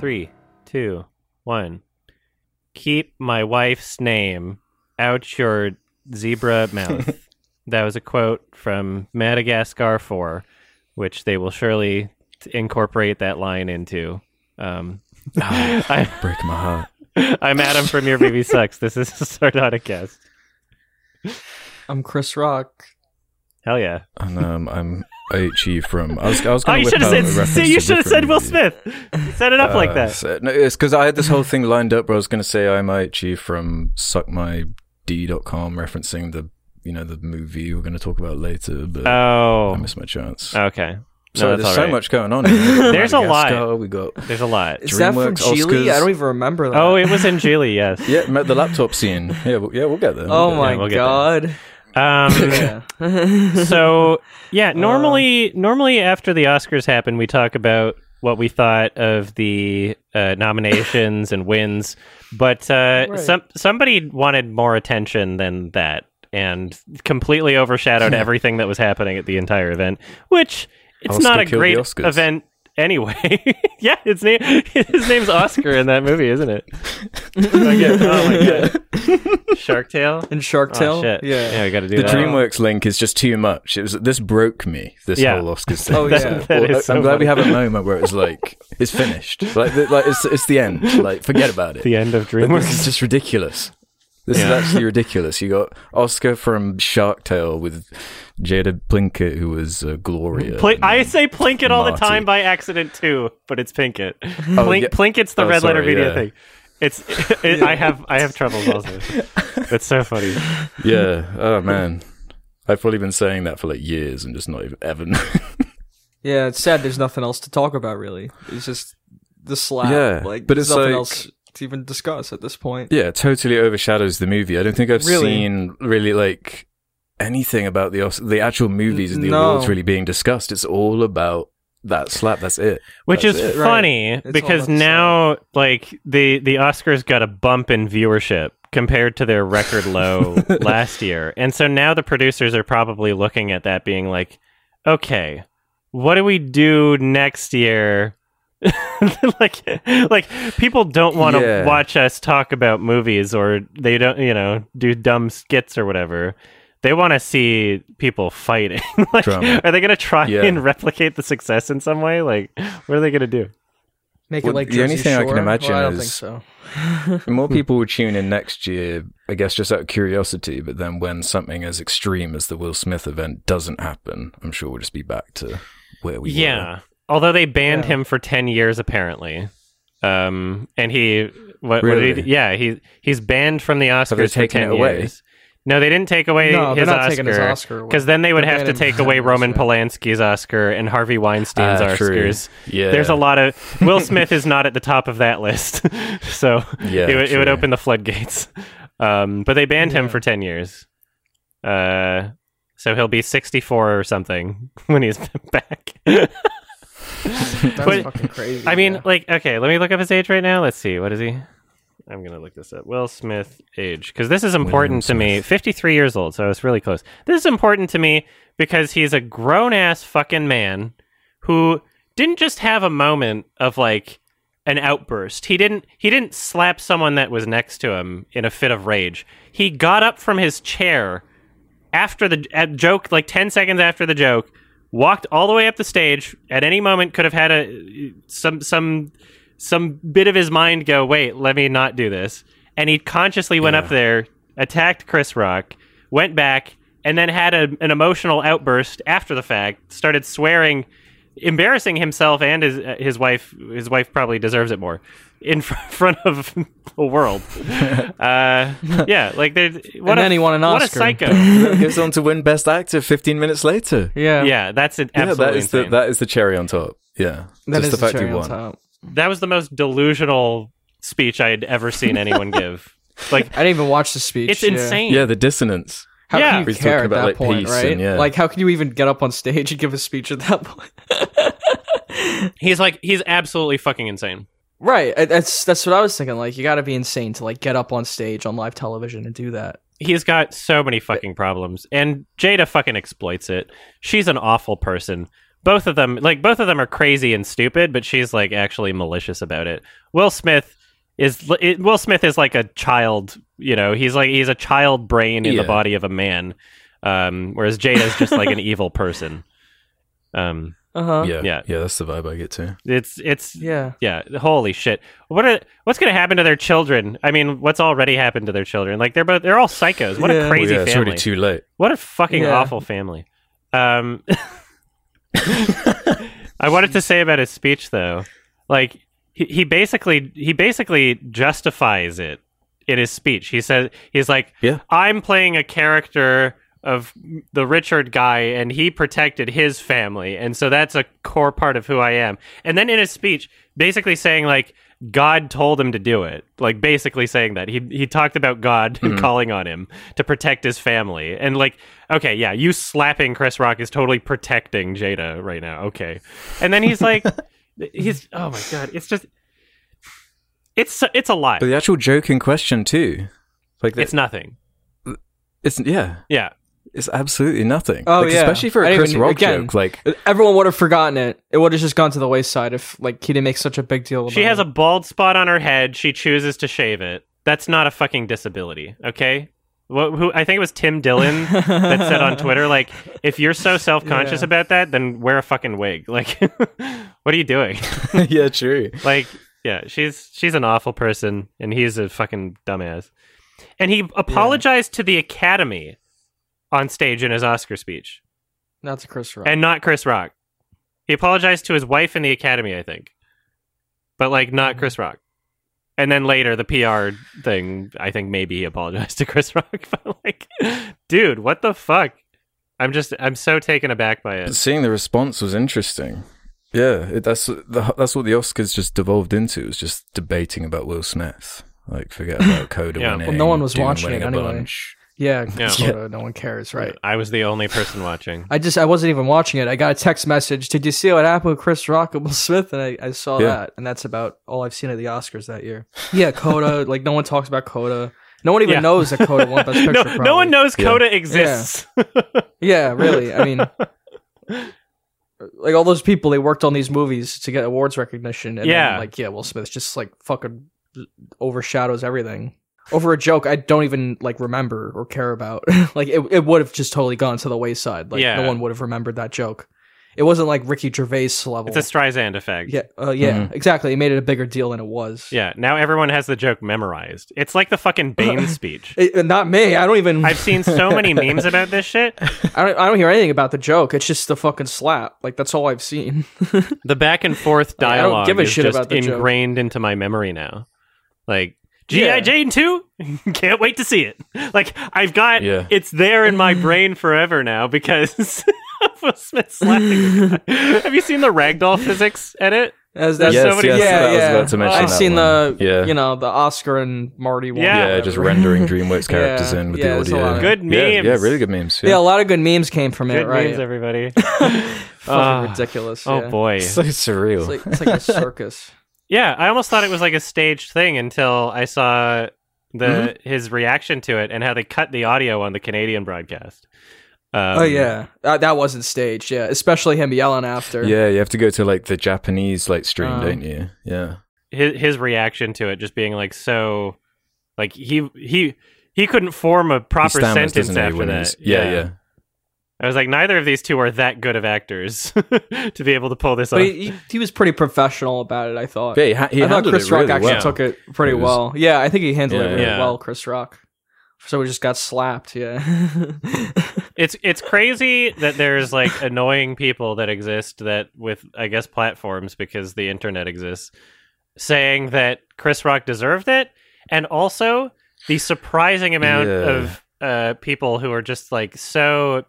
Three, two, one. Keep my wife's name out your zebra mouth. that was a quote from Madagascar 4, which they will surely incorporate that line into. Um, I, Breaking my heart. I'm Adam from Your Baby Sucks. This is Sardonicast. I'm Chris Rock. Hell yeah. And um, I'm IHE from. I was, I was Oh, going you to should have said, see, you should have said Will Smith. Set it up like uh, that. So, no, it's because I had this whole thing lined up where I was going to say I'm IHE from suckmyd.com, referencing the you know the movie we're going to talk about later, but Oh, I missed my chance. okay. No, so that's there's so right. much going on. here. There's a lot. Madagascar, We got There's a lot. Is that from DreamWorks, Gigli? I don't even remember that. Oh, it was in Gigli, yes. yeah, the laptop scene. Yeah, we'll, yeah, we'll get there. oh We'll get my we'll god. Um, Yeah. so yeah, normally normally after the Oscars happen, we talk about what we thought of the uh, nominations and wins, but uh, Right. some somebody wanted more attention than that and completely overshadowed everything that was happening at the entire event, which it's Oscar not a great Oscars. event anyway. yeah, his name his name's Oscar in that movie, isn't it? Okay, oh my god, Shark Tale. In Shark oh, Tale? Oh shit! Yeah. yeah, we got to do The that. DreamWorks link is just too much. It was this broke me. This Yeah. whole Oscars thing. Oh, yeah. that Well, I'm glad we have a moment where it's like it's finished. Like, the- like it's it's the end. Like forget about it. the end of Like, DreamWorks. this is just ridiculous. This Yeah. is actually ridiculous. You got Oscar from Shark Tale with Jada Plinkett, who was uh, Gloria. Pl- I say Plinkett all the time by accident too, but it's Pinkett. Oh, Plink- yeah. Plinkett's the Oh, red letter sorry, media yeah. thing. It's it, I have I have troubles also. It's so funny. Yeah. Oh man, I've probably been saying that for like years and just not even ever. Yeah, it's sad there's nothing else to talk about really. It's just the slap. Yeah, like but it's nothing like- else to even discuss at this point. yeah, it totally overshadows the movie. I don't think I've Really? seen really like anything about the Os- the actual movies and the No. awards really being discussed. It's all about that slap. That's it. Which That's is it. Funny It's all because about the now like the the Oscars got a bump in viewership compared to their record low last year. And so now the producers are probably looking at that being like, okay, what do we do next year? like like people don't want to Yeah. watch us talk about movies or they don't, you know, do dumb skits or whatever. They want to see people fighting. like, Drama. are they going to try Yeah. and replicate the success in some way? Like, what are they going to do? Make Well, it like the only Jersey thing I can imagine Well, I don't is- think so. More people will tune in next year, I guess, just out of curiosity. But then when something as extreme as the Will Smith event doesn't happen, I'm sure we'll just be back to where we were. Yeah. Although they banned Yeah. him for 10 years apparently. Um and he what, what did he yeah, he he's banned from the Oscars they for taken 10 it away? years. No, they didn't take away No, his Oscar. taking his Oscar. Because then they would They're have to take away Roman. Polanski's Oscar and Harvey Weinstein's true. Oscars. Yeah. There's a lot of Will Smith is not at the top of that list, so Yeah, it, would, it would open the floodgates. Um, but they banned him for ten years. Uh, so he'll be 64 or something when he's back. That's But- fucking crazy. I mean, yeah. like, okay, let me look up his age right now. Let's see. What is he? I'm gonna look this up. Will Smith age, because this is important to me. 53 years old, so it's really close. This is important to me because he's a grown ass fucking man who didn't just have a moment of like an outburst. He didn't. He didn't slap someone that was next to him in a fit of rage. He got up from his chair after the joke, like 10 seconds after the joke, walked all the way up the stage. At any moment, could have had a some some some bit of his mind go, wait, let me not do this. And he consciously went Yeah. up there, attacked Chris Rock, went back, and then had a, an emotional outburst after the fact. Started swearing, embarrassing himself and his uh, his wife. His wife probably deserves it more in fr- front of the world. uh, yeah, like there's what And a, then he won an What a psycho. goes on to win Best Actor 15 minutes later. yeah, yeah, that's it. Yeah, Absolutely that is the that is the cherry on top. Yeah, That just is the the fact cherry he on won. top. that was the most delusional speech I had ever seen anyone give. Like I didn't even watch the speech. it's yeah. insane. Yeah, the dissonance. How Yeah. can you He's care talking at that like, point, right? and, yeah. Like, how can you even get up on stage and give a speech at that point? He's like he's absolutely fucking insane. right. That's that's what I was thinking. Like, you got to be insane to like get up on stage on live television and do that. He's got so many fucking problems, and Jada fucking exploits it. She's an awful person. both of them like both of them are crazy and stupid, but she's like actually malicious about it. Will Smith is it, Will Smith is like a child, you know, he's like he's a child brain in the body of a man. Um, whereas is just like an evil person. Um, Uh huh. yeah, yeah. yeah, That's the vibe I get too. it's it's Yeah. yeah, holy shit. What are what's going to happen to their children? I mean, what's already happened to their children? Like they're both they're all psychos. What Yeah. a Well, crazy yeah, it's family. already too late. What a fucking Yeah. awful family. Um I wanted to say about his speech though. Like he, he basically he basically justifies it in his speech. He says he's like Yeah. I'm playing a character of the Richard guy and he protected his family and so that's a core part of who I am. And then in his speech basically saying like God told him to do it. Like basically saying that. He he talked about God and mm-hmm. calling on him to protect his family. And like okay, yeah, you slapping Chris Rock is totally protecting Jada right now. Okay. And then he's like he's oh my god, it's just it's it's a lie. But the actual joke in question too, like It's nothing. it's yeah, Yeah. it's absolutely nothing. Oh, Like, yeah. especially for a Chris even- Rock again, joke. Like Everyone would have forgotten it. It would have just gone to the wayside if like he didn't make such a big deal. About She has it. a bald spot on her head. She chooses to shave it. That's not a fucking disability, okay? What, who I think it was Tim Dillon that said on Twitter, like, if you're so self conscious Yeah. about that, then wear a fucking wig. Like, what are you doing? yeah, true. like, yeah, she's she's an awful person, and he's a fucking dumbass. And he apologized to the Academy on stage in his Oscar speech, That's a Chris Rock. and not Chris Rock. He apologized to his wife in the Academy, I think, but like not mm-hmm. Chris Rock. And then later, the PR thing, I think maybe he apologized to Chris Rock. But like, dude, what the fuck? I'm just, I'm so taken aback by But it. seeing the response was interesting. Yeah, it, that's the, that's what the Oscars just devolved into. Was just debating about Will Smith. Like, forget about Coda Yeah. winning. Well, no one was watching it anyway. bunch. Yeah, Yeah. sorta, uh, no one cares, right? I was the only person watching. I just I wasn't even watching it. I got a text message. Did you see what happened with Chris Rock and Will Smith? And I, I saw Yeah. that, and that's about all I've seen at the Oscars that year. Yeah, Coda. like no one talks about Coda. No one even Yeah. knows that Coda won Best Picture. no, probably. no one knows Yeah. Coda exists. Yeah, really. I mean, like all those people, they worked on these movies to get awards recognition. And Yeah. then, like yeah, Will Smith just like fucking overshadows everything over a joke I don't even like remember or care about. like it, it would have just totally gone to the wayside. Like Yeah. no one would have remembered that joke. It wasn't like Ricky Gervais level. It's a Streisand effect. yeah, uh, yeah, Mhm. exactly. It made it a bigger deal than it was. Yeah, now everyone has the joke memorized. It's like the fucking Bane speech. It- uh, not me. I don't even. I've seen so many memes about this shit. I don't. I don't hear anything about the joke. It's just the fucking slap. Like that's all I've seen. The back and forth Like, I don't dialogue give a is shit just about the joke. ingrained into my memory now. Like GI Yeah. Jane 2? Can't wait to see it. Like I've got Yeah. it's there in my brain forever now because Will Smith slapping. the guy. Have you seen the ragdoll physics edit? As There's that's so many- yeah, yes, I was yeah. about to mention I've seen one. the Yeah. you know the Oscar and Marty one. Yeah. Yeah, just rendering DreamWorks characters Yeah, in with yeah, the there's audio. lot of- Good Yeah, yeah, really good memes. Yeah, a lot of good memes came from it. Good right? memes, everybody. Fucking Ah. ridiculous. oh yeah. boy. so surreal. It's like, it's like a circus. Yeah, I almost thought it was like a staged thing until I saw the Mm-hmm. his reaction to it and how they cut the audio on the Canadian broadcast. Um, oh yeah, uh, that wasn't staged. Yeah, especially him yelling after. yeah, you have to go to like the Japanese like stream, Um, don't you? Yeah. his his reaction to it just being like so, like he he he couldn't form a proper stammers, sentence after that. he's- Yeah, yeah. I was like, neither of these two are that good of actors to be able to pull this but off. he, he, he was pretty professional about it. I thought. Yeah, he, he I thought Chris Rock really actually well. took it pretty It was- well. Yeah, I think he handled it really Yeah. well, Chris Rock. So we just got slapped. Yeah. it's it's crazy that there's like annoying people that exist that with I guess platforms because the internet exists saying that Chris Rock deserved it and also the surprising amount Yeah. of uh, people who are just like so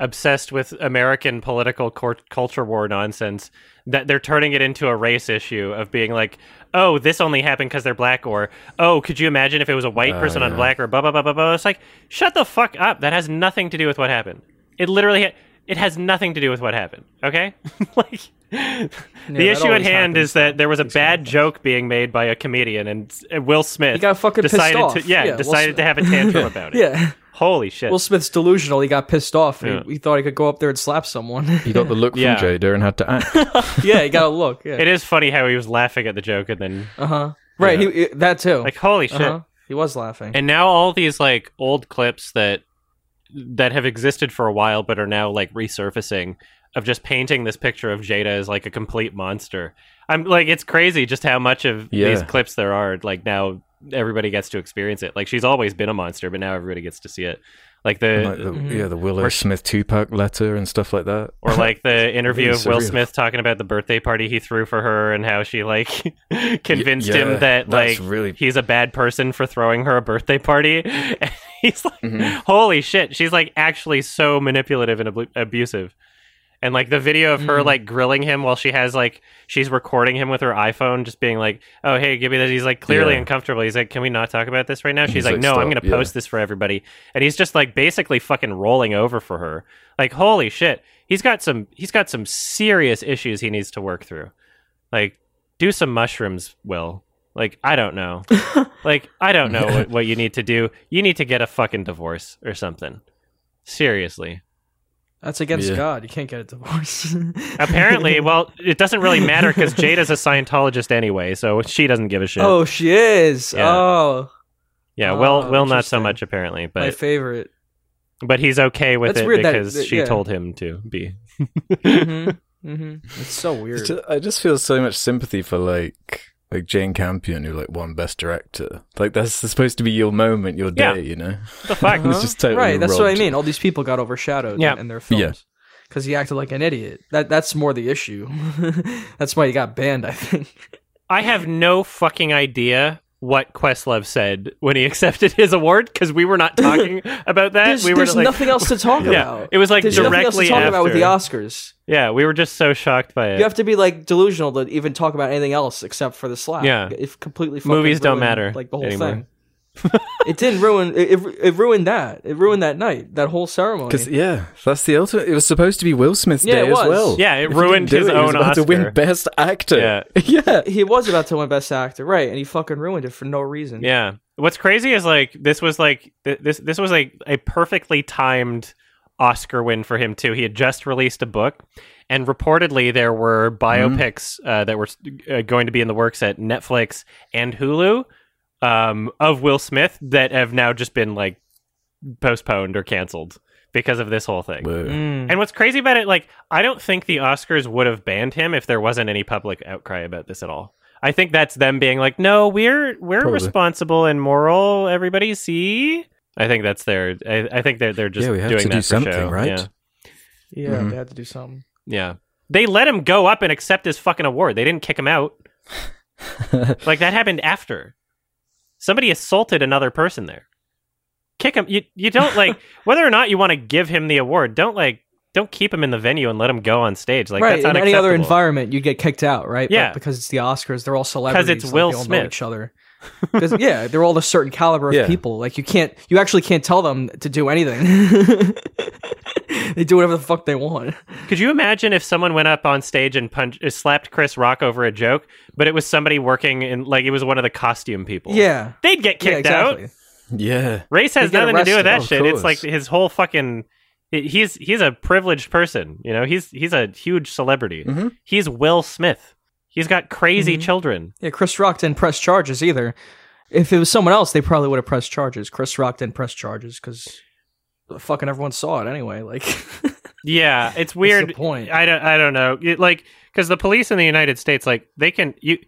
obsessed with American political cor- culture war nonsense that they're turning it into a race issue of being like, oh, this only happened because they're black, or oh, could you imagine if it was a white Oh, person on yeah. black, or blah blah blah blah blah. It's like, shut the fuck up. That has nothing to do with what happened. It literally, ha- it has nothing to do with what happened. Okay, like. the that issue at hand happens, is that there was a bad joke being made by a comedian, and uh, Will Smith He got fucking pissed decided off. to yeah, Yeah, decided to have a tantrum about it. yeah. Holy shit! Will Smith's delusional. He got pissed off. Yeah. He, he thought he could go up there and slap someone. He got the look from Yeah. Jada and had to act. yeah, he got a look. Yeah. it is funny how he was laughing at the joke and then Uh huh. Right. Yeah. He, that too. like, holy shit! uh-huh. He was laughing. And now all these like old clips that that have existed for a while but are now like resurfacing of just painting this picture of Jada as like a complete monster. I'm like it's crazy just how much of these clips there are like now everybody gets to experience it. Like she's always been a monster but now everybody gets to see it. Like the like the, Mhm. Yeah, the Willow Or- Smith Tupac letter and stuff like that. or like the interview Really of Will surreal. Smith talking about the birthday party he threw for her and how she like convinced yeah, him that like really- he's a bad person for throwing her a birthday party. And he's like, Mhm. holy shit, she's like actually so manipulative and abu- abusive. And like the video of her Mm. like grilling him while she has like she's recording him with her iPhone, just being like, "Oh hey, give me that." He's like clearly Yeah. uncomfortable. He's like, "Can we not talk about this right now?" She's like, like, "No, I'm going to yeah. post this for everybody." And he's just like basically fucking rolling over for her. Like holy shit, he's got some he's got some serious issues he needs to work through. Like do some mushrooms, Will. Like I don't know. like I don't know what, what you need to do. You need to get a fucking divorce or something. Seriously. That's against Yeah. God. You can't get a divorce. Apparently, well, it doesn't really matter because Jade is a Scientologist anyway, so she doesn't give a shit. oh, she is. Yeah. Oh, yeah, Will, oh, Will not so much apparently, but my favorite. but he's okay with That's it weird that- because that- she yeah. told him to be. hmm hmm It's so weird. It's ju- I just feel so much sympathy for like like Jane Campion, who like won Best Director. Like that's supposed to be your moment, your day, Yeah. you know. the fuck? Uh-huh. It's just totally right. That's what I mean. All these people got overshadowed Yeah. in their Yeah. films because he acted like an idiot. That that's more the issue. that's why he got banned. I think. I have no fucking idea what Questlove said when he accepted his award because we were not talking about that. There's, we were there's like, nothing else to talk Yeah. about. It was, like, there's nothing else to directly talk about with the. Oscars. yeah, we were just so shocked by it. You have to be like delusional to even talk about anything else except for the slap. Yeah. it completely Movies don't matter Like the whole anymore. thing. It didn't ruin. It, it, it ruined that. It ruined that night. That whole ceremony. Because yeah, that's the ultimate. It was supposed to be Will Smith's Yeah, day it was. as well. Yeah, it If ruined his it, he was own about to win Best Actor. Yeah. yeah. he was about to win Best Actor, right? And he fucking ruined it for no reason. Yeah. What's crazy is like this was like th- this this was like a perfectly timed Oscar win for him too. He had just released a book, and reportedly there were biopics uh, that were uh, going to be in the works at Netflix and Hulu um, of Will Smith that have now just been like postponed or canceled because of this whole thing. Mm. And what's crazy about it, like, I don't think the Oscars would have banned him if there wasn't any public outcry about this at all. I think that's them being like, no, we're we're Probably. responsible and moral. Everybody see. I think that's their. I, I think they're they're just Yeah, we have doing to that do for something, show. right? Yeah, yeah, Mhm. they had to do something. yeah. They let him go up and accept his fucking award. They didn't kick him out. like that happened after somebody assaulted another person there. Kick him. You you don't like whether or not you want to give him the award. Don't like don't keep him in the venue and let him go on stage. Like right. that's In any other environment, you'd get kicked out, right? Yeah. But because it's the Oscars, they're all celebrities. Because it's Will Smith. each other. 'Cause, yeah, they're all a certain caliber of Yeah. people. Like you can't, you actually can't tell them to do anything. they do whatever the fuck they want. Could you imagine if someone went up on stage and punched, uh, slapped Chris Rock over a joke, but it was somebody working in, like it was one of the costume people? Yeah. they'd get Yeah, kicked out. Yeah. Race has They'd get nothing to do with that arrested. shit. Of It's like course. his whole fucking. he- He's he's a privileged person, you know. He's he's a huge celebrity. Mhm. He's Will Smith. He's got crazy Mhm. children. Yeah, Chris Rock didn't press charges either. If it was someone else, they probably would have pressed charges. Chris Rock didn't press charges because fucking everyone saw it anyway. Like, Yeah, it's weird. point? I don't I don't know. It, like because the police in the United States, like they can you.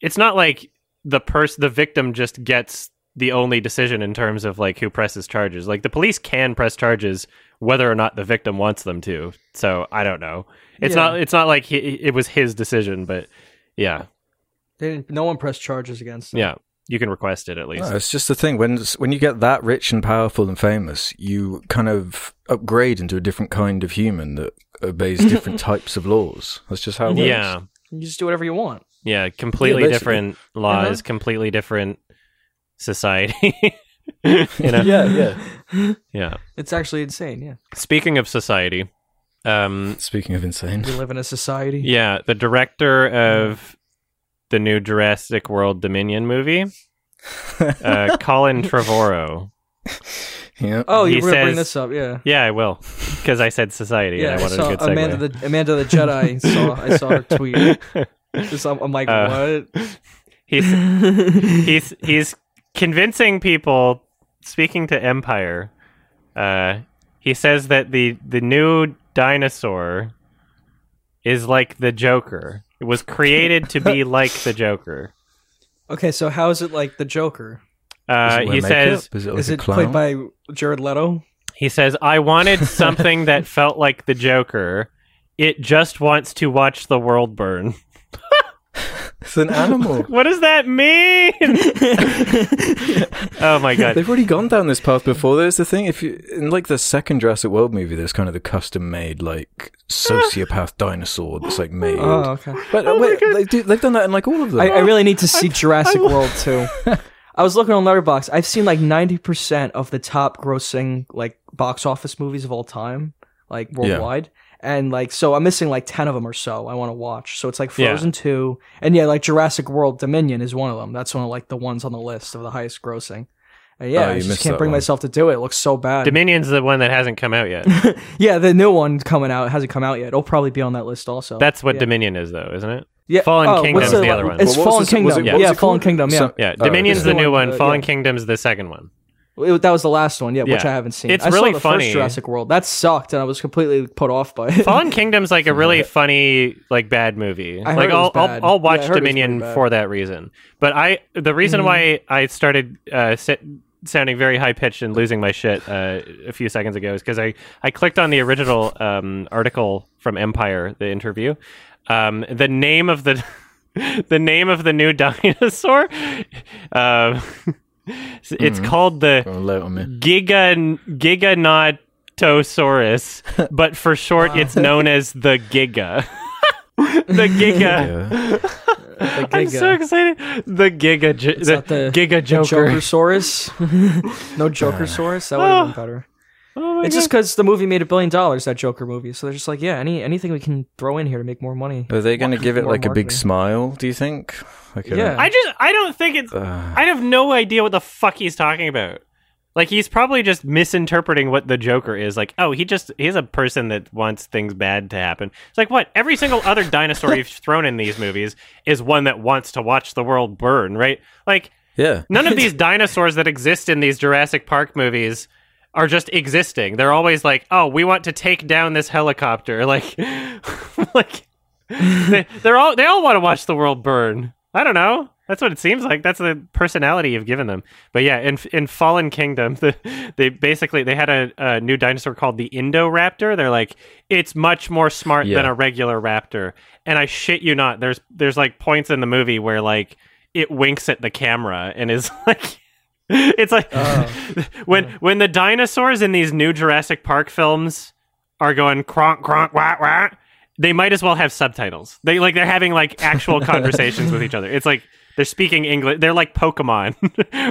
It's not like the person the victim just gets the only decision in terms of like who presses charges. Like the police can press charges whether or not the victim wants them to. So I don't know. It's Yeah. not it's not like he, it was his decision, but yeah, They didn't, no one pressed charges against them. yeah, you can request it at least. No, it's just the thing when when you get that rich and powerful and famous, you kind of upgrade into a different kind of human that obeys different types of laws. That's just how it works. yeah, You just do whatever you want. yeah, completely Yeah, different laws, Uh-huh. completely different society. you know, yeah, yeah. yeah. It's actually insane. Yeah, Speaking of society, um, Speaking of insane, we live in a society. yeah, the director of the new Jurassic World Dominion movie, uh, Colin Trevorrow. Yeah. Oh, you He were gonna bring this up, yeah. Yeah, I will, because I said society Yeah, and I I wanted saw a good segue. Amanda the Amanda the Jedi. saw I saw her tweet. Just, I'm, I'm like, Uh, what? he's he's he's convincing people. Speaking to Empire, uh, he says that the the new dinosaur is like the Joker. It was created to be like the Joker. Okay, so how is it like the Joker? Uh, he says is it like is it played by Jared Leto? he says I wanted something that felt like the Joker. It just wants to watch the world burn. It's an animal. What does that mean? oh my god. They've already gone down this path before. There's the thing, if you in like the second Jurassic World movie, there's kind of the custom made like sociopath dinosaur that's like made. Oh, okay. but uh, wait, they do, they've done that in like all of them. I, I really need to see Jurassic World too. I was looking on Letterboxd. I've seen like ninety percent of the top grossing like box office movies of all time, like worldwide. And like, so I'm missing like ten of them or so. I want to watch. So it's like Yeah. Frozen two, and yeah, like Jurassic World Dominion is one of them. That's one of like the ones on the list of the highest grossing. And yeah, Oh, I just can't bring one. myself to do it. It looks so bad. Dominion's the one that hasn't come out yet. yeah, the new one coming out hasn't come out yet. It'll probably be on that list also. That's what yeah. Dominion is, though, isn't it? yeah. Fallen oh, Kingdom's what's the other one. It's Well, Fallen was Kingdom. it- what yeah, it Fallen? Kingdom. Yeah. Some- Yeah, Oh, Dominion's okay. the The new one, one. uh, Fallen yeah. Kingdom's the second one. It- that was the last one, yeah, which Yeah. I haven't seen. It's I really saw the funny. first Jurassic World. That sucked, and I was completely put off by it. Fallen Kingdom's like a really funny, like bad movie. I heard like it was I'll, bad. I'll I'll Yeah, watch I heard it was Dominion pretty bad. Mm-hmm. for that reason. But I the reason why I started uh, sit, sounding very high pitched and losing my shit uh, a few seconds ago is because I I clicked on the original um, article from Empire, the interview. Um, the name of the the name of the new dinosaur. Uh, it's Mm-hmm. called the lay it on me. Giga Giganotosaurus, but for short, it's known as the Giga. the Giga. Yeah. The I'm so excited. The Giga, J- It's the, the- Giga The Joker. Jokersaurus. no Jokersaurus. That would have been better. Oh my It's God. just because the movie made a billion dollars. That Joker movie. So they're just like, yeah, any anything we can throw in here to make more money. Are they going to give it More like a big smile? Do you think? Like a- Yeah. I just, I don't think it's. Uh, I have no idea what the fuck he's talking about. Like he's probably just misinterpreting what the Joker is. Like, oh, he just he's a person that wants things bad to happen. It's like what every single other dinosaur you've thrown in these movies is one that wants to watch the world burn, right? Like yeah. none of these dinosaurs that exist in these Jurassic Park movies are just existing. They're always like, oh, we want to take down this helicopter. Like, like they, they're all they all want to watch the world burn. I don't know. That's what it seems like. That's the personality you've given them. But yeah, in in Fallen Kingdom, the, they basically they had a, a new dinosaur called the Indoraptor. They're like, it's much more smart than a regular raptor. And I shit you not, there's there's like points in the movie where like it winks at the camera and is like it's like when oh. when the dinosaurs in these new Jurassic Park films are going cronk cronk wah wah, they might as well have subtitles. They like they're having like actual conversations with each other. It's like they're speaking English. They're like Pokemon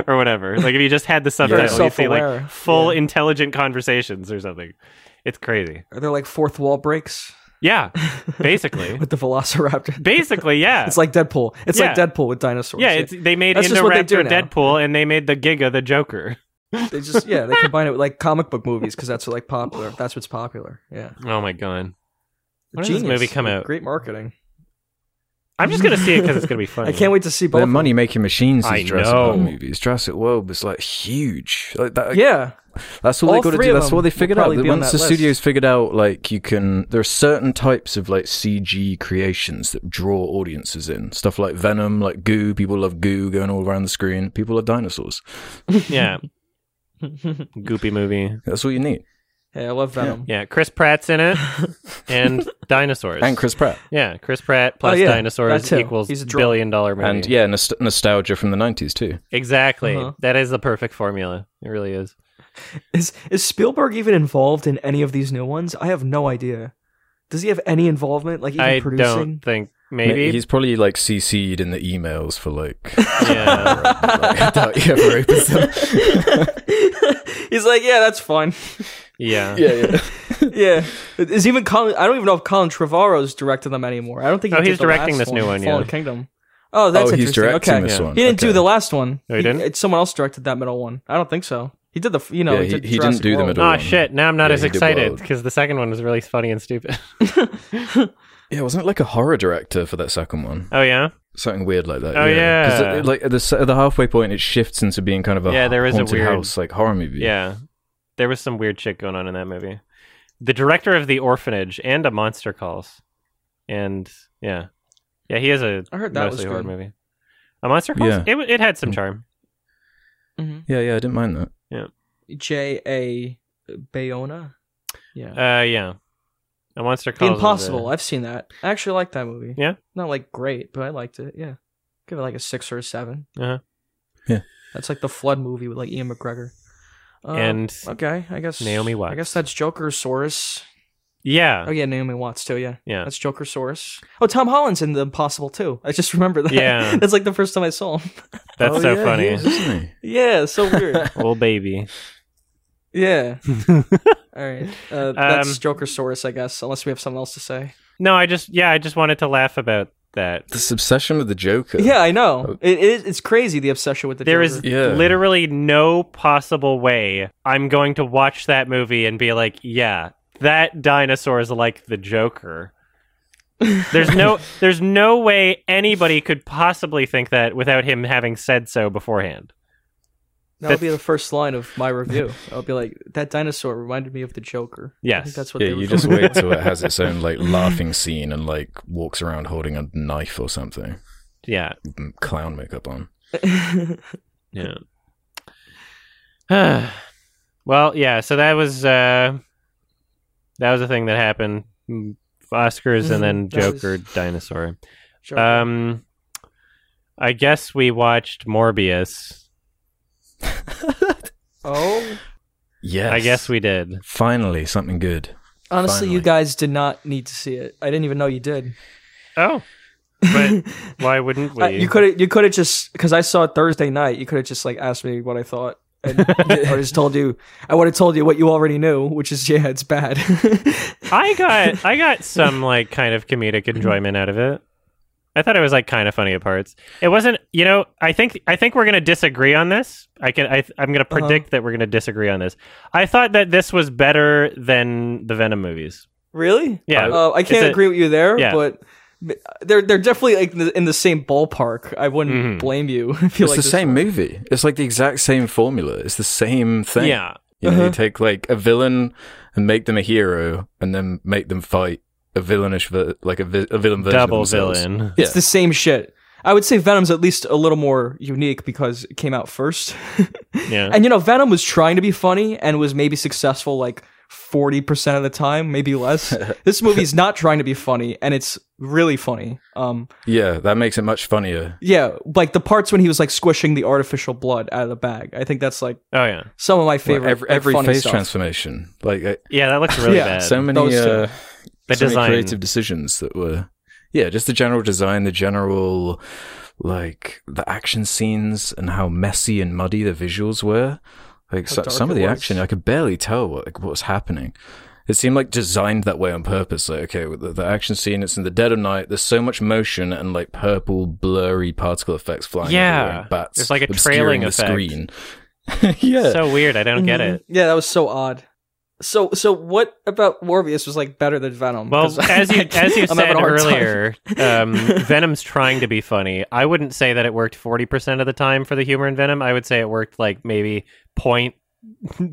or whatever. Like if you just had the subtitles, you see like full Yeah. intelligent conversations or something. It's crazy. Are there like fourth wall breaks Yeah, basically, with the Velociraptor? basically, yeah. It's like Deadpool. It's like Deadpool with dinosaurs. yeah, it's, they made That's just what they do Indoraptor. Deadpool, and they made the Giga the Joker. they just yeah they combine it with like comic book movies because that's like popular. That's what's popular. Yeah, Oh my god! When does this movie come out? Great marketing. I'm just gonna see it because it's gonna be funny. I can't wait to see both. They're of money making machines. I These Jurassic know. World movies. Jurassic World was like huge. Like that. Yeah, That's all, All they got to do. That's what they figured out. probably Once the list. studios figured out, like you can, there are certain types of like CG creations that draw audiences in. Stuff like Venom, like goo. People love goo going all around the screen. People love dinosaurs. Yeah, goopy movie. That's all you need. Hey, I love Venom. Yeah, Chris Pratt's in it, and dinosaurs. And Chris Pratt. yeah, Chris Pratt plus Oh, yeah, dinosaurs too. equals He's a draw. billion dollar movie. And yeah, nost- nostalgia from the nineties too. exactly. Uh-huh. That is the perfect formula. It really is. Is is Spielberg even involved in any of these new ones? I have no idea. Does he have any involvement, like even I producing? don't think maybe. he's probably like CC'd in the emails for like. yeah. like, I doubt he ever opens them. He's like, yeah, that's fine. Yeah. yeah, yeah. yeah, is even Colin? I don't even know if Colin Trevorrow's directing them anymore. I don't think. He Oh, did he's the directing last this new one, Fallen yeah. Kingdom. Oh, that's oh, he's interesting. directing okay. this Yeah. one. He didn't do the last one. Oh, he didn't? It's someone else directed that middle one. I don't think so. He did the you know Yeah, he, he- did he didn't Jurassic do the World. middle Oh one. shit! Now I'm not Yeah, as excited because the second one was really funny and stupid. Yeah, wasn't it like a horror director for that second one? oh yeah, Something weird like that. Oh, yeah. 'Cause it- like at the at the halfway point, it shifts into being kind of a Yeah, there is a weird- house like horror movie. yeah. There was some weird shit going on in that movie. The director of the orphanage and a Monster Calls, and yeah, yeah, he has a I heard that was mostly horror good. movie. A Monster Calls. Yeah. It it had some Mm. charm. Mhm. yeah, yeah. I didn't mind that. Yeah, J A Bayona. Yeah. Uh, yeah. A Monster the Calls. is Impossible. a- I've seen that. I actually like that movie. Yeah? Not like great, but I liked it. Yeah. Give it like a six or a seven. Uh-huh. Yeah. That's like the Flood movie with like Ewan McGregor. Uh, And okay, I guess Naomi Watts. I guess that's Joker Jokersaurus. yeah, Oh yeah, Naomi Watts too. Yeah, yeah. that's Joker Jokersaurus. Oh, Tom Holland's in the Impossible too. I just remember that. Yeah. that's like the first time I saw him. That's Oh, so yeah, funny. he is, yeah, so weird. Little baby. yeah. All right, uh, that's Um, Jokersaurus, I guess. Unless we have something else to say. No, I just yeah, I just wanted to laugh about that. This obsession with the Joker. Yeah, I know. It, it is. It's crazy the obsession with the. There Joker. is Yeah. literally no possible way I'm going to watch that movie and be like, yeah, that dinosaur is like the Joker. There's no there's no way anybody could possibly think that without him having said so beforehand. That would be the first line of my review. I'll be like, that dinosaur reminded me of the Joker. I Yes. think that's what Yeah, they were you just going wait till it has its own like laughing scene and like walks around holding a knife or something, Yeah. clown makeup on. Yeah. well, yeah, so that was uh that was a thing that happened. Mm, Oscars and then Mhm, that was- Joker dinosaur. Joker. Um, I guess we watched Morbius. oh, Yes. I guess we did. finally something good. honestly, you guys did not need to see it. I didn't even know you did. Oh, but why wouldn't we? Uh, you could you could have just because I saw it Thursday night. You could have just like asked me what I thought. And I just told you. I would have told you what you already knew, which is yeah, it's bad. I got I got some like kind of comedic enjoyment out of it. I thought it was like kind of funny at parts. It wasn't, you know. I think I think we're gonna disagree on this. I can. I, I'm gonna predict that we're gonna disagree on this. I thought that this was better than the Venom movies. really? Yeah, Uh, I can't It's a- agree with you there, yeah. but they're they're definitely like in the, in the same ballpark. I wouldn't Mhm. blame you if you It's like the same one. movie. It's like the exact same formula. It's the same thing. Yeah, You know, Uh-huh. you take like a villain and make them a hero, and then make them fight a villainish, vi- like a, vi- a villain version double of themselves. villain. It's the same shit. I would say Venom's at least a little more unique because it came out first. Yeah, and you know, Venom was trying to be funny and was maybe successful like 40% of the time, maybe less. this movie's not trying to be funny and it's really funny. Um Yeah, that makes it much funnier. yeah, like the parts when he was like squishing the artificial blood out of the bag. I think that's like oh yeah, some of my Like, favorite every like, every funny face stuff. transformation, like uh, yeah. That looks really Yeah, bad. so many, those two. uh, The so many design. creative decisions that were, yeah, just the general design, the general, like the action scenes and how messy and muddy the visuals were. Like so, some of the was. action, I could barely tell what like, what was happening. It seemed like designed that way on purpose. Like, okay, with the, the action scene, it's in the dead of night. There's so much motion and like purple, blurry particle effects flying. Yeah. bats. it's like a obscuring trailing the effect. screen. yeah, So weird. I don't get Mhm. it. Yeah, that was so odd. So so what about Morbius was like better than Venom? Well, as you as you said having a hard time. earlier, um, Venom's trying to be funny. I wouldn't say that it worked forty percent of the time for the humor in Venom. I would say it worked like maybe point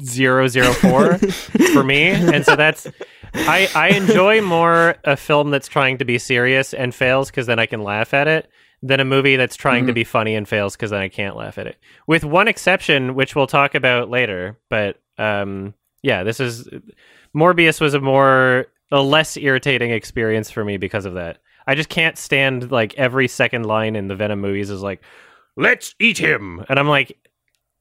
zero zero four for me, and so that's I I enjoy more a film that's trying to be serious and fails because then I can laugh at it than a movie that's trying to Mhm. be funny and fails because then I can't laugh at it. With one exception, which we'll talk about later, but um, yeah, this is Morbius was a more a less irritating experience for me because of that. I just can't stand like every second line in the Venom movies is like, "Let's eat him," and I'm like,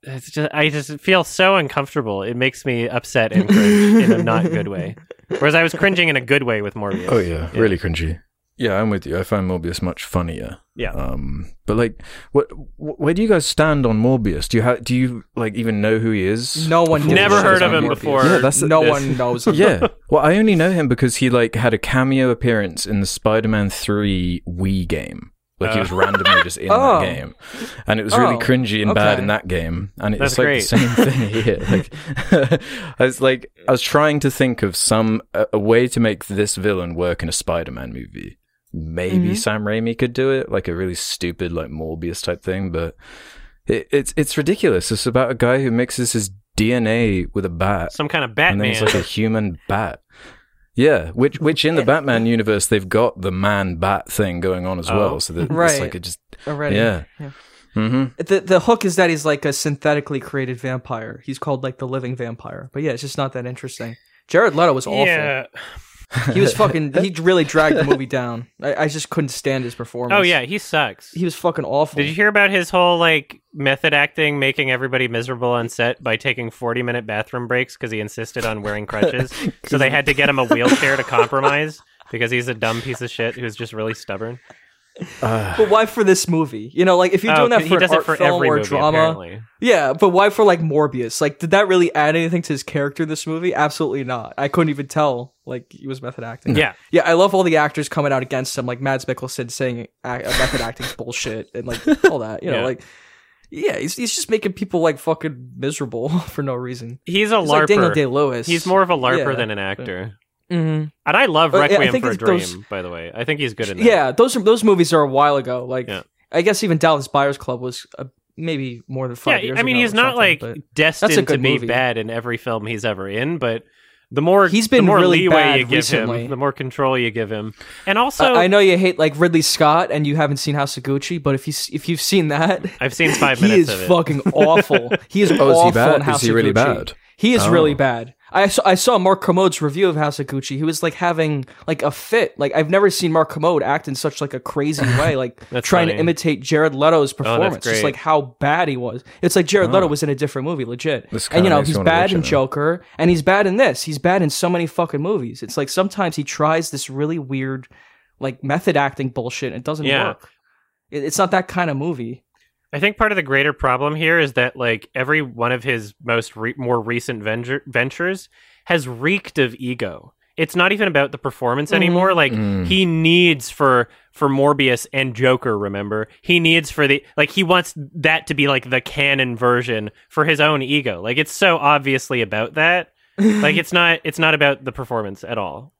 it's just I just feel so uncomfortable. It makes me upset and cringe in a not good way. Whereas I was cringing in a good way with Morbius. Oh yeah, really cringy. Yeah, I'm with you. I find Morbius much funnier. Yeah. Um, but like, what? Wh- where do you guys stand on Morbius? Do you ha- do you like even know who he is? No one before Never heard of him Morbius? before. Yeah, that's no this- one knows. him. yeah. Well, I only know him because he like had a cameo appearance in the Spider-Man Three Wii game. Like he Oh. was randomly just in Oh. that game, and it was really Oh, cringy and bad in that game. And it's That's like great. the same thing here. Like, I was like, I was trying to think of some a, a way to make this villain work in a Spider-Man movie. Maybe Mhm. Sam Raimi could do it, like a really stupid, like Morbius type thing. But it, it's it's ridiculous. It's about a guy who mixes his DNA with a bat Some kind of and then Batman. he's like a human bat. Yeah, which which in the Batman universe they've got the man bat thing going on as Oh. well. So that it's Right. like it just Already. yeah. Yeah. hmm The the hook is that he's like a synthetically created vampire. He's called like the living vampire. But yeah, it's just not that interesting. Jared Leto was awful. yeah. He was fucking. He really dragged the movie down. I, I just couldn't stand his performance. Oh yeah, he sucks. he was fucking awful. Did you hear about his whole like method acting, making everybody miserable on set by taking forty-minute bathroom breaks because he insisted on wearing crutches? so they had to get him a wheelchair to compromise because he's a dumb piece of shit who's just really stubborn. Uh, But why for this movie? You know, like if you're Oh, doing that he for an art for film every or movie, drama, apparently. yeah. But why for like Morbius? Like, did that really add anything to his character? in This movie, absolutely not. I couldn't even tell. Like he was method acting. Yeah, Yeah, I love all the actors coming out against him, like Mads Mikkelsen saying uh, method acting's bullshit and like all that. You know, Yeah. like yeah, he's he's just making people like fucking miserable for no reason. he's a He's like Daniel. Day Lewis. he's more of a larper Yeah. than an actor. Hmm And I love Uh, I Requiem think for a Dream, those- by the way. I think he's good in that. Yeah, those are those movies are a while ago. Like Yeah. I guess even Dallas Buyers Club was uh, maybe more than five yeah. years. I mean, ago he's not like destined to good be movie. bad in every film he's ever in, but the more He's been the more really leeway you give recently. him, the more control you give him, and also I, I know you hate like Ridley Scott and you haven't seen House of Gucci, but if you if you've seen that, I've seen five minutes. he is of it. fucking awful. He is Oh, is he awful bad? in Is he of really Gucci. bad? He is Oh. really bad. I saw, I saw Mark Kermode's review of House of Gucci. He was like having like a fit. Like I've never seen Mark Commode act in such like a crazy way, like trying to imitate Jared Leto's performance. Just like how bad he was. It's like Jared Leto Oh. was in a different movie, legit. And you know he's bad in. Joker, and he's bad in this. He's bad in so many fucking movies. It's like sometimes he tries this really weird, like method acting bullshit. and It doesn't Yeah. work. It- It's not that kind of movie. I think part of the greater problem here is that like every one of his most re- more recent venture- ventures has reeked of ego. It's not even about the performance anymore. Like Mm. he needs for for Morbius and Joker. Remember, he needs for the like he wants that to be like the canon version for his own ego. Like it's so obviously about that. like it's not it's not about the performance at all.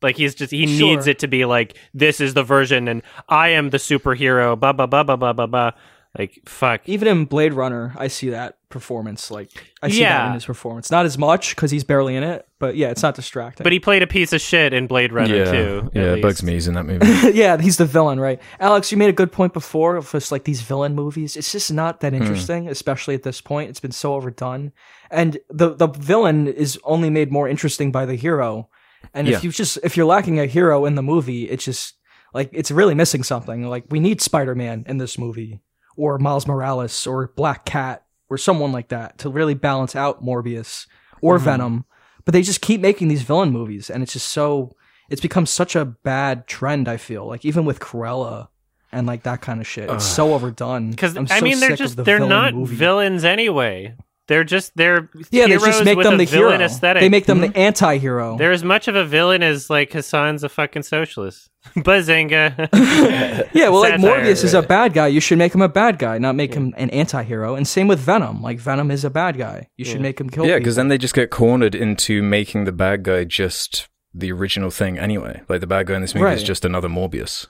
Like he's just he Sure. needs it to be like this is the version and I am the superhero. Blah blah blah blah blah blah blah. Like fuck. Even in Blade Runner, I see that performance. Like I see that in his performance. Not as much because he's barely in it, but yeah, it's not distracting. But he played a piece of shit in Blade Runner yeah, too. yeah, it bugs me he's in that movie. yeah, he's the villain, right? Alex, you made a good point before of just like these villain movies. It's just not Hmm. that interesting, especially at this point. It's been so overdone, and the the villain is only made more interesting by the hero. And Yeah. if you just if you're lacking a hero in the movie, it's just like it's really missing something. Like we need Spider Man in this movie, or Miles Morales, or Black Cat, or someone like that to really balance out Morbius or Mhm. Venom. But they just keep making these villain movies, and it's just so it's become such a bad trend. I feel like even with Cruella and like that kind of shit, it's Ugh. so overdone. Because I'm I mean, they're just the they're not villains anyway. They're just they're Yeah, they heroes just make them the hero. villain aesthetic. They make them Mhm. the anti-hero. They're as much of a villain as like Hasan's a fucking socialist. Bazinga. yeah, well, like Satire. Morbius is a bad guy. You should make him a bad guy, not make him an anti-hero. And same with Venom. Like Venom is a bad guy. You should Yeah. make him kill. yeah, because then they just get cornered into making the bad guy just the original thing anyway. Like the bad guy in this movie is just another Morbius.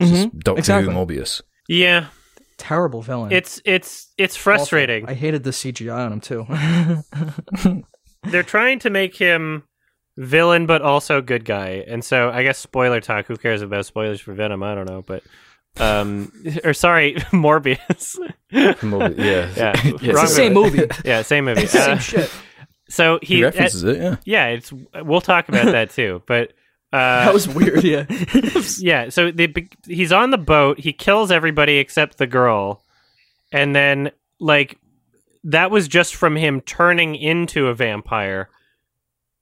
Mhm. Doctor exactly. Who Morbius. yeah, terrible villain. it's it's it's Awful. frustrating. I hated the CGI on him too. They're trying to make him villain but also good guy, and so I guess spoiler talk. Who cares about spoilers for Venom? I don't know, but um, or sorry, Morbius. Morbius yeah. Yeah. Yeah, it's the Wrong same movie. movie. yeah, same movie. It's the same Uh, shit. So He, he, references it, yeah. yeah, it's we'll talk about that too, but. Uh, That was weird. Yeah. yeah so they, he's on the boat he kills everybody except the girl and then like that was just from him turning into a vampire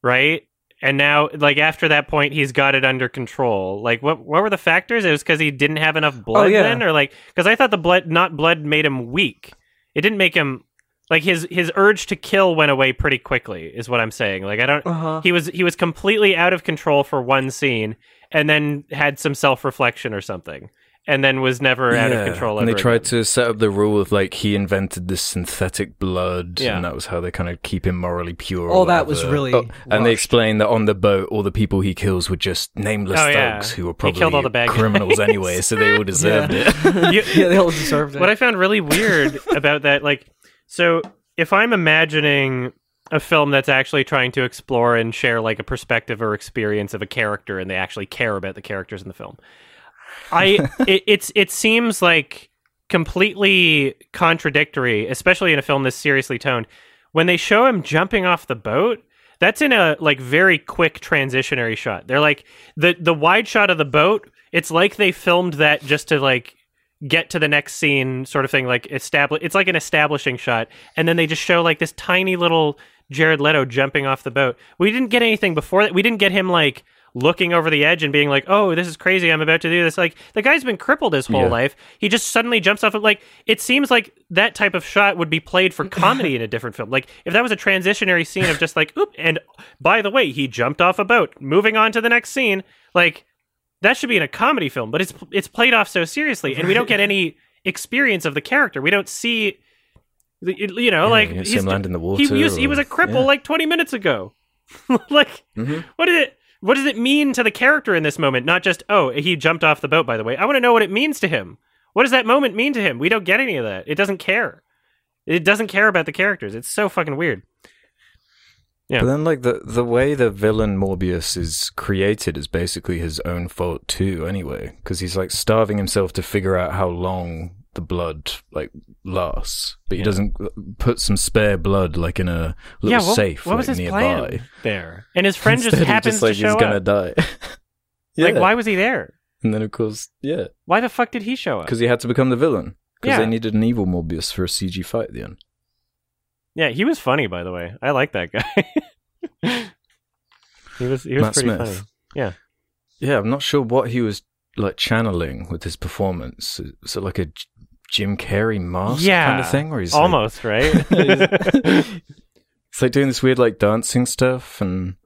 right and now like after that point he's got it under control like what what were the factors it was because he didn't have enough blood Oh, yeah. then or like because i thought the blood not blood made him weak it didn't make him like his his urge to kill went away pretty quickly is what i'm saying like i don't Uh-huh. he was he was completely out of control for one scene and then had some self-reflection or something and then was never out of Yeah, control. And they ever tried again. to set up the rule of like he invented this synthetic blood, Yeah. and that was how they kind of keep him morally pure. or All that was really Oh, and they explained that on the boat, all the people he kills were just nameless Oh, yeah. thugs who were probably killed all the bad criminals guys. anyway, so they all deserved Yeah. it. You- yeah, they all deserved it. What I found really weird about that, like, so if I'm imagining a film that's actually trying to explore and share like a perspective or experience of a character, and they actually care about the characters in the film, I it, it's it seems like completely contradictory, especially in a film this seriously toned. When they show him jumping off the boat, that's in a like very quick transitionary shot. They're like the the wide shot of the boat. It's like they filmed that just to like get to the next scene, sort of thing. Like establish. It's like an establishing shot, and then they just show like this tiny little Jared Leto jumping off the boat. We didn't get anything before that. We didn't get him like looking over the edge and being like, "Oh, this is crazy! I'm about to do this." Like the guy's been crippled his whole Yeah. life. He just suddenly jumps off. It like it seems like that type of shot would be played for comedy in a different film. Like if that was a transitionary scene of just like, "Oop!" And by the way, he jumped off a boat. Moving on to the next scene, like that should be in a comedy film, but it's it's played off so seriously, and we don't get any experience of the character. We don't see, you know, Yeah, like you he's- land in the he, water was, he was a cripple yeah. like twenty minutes ago. like, Mhm. what did it? What does it mean to the character in this moment? Not just oh, he jumped off the boat. By the way, I want to know what it means to him. What does that moment mean to him? We don't get any of that. It doesn't care. It doesn't care about the characters. It's so fucking weird. Yeah. But then, like the the way the villain Morbius is created is basically his own fault too. Anyway, because he's like starving himself to figure out how long the blood like lasts, but he Yeah. doesn't uh, put some spare blood like in a little yeah, what, safe what was his nearby. plan there? And his friend just Instead, he happens like, to show he's gonna up. die. Like, Yeah. why was he there? And then of course, yeah, Why the fuck did he show up? because he had to become the villain. Because Yeah. they needed an evil Morbius for a CG fight at the end. Yeah, he was funny, by the way. I like that guy. he was he was Matt pretty Smith. funny. Yeah. Yeah, I'm not sure what he was like channeling with his performance. Is it like a Jim Carrey mask yeah, kind of thing, where he's like- almost right. it's like doing this weird like dancing stuff and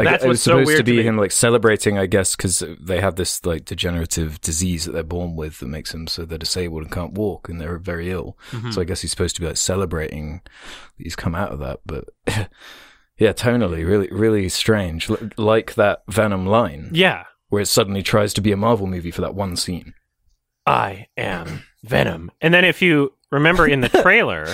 I That's it was so supposed weird to to be me. him like celebrating i guess because they have this like degenerative disease that they're born with that makes them so they're disabled and can't walk and they're very ill Mhm. so i guess he's supposed to be like celebrating that he's come out of that but yeah tonally really really strange L- like that venom line yeah, where it suddenly tries to be a marvel movie for that one scene I am Venom. And then if you remember in the trailer,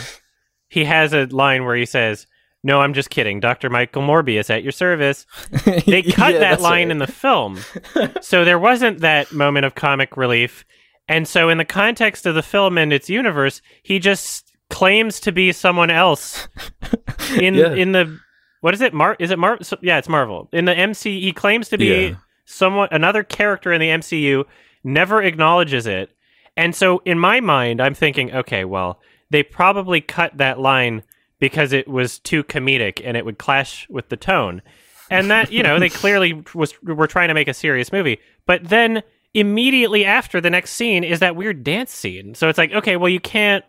he has a line where he says, "No, I'm just kidding. Dr. Michael Morbius at your service." They cut Yeah, that line right. in the film. so there wasn't that moment of comic relief. And so in the context of the film and its universe, he just claims to be someone else in Yeah. in the what is it? Mar is it Mar so- yeah, it's Marvel. In the MC he claims to be Yeah. someone another character in the MCU, never acknowledges it. And so in my mind, I'm thinking, okay, well, they probably cut that line because it was too comedic and it would clash with the tone. And that, you know, they clearly was were trying to make a serious movie. But then immediately after the next scene is that weird dance scene. So it's like, okay, well you can't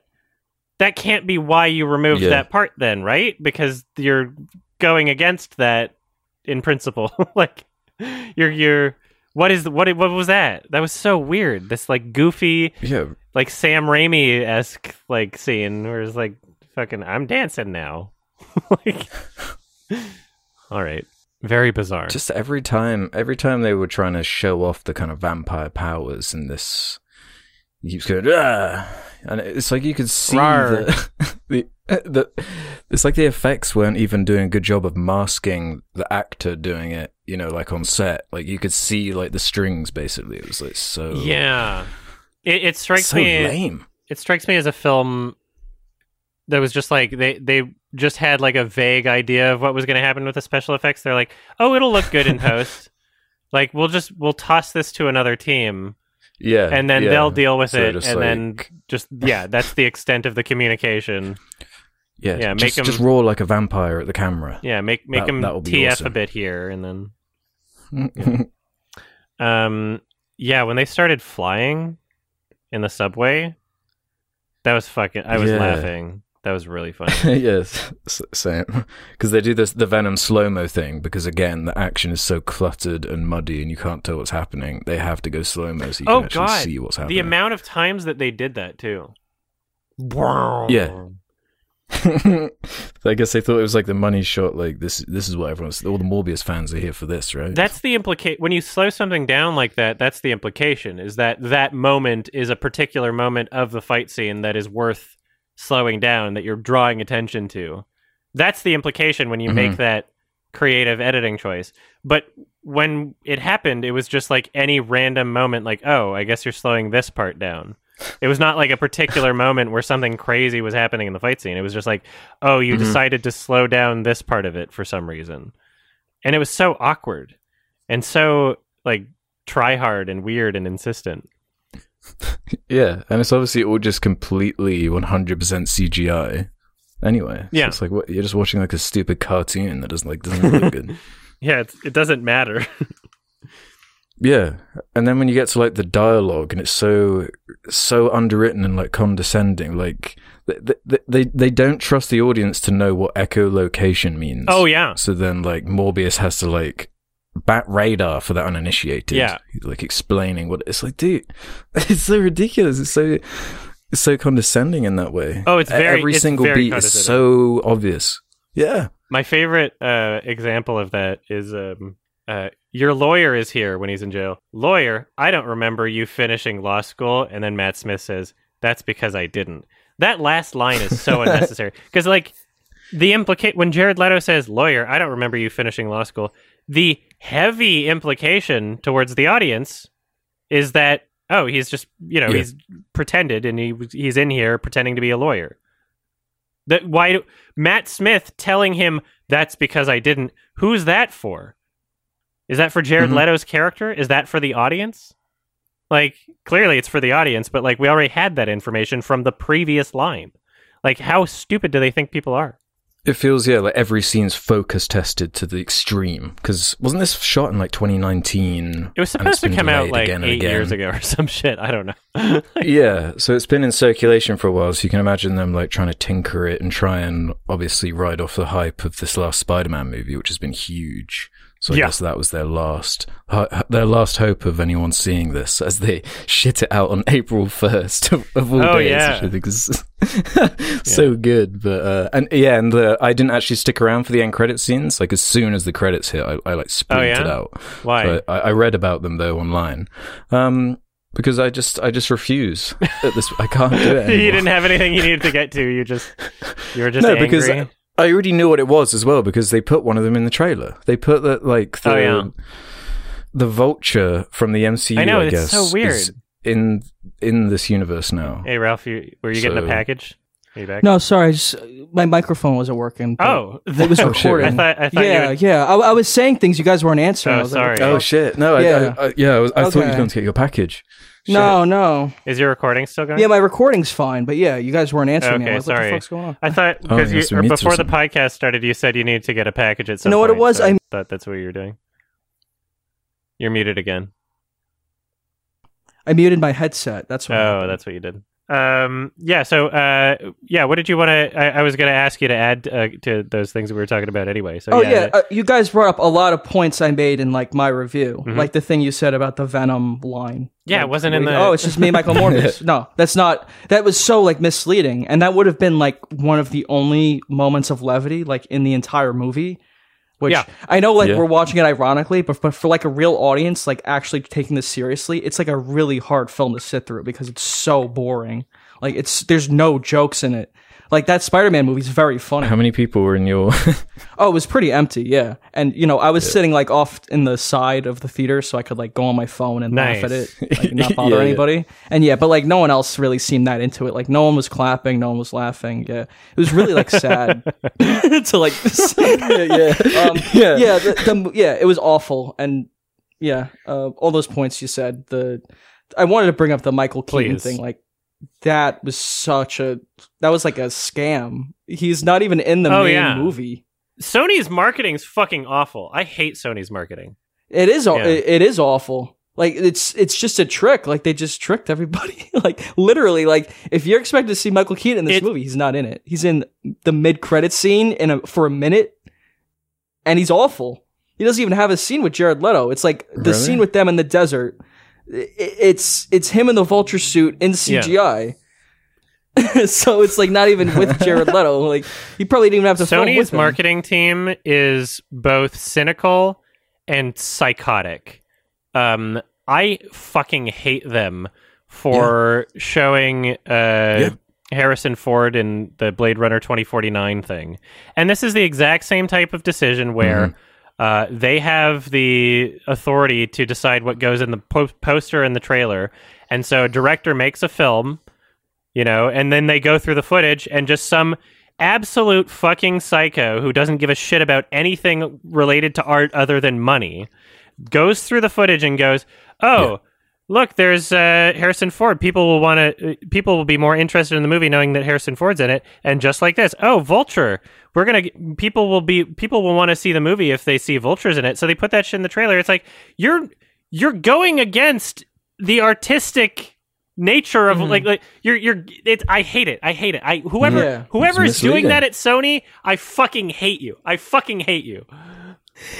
that can't be why you removed Yeah. that part then, right? Because you're going against that in principle. like you're you're what is what what was that? That was so weird. This like goofy yeah like Sam Raimi esque like scene where it's like fucking I'm dancing now. like All right. Very bizarre. just every time every time they were trying to show off the kind of vampire powers in this he keeps going ah and it's like you could see the, the, the it's like the effects weren't even doing a good job of masking the actor doing it you know like on set like you could see like the strings basically it was like so yeah. It, it strikes so me lame it strikes me as a film that was just like they they just had like a vague idea of what was going to happen with the special effects. They're like, "Oh, it'll look good in post." like we'll just we'll toss this to another team yeah and then yeah. they'll deal with So it and then just yeah, that's the extent of the communication. yeah, yeah, make just, him- just roar like a vampire at the camera Yeah, make make That- him that would be TF a bit here and then um yeah, when they started flying in the subway, that was fucking I was Yeah. laughing. That was really funny. yes, same. Because they do this the Venom slow mo thing. Because again, the action is so cluttered and muddy, and you can't tell what's happening. They have to go slow mo so you oh can actually god, see what's happening. the amount of times that they did that too. Yeah. I guess they thought it was like the money shot. Like this, this is what everyone's. All the Morbius fans are here for this, right? That's the implication. when you slow something down like that. That's the implication is that that moment is a particular moment of the fight scene that is worth slowing down that you're drawing attention to. That's the implication when you make Mhm. that creative editing choice. But when it happened, it was just like any random moment. Like, oh, I guess you're slowing this part down. It was not like a particular moment where something crazy was happening in the fight scene. It was just like, oh, you Mhm. decided to slow down this part of it for some reason. And it was so awkward and so like try hard and weird and insistent. yeah, and it's obviously all just completely one hundred percent CGI. Anyway, So Yeah. it's like what, you're just watching like a stupid cartoon that doesn't like doesn't look good. Yeah, it's, it doesn't matter. Yeah, and then when you get to like the dialogue, and it's so so underwritten and like condescending, like they they they, they don't trust the audience to know what echolocation means. oh yeah. So then, like Morbius has to like bat radar for the uninitiated. Yeah. Like explaining what it's like, dude. It's so ridiculous. It's so it's so condescending in that way. Oh, it's very- every it's single very beat is so obvious. Yeah. My favorite uh, example of that is um, uh, your lawyer is here when he's in jail. Lawyer, I don't remember you finishing law school. And then Matt Smith says, That's because I didn't. That last line is so unnecessary. Because, like, the implicate when Jared Leto says, Lawyer, I don't remember you finishing law school, the heavy implication towards the audience is that, oh, he's just, you know, Yeah. he's pretended and he he's in here pretending to be a lawyer. That why do Matt Smith telling him that's because I didn't? Who's that for? Is that for Jared Mhm. Leto's character? Is that for the audience? Like clearly it's for the audience, but like we already had that information from the previous line. Like how stupid do they think people are? It feels yeah like every scene's focus tested to the extreme. Because wasn't this shot in like 2019? It was supposed to come out like again eight years ago or some shit. I don't know. yeah, so it's been in circulation for a while, so you can imagine them like trying to tinker it and try and obviously ride off the hype of this last Spider-Man movie, which has been huge. So I Yeah. guess that was their last, their last hope of anyone seeing this as they shit it out on April first of, of all Oh, days, yeah. which I think is so good. But uh, and yeah, and the, I didn't actually stick around for the end credit scenes. Like as soon as the credits hit, I, I like sprinted Oh, yeah? out. Why? So I, I read about them though online, um, because I just I just refuse. At this, I can't do it. you didn't have anything you needed to get to. You just you were just no, angry. because I, I already knew what it was as well because they put one of them in the trailer. They put that like oh, the Oh, yeah. the vulture from the MCU. I know, I it's guess, so weird. is in in this universe now. hey Ralph, you, were you getting a package? Back? No, sorry, just my microphone wasn't working. but Oh, it was Oh, recording. I thought I thought yeah, you would, yeah. I, I was saying things you guys weren't answering. Oh, I was like, sorry. Oh shit! No, Yeah. I, I, I, yeah, I, was, I thought you were going to get your package. Shit. No, no. is your recording still going? Yeah, my recording's fine, but yeah, you guys weren't answering me. Okay, I was like, sorry. what the fuck's going on? I thought Oh, because it must you be or me or before the something. podcast started, you said you needed to get a package at some. know what it point, was? so I- thought that's what you were doing. You're muted again. I muted my headset. That's what. Oh, happened. that's what you did. Um, yeah. So, uh, yeah. What did you want to? I, I was going to ask you to add uh, to those things that we were talking about anyway. So, Oh yeah, yeah. uh, you guys brought up a lot of points I made in like my review, Mhm. like the thing you said about the Venom line. Yeah, it wasn't in where- the- Oh, it's just me, Michael Morbius. no, that's not. That was so like misleading, and that would have been like one of the only moments of levity like in the entire movie. Which Yeah. I know, like Yeah. we're watching it ironically, but but for like a real audience, like actually taking this seriously, it's like a really hard film to sit through because it's so boring. Like it's there's no jokes in it. Like that Spider-Man movie is very funny. How many people were in your? Oh, it was pretty empty, yeah. And you know, I was sitting like off in the side of the theater, so I could like go on my phone and laugh at it, like not bother Yeah, yeah. anybody. And yeah, but like no one else really seemed that into it. Like no one was clapping, no one was laughing. Yeah, it was really like sad to like. yeah, um, yeah. yeah, the, the, yeah, it was awful, and yeah, uh, all those points you said. The I wanted to bring up the Michael Keaton Please. thing, like that was such a that was like a scam. He's not even in the Oh, main yeah. movie. Sony's marketing's fucking awful. I hate Sony's marketing. It is yeah. it, it is awful. Like it's it's just a trick. Like they just tricked everybody. like literally, like if you're expected to see Michael Keaton in this It- movie, he's not in it. He's in the mid credit scene in a, for a minute, and he's awful. He doesn't even have a scene with Jared Leto. It's like the Really? scene with them in the desert. It's it's him in the vulture suit in CGI. so it's like not even with Jared Leto. Like he probably didn't even have to. Sony's marketing team is both cynical and psychotic. Um, I fucking hate them for showing uh, Harrison Ford in the Blade Runner 2049 thing. And this is the exact same type of decision where uh, they have the authority to decide what goes in the po- poster and the trailer. And so a director makes a film, you know, and then they go through the footage and just some absolute fucking psycho who doesn't give a shit about anything related to art other than money goes through the footage and goes, "Oh, look, there's uh, Harrison Ford. People will want to. Uh, people will be more interested in the movie knowing that Harrison Ford's in it." And just like this, oh, Vulture. We're gonna. People will be. People will want to see the movie if they see vultures in it. So they put that shit in the trailer. It's like you're you're going against the artistic nature of like like you're you're it I hate it. I hate it. I whoever Yeah. whoever is doing that at Sony, I fucking hate you. I fucking hate you.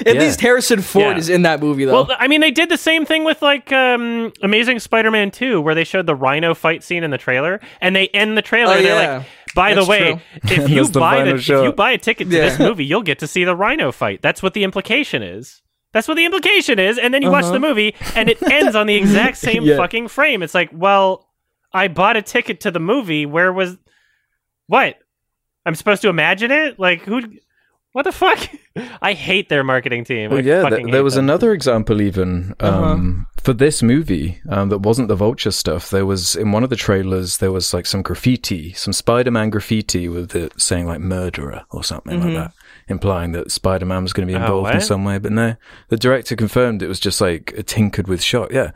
At Yeah. least Harrison Ford Yeah. is in that movie though. Well, I mean, they did the same thing with like um, Amazing Spider-Man 2, where they showed the Rhino fight scene in the trailer, and they end the trailer. Oh, and they're yeah. like, "By the way, true. if you the buy the, if you buy a ticket to Yeah. this movie, you'll get to see the Rhino fight." That's what the implication is. That's what the implication is, and then you watch Uh-huh. the movie, and it ends on the exact same Yeah. fucking frame. It's like, well, I bought a ticket to the movie. Where was what? I'm supposed to imagine it? Like who? What the fuck? I hate their marketing team. Well, I yeah, th- there was them. another example even um, for this movie um, that wasn't the vulture stuff. There was in one of the trailers there was like some graffiti, some Spider-Man graffiti with it saying like murderer or something like that, implying that Spider-Man was going to be Oh, involved in some way. But no, the director confirmed it was just like a tinkered with shot. Yeah,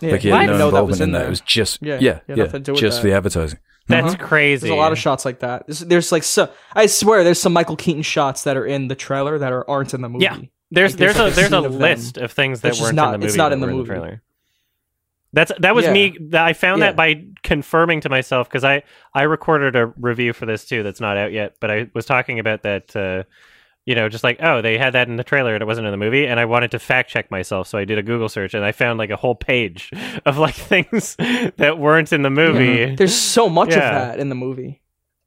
Yeah. like he had didn't no know that involvement in in that. It was just Yeah, yeah, yeah, yeah, nothing to do with just that. for the advertising. That's Uh-huh. crazy. There's a lot of shots like that. There's, there's like so. I swear, there's some Michael Keaton shots that are in the trailer that are aren't in the movie. Yeah. There's Like, there's, there's a a there's a of list of things that weren't not- in the movie. it's not in the movie. trailer. That's that was Yeah. me. I found Yeah. that by confirming to myself because I I recorded a review for this too that's not out yet. But I was talking about that. Uh, you know, just like oh, they had that in the trailer and it wasn't in the movie, and I wanted to fact check myself, so I did a Google search and I found like a whole page of like things that weren't in the movie. There's so much of that in the movie.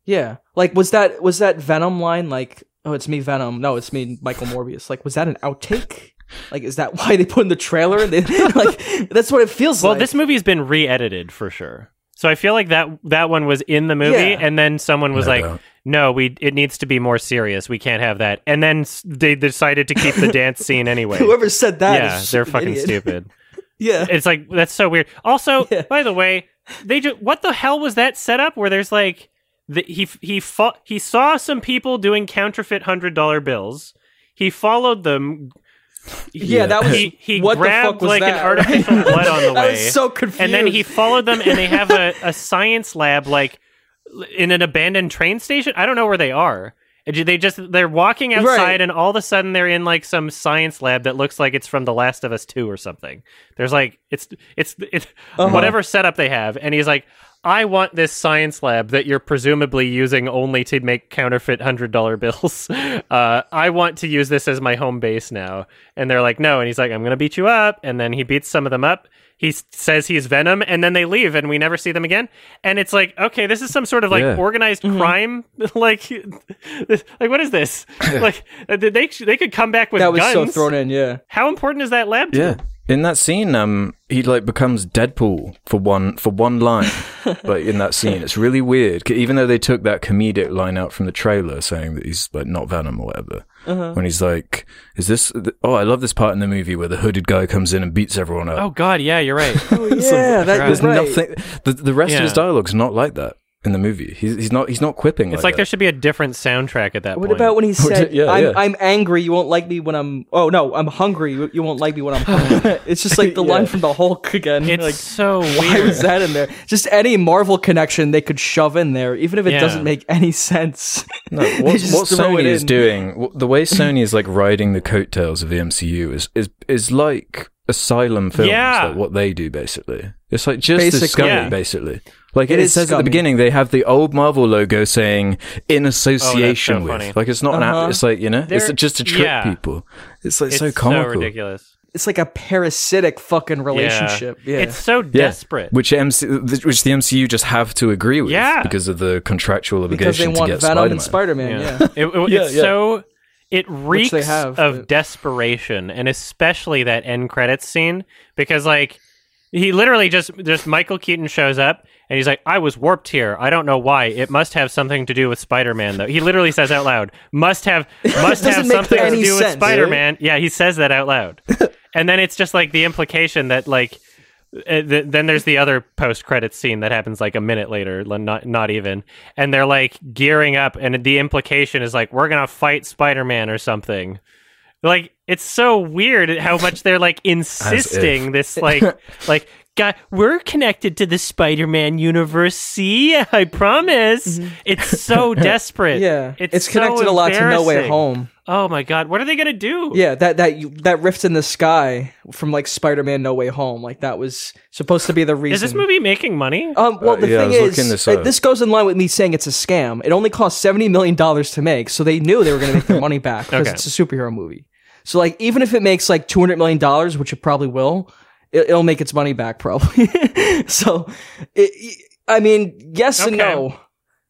Yeah. Like was that was that Venom line like oh it's me Venom no it's me Michael Morbius like was that an outtake like is that why they put in the trailer they, like that's what it feels Well, like Well, this movie's been re-edited for sure. So I feel like that that one was in the movie, Yeah. and then someone was No like, doubt. "No, we it needs to be more serious. We can't have that." And then they decided to keep the dance scene anyway. whoever said that yeah, is they're fucking idiot. stupid. yeah It's like that's so weird. Also, Yeah. by the way, they just what the hell was that setup where there's like the, he he fought, he saw some people doing counterfeit hundred dollar bills. He followed them. Yeah that was he, he what grabbed the fuck was like that? an artificial blood on the I way. was so confused and then he followed them and they have a, a science lab like in an abandoned train station i don't know where they are they just they're walking outside Right. and all of a sudden they're in like some science lab that looks like it's from the last of us 2 or something there's like it's it's it's Uh-huh. whatever setup they have and he's like I want this science lab that you're presumably using only to make counterfeit hundred dollar bills. Uh, I want to use this as my home base now. And they're like, no. And he's like, I'm going to beat you up. And then he beats some of them up. He says he's Venom, and then they leave, and we never see them again. And it's like, okay, this is some sort of like Yeah. organized Mm-hmm. crime. like, like what is this? like uh, they they could come back with that was guns. so thrown in yeah How important is that lab? To Yeah. them? In that scene, um, he like becomes Deadpool for one for one line, but in that scene. It's really weird. even though they took that comedic line out from the trailer, saying that he's like not Venom or whatever. Uh-huh. When he's like, "Is this?" th- Oh, I love this part in the movie where the hooded guy comes in and beats everyone up. Oh God, yeah, you're right. oh yeah that There's right. nothing. The, the rest Yeah. of his dialogue's not like that in the movie. He's he's not he's not quipping. It's like like there should be a different soundtrack at that point. What point. about when he said, yeah, I'm, yeah. I'm angry, you won't like me when I'm. Oh, no, I'm hungry, you you won't like me when I'm hungry. it's just like the Yeah. line from the Hulk again. It's like, so why weird. was that in there? Just any Marvel connection they could shove in there, even if it Yeah. doesn't make any sense. No, what, what Sony is doing, the way Sony is like riding the coattails of the MCU is is is like asylum films, Yeah. like what they do basically. It's like just as Basically. scummy, Yeah. basically. Like It it, is says at the beginning, they have the old Marvel logo saying "in association Oh, so with." funny. Like it's not Uh-huh. app. It's like you know, it's They're- just to trick yeah. people. It's like It's so so, comical. ridiculous. It's like a parasitic fucking relationship. Yeah. It's so Yeah. desperate. Which MC, which the MCU just have to agree with, Yeah. because of the contractual because they obligation to want get Venom Spider-Man. and Spider-Man. Yeah. It- it- Yeah, it's yeah. so it reeks they have, of but- desperation, and especially that end credits scene because like he literally just just Michael Keaton shows up and he's like, "I was warped here. I don't know why. It must have something to do with Spider-Man, though." He literally says out loud, "Must have must have something to do with. Spider-Man." Yeah, he says that out loud, and then it's just like the implication that like. Uh, th- then there's the other post credits scene that happens like a minute later, not not even, and they're like gearing up, and the implication is like we're gonna fight Spider Man or something. Like it's so weird how much they're like insisting this like like guy we're connected to the Spider Man universe. See, I promise. It's so desperate. Mm-hmm. Yeah. it's, It's, so connected a lot to No Way. Home. Oh my god, what are they gonna do? Yeah, that that that rift in the sky from like Spider-Man No Way Home, like that was supposed to be the reason. Is this movie making money? Um, well, Uh, the yeah, thing is, this uh, this goes in line with me saying it's a scam. It only cost seventy million dollars to make, so they knew they were going to make their money back because Okay. it's a superhero movie. So, like, even if it makes like two hundred million dollars, which it probably will, it, it'll make its money back probably. so, it, I mean, yes and no.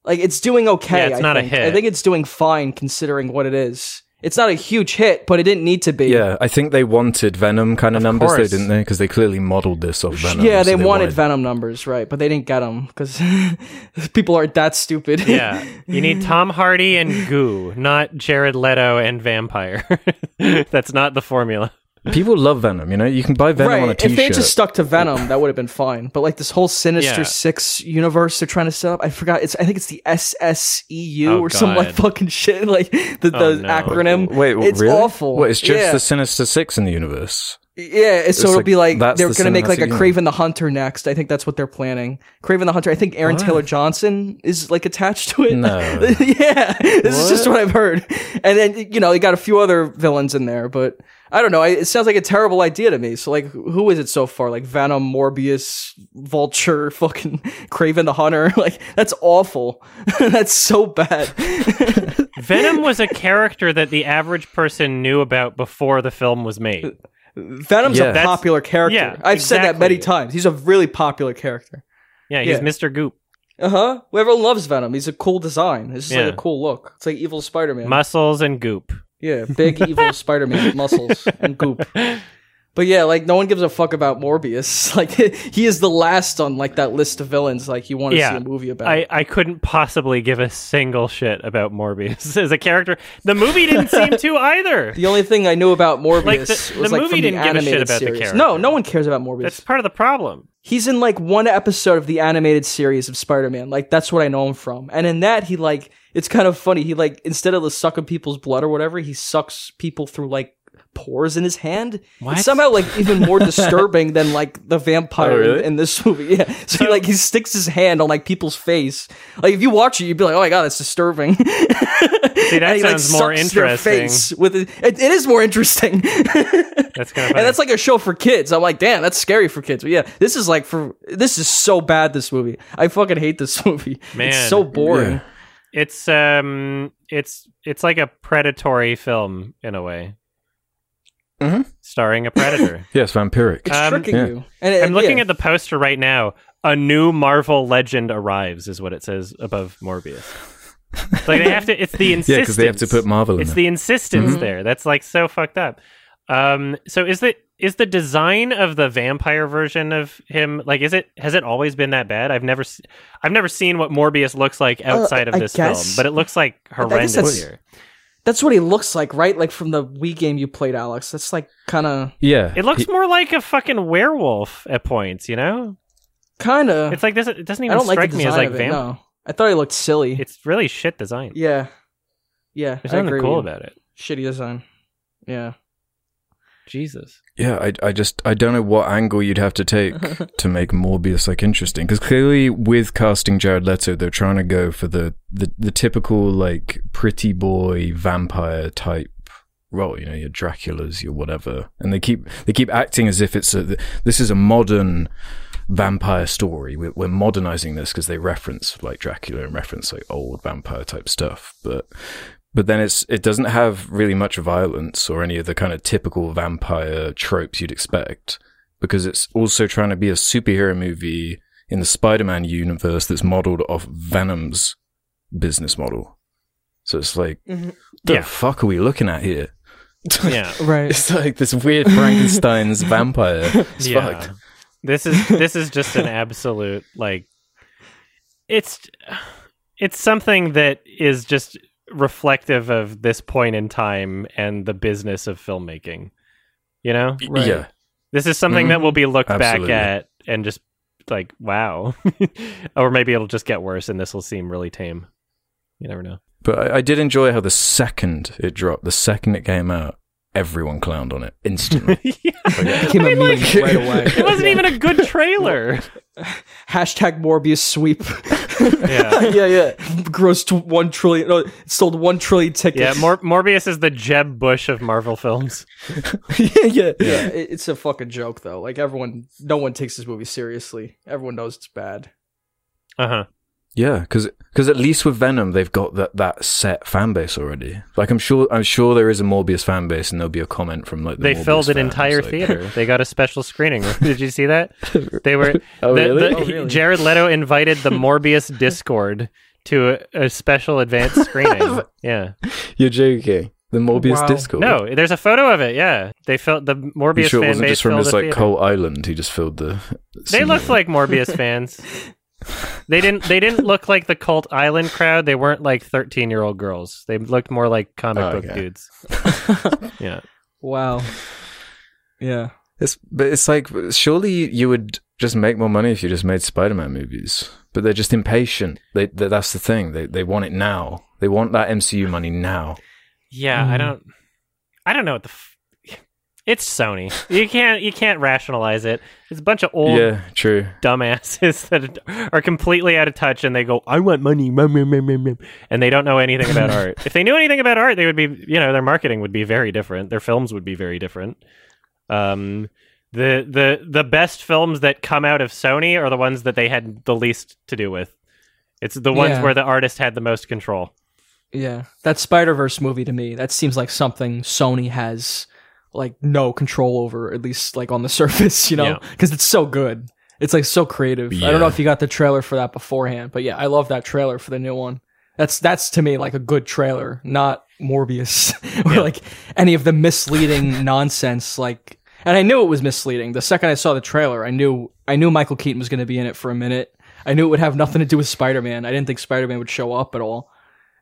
Like, it's doing okay. Yeah, it's I not a think. hit. I think it's doing fine considering what it is. It's not a huge hit, but it didn't need to be. Yeah, I think they wanted Venom kind of, Of numbers, though, didn't they? Because they clearly modeled this off Venom. yeah, so they, wanted, Venom numbers, right? But they didn't get them because people aren't that stupid. Yeah, you need Tom Hardy and goo, not Jared Leto and vampire. That's not the formula. People love Venom. You know, you can buy Venom right. on a T-shirt. if they had just stuck to Venom, that would have been fine. But like this whole Sinister Yeah. Six universe they're trying to set up, I forgot. It's I think it's the SSEU Oh, or some like fucking shit, like the, oh, the Oh, no. acronym. Wait, it's really? awful. What? It's just yeah. the Sinister Six in the universe. Yeah, so it'll like- be like they're the gonna make like a cinematic. Kraven the Hunter next. I think that's what they're planning. Kraven the Hunter. I think Aaron What? Taylor Johnson is like attached to it. No. yeah, this is just what I've heard. And then you know you got a few other villains in there, but I don't know. I, it sounds like a terrible idea to me. So like, who is it so far? Like Venom, Morbius, Vulture, fucking Kraven the Hunter. Like that's awful. that's so bad. Venom was a character that the average person knew about before the film was made. Venom's Yeah. a That's- popular character. yeah, I've said that many times. He's a really popular character. Yeah, he's Yeah. Mr. Goop. Uh huh. Everyone loves Venom. He's a cool design. It's just Yeah. like a cool look. It's like evil Spider Man. Muscles and goop. Yeah, big evil Spider Man muscles and goop. But yeah, like no one gives a fuck about Morbius. Like he is the last on like that list of villains. Like you want to Yeah. see a movie about. I, I couldn't possibly give a single shit about Morbius as a character. The movie didn't seem to either. the only thing I knew about Morbius Like, the- was the like movie from didn't the give a shit animated about the series. character. No, no one cares about Morbius. That's part of the problem. He's in like one episode of the animated series of Spider-Man. Like that's what I know him from. And in that he like it's kind of funny. He like instead of the sucking people's blood or whatever, he sucks people through like pores in his hand. What? It's somehow like even more disturbing than like the vampire Oh, really? in this movie. Yeah. So, he like he sticks his hand on like people's face. Like if you watch it, you'd be like, oh my god, that's disturbing. See, that he, like, sounds more interesting. with it. It, it is more interesting. That's kind of And that's like a show for kids. I'm like, damn, that's scary for kids. But yeah, this is like for this is so bad. This movie, I fucking hate this movie. Man. it's so boring. Yeah. it's um it's it's like a predatory film in a way. Mhm. Starring a predator. Yes, vampiric. It's Um, tricking yeah. you. And it- I'm looking yeah. at the poster right now. A new Marvel legend arrives, is what it says above Morbius. like they have to. It's the insistence. yeah, because they have to put Marvel in It's there. the insistence Mm-hmm. there. That's like so fucked up. Um. So is the is the design of the vampire version of him like is it has it always been that bad? I've never se- I've never seen what Morbius looks like outside of Uh, I this guess- film, but it looks like horrendous that's- here. That's what he looks like, right? Like from the Wii game you played, Alex. That's like kind of, yeah, It looks he- more like a fucking werewolf at points, you know? kind of. It's like this. It doesn't I even don't like strike the me design as like of it. vamp. No, I thought he looked silly. It's really shit design. yeah, yeah. There's I nothing cool about it. Shitty design. Yeah. Jesus. yeah. I, I just I don't know what angle you'd have to take to make Morbius like interesting because clearly with casting Jared Leto, they're trying to go for the the, the typical like pretty boy vampire type role. You know, your Dracula's, your whatever, and they keep they keep acting as if it's a this is a modern vampire story. We're, we're modernizing this because they reference like Dracula and reference like old vampire type stuff, but but then it's it doesn't have really much violence or any of the kind of typical vampire tropes you'd expect because it's also trying to be a superhero movie in the Spider-Man universe that's modeled off Venom's business model. So it's like, Mm-hmm. the Yeah. fuck are we looking at here? Yeah. Right. It's like this weird Frankenstein's vampire. It's yeah. fucked. This is this is just an absolute like it's it's something that is just reflective of this point in time and the business of filmmaking. You know? Right. Yeah. This is something that mm-hmm. will be looked Absolutely. back at and just like wow. or maybe it'll just get worse and this will seem really tame. You never know. But I, I did enjoy how the second it dropped, the second it came out, everyone clowned on it instantly. Became a meme right away. It wasn't even a good trailer. Hashtag Morbius sweep. yeah. yeah, yeah. Grossed one trillion. No, sold one trillion tickets. Yeah, Mor- Morbius is the Jeb Bush of Marvel films. yeah, yeah, yeah. It- It's a fucking joke though. Like everyone, no one takes this movie seriously. Everyone knows it's bad. Uh huh. Yeah, because because at least with Venom they've got that, that set fan base already. Like I'm sure I'm sure there is a Morbius fan base, and there'll be a comment from like the They Morbius filled an fans, entire like- theater. They got a special screening. Did you see that? They were. Oh, the- really? the- Oh, really? Jared Leto invited the Morbius Discord to a, a special advanced screening. Yeah. You're joking. The Morbius Wow. Discord. No, there's a photo of it. Yeah, they filled the you Morbius sure it fan wasn't base just from his like theater. Coal Island? He just filled the. They looked like Morbius fans. They didn't. They didn't look like the Cult Island crowd. They weren't like 13 year old girls. They looked more like comic Oh, book okay. dudes. Yeah. Wow. Yeah. It's but it's like surely you would just make more money if you just made Spider-Man movies. But they're just impatient. They, they that's the thing. They they want it now. They want that MCU money now. Yeah, I Mm. don't. I don't know what the. F- it's Sony. You can't. You can't rationalize it. It's a bunch of old yeah, true. dumbasses that are completely out of touch, and they go, "I want money," mum, mum, mum, mum, mum," and they don't know anything about art. If they knew anything about art, they would be. You know, their marketing would be very different. Their films would be very different. Um, the the the best films that come out of Sony are the ones that they had the least to do with. It's the ones Yeah. where the artist had the most control. Yeah. That Spider Verse movie to me, that seems like something Sony has like no control over, at least like on the surface, you know? Yeah. Because it's so good. It's like so creative. I don't know if you got the trailer for that beforehand, but yeah, I love that trailer for the new one. That's that's to me like a good trailer, not Morbius or Yeah. like any of the misleading nonsense. Like, and I knew it was misleading the second I saw the trailer. I knew I knew Michael Keaton was going to be in it for a minute. I knew it would have nothing to do with Spider Man. I didn't think Spider Man would show up at all.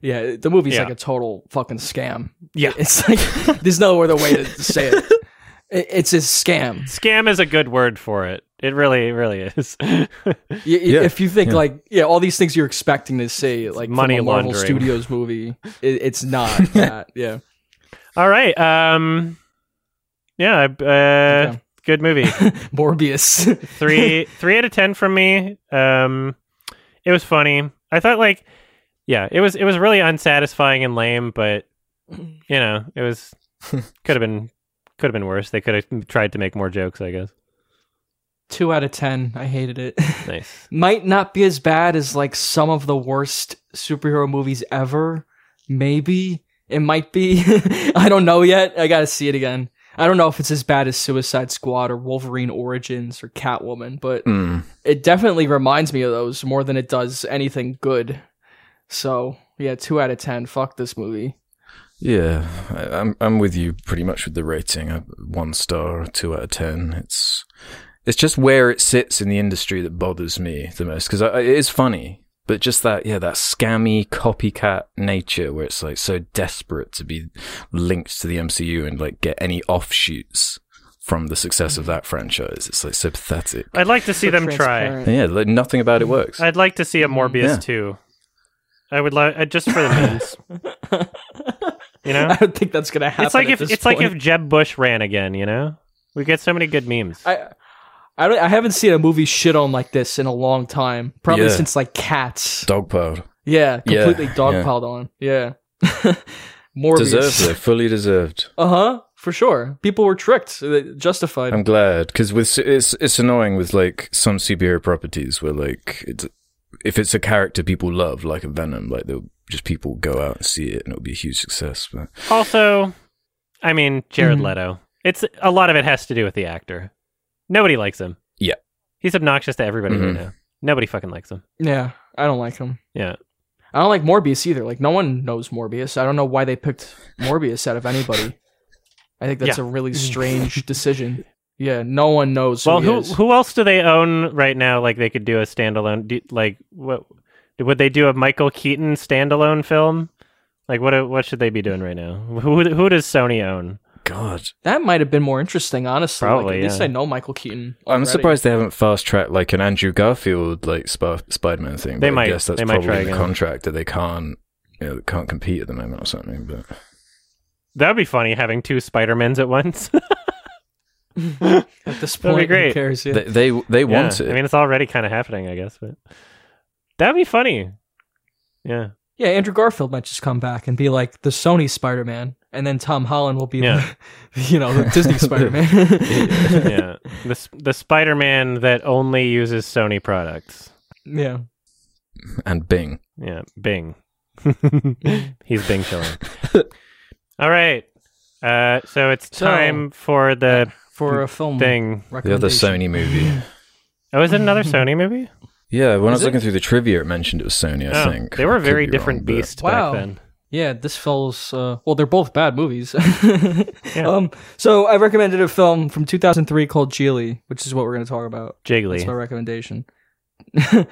Yeah, the movie's Yeah. like a total fucking scam. Yeah. It's like there's no other way to say it. It- It's a scam. Scam is a good word for it. It really, really is. Y- y- Yeah, If you think yeah. like yeah, all these things you're expecting to see like money from a Marvel. Studios movie, it, it's not that. Yeah, All right. Um. Yeah. Uh, Okay. Good movie. Morbius. three three out of ten from me. Um, it was funny. I thought like, yeah, it was it was really unsatisfying and lame, but you know, it was could have been could have been worse. They could have tried to make more jokes. I guess. Two out of ten. I hated it. Nice. Might not be as bad as like some of the worst superhero movies ever. Maybe it might be. I don't know yet. I gotta see it again. I don't know if it's as bad as Suicide Squad or Wolverine Origins or Catwoman, but Mm. it definitely reminds me of those more than it does anything good. So yeah, two out of ten. Fuck this movie. Yeah, I, I'm I'm with you pretty much with the rating. Uh, One star, two out of ten. It's it's just where it sits in the industry that bothers me the most because it is funny, but just that yeah that scammy copycat nature where it's like so desperate to be linked to the MCU and like get any offshoots from the success of that franchise. It's like so pathetic. I'd like to see So them try. yeah, like nothing about it works. I'd like to see a Morbius Yeah. too. I would like uh, just for the memes. you know, I don't think that's gonna happen. it's like at if this it's like if Jeb Bush ran again. You know, we get so many good memes. I. I, don't, I haven't seen a movie shit on like this in a long time. Probably Yeah. since like Cats. Dogpiled. Yeah, Yeah, completely yeah. dogpiled on. Yeah. Morbius. Deserved it. Fully deserved. Uh huh. For sure. People were tricked. Uh, Justified. I'm glad because with it's it's annoying with like some superhero properties where like it's if it's a character people love like a Venom, like they'll just people go out and see it and it'll be a huge success. But Also, I mean, Jared Mhm. Leto. It's a lot of it has to do with the actor. Nobody likes him. Yeah. He's obnoxious to everybody right Mhm. now. Nobody fucking likes him. yeah, I don't like him. Yeah. I don't like Morbius either. Like no one knows Morbius. I don't know why they picked Morbius out of anybody. I think that's Yeah. a really strange decision. Yeah, no one knows. Well, who, who he is. who else do they own right now? Like they could do a standalone. Do, like what would they do a Michael Keaton standalone film? Like what what should they be doing right now? Who who does Sony own? God, that might have been more interesting, honestly. Like, Probably, at least. I know Michael Keaton. I'm surprised they haven't fast tracked like an Andrew Garfield like Sp- Spider-Man thing. They might- I guess that's they probably try the again. contract that they can't you know, can't compete at the moment or something. But That would be funny having two Spider Mans at once. At this That'd be point, great. who cares? Yeah. they they, they want Yeah, it. I mean, it's already kind of happening, I guess, but that'd be funny. Yeah. yeah, Andrew Garfield might just come back and be like the Sony Spider Man, and then Tom Holland will be Yeah. the, you know, the Disney Spider Man. yeah. The the Spider Man that only uses Sony products. yeah. and Bing. Yeah, Bing. He's Bing chilling. All right. Uh, so it's So- time for the For a film thing. The other. Sony movie. Oh, is it another Sony movie? Yeah, when I was it? looking through the trivia, it mentioned it was Sony. I Oh, think they were I could very be different wrong, but- beasts Wow. back then. Yeah, this feels uh well they're both bad movies. Yeah. Um so I recommended a film from 2003 called Gigli, which is what we're going to talk about. Jiggly. That's my recommendation. Yeah,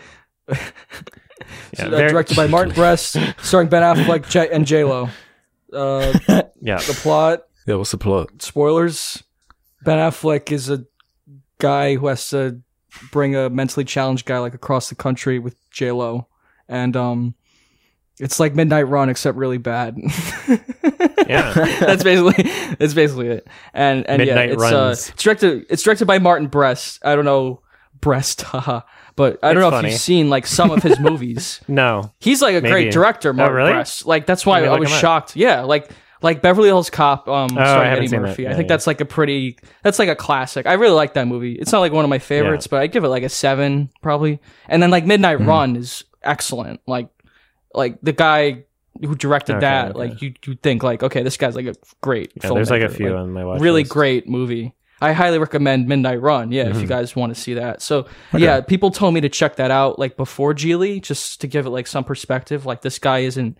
So, uh, very- directed by Martin Brest, starring Ben Affleck J- and J Lo. Uh, Yeah. the plot Yeah, what's the plot? spoilers. Ben Affleck is a guy who has to bring a mentally challenged guy like across the country with J Lo, and um, it's like Midnight Run except really bad. Yeah. that's basically that's basically it. And and Midnight yeah, it's uh, it's directed it's directed by Martin Brest. I don't know Brest, haha. But I don't It's know funny. if you've seen like some of his movies. No. He's like a Maybe. great director, Martin really? Brest. Like that's why I was him up. shocked. Yeah, like like Beverly Hills Cop, um, Oh, starring Eddie. Murphy. Yeah, I think yeah. that's like a pretty that's like a classic. I really like that movie. It's not like one of my favorites, but I give it like a seven probably. And then like Midnight Mm-hmm. Run is excellent. Like like the guy who directed Okay, that, okay. like you you think like okay, this guy's like a great. Yeah, there's like a few Like, on my watch really list. great movie. I highly recommend Midnight Run. Yeah, if you Mhm. guys want to see that. So yeah, people told me to check that out like before Gigli, just to give it like some perspective. Like this guy isn't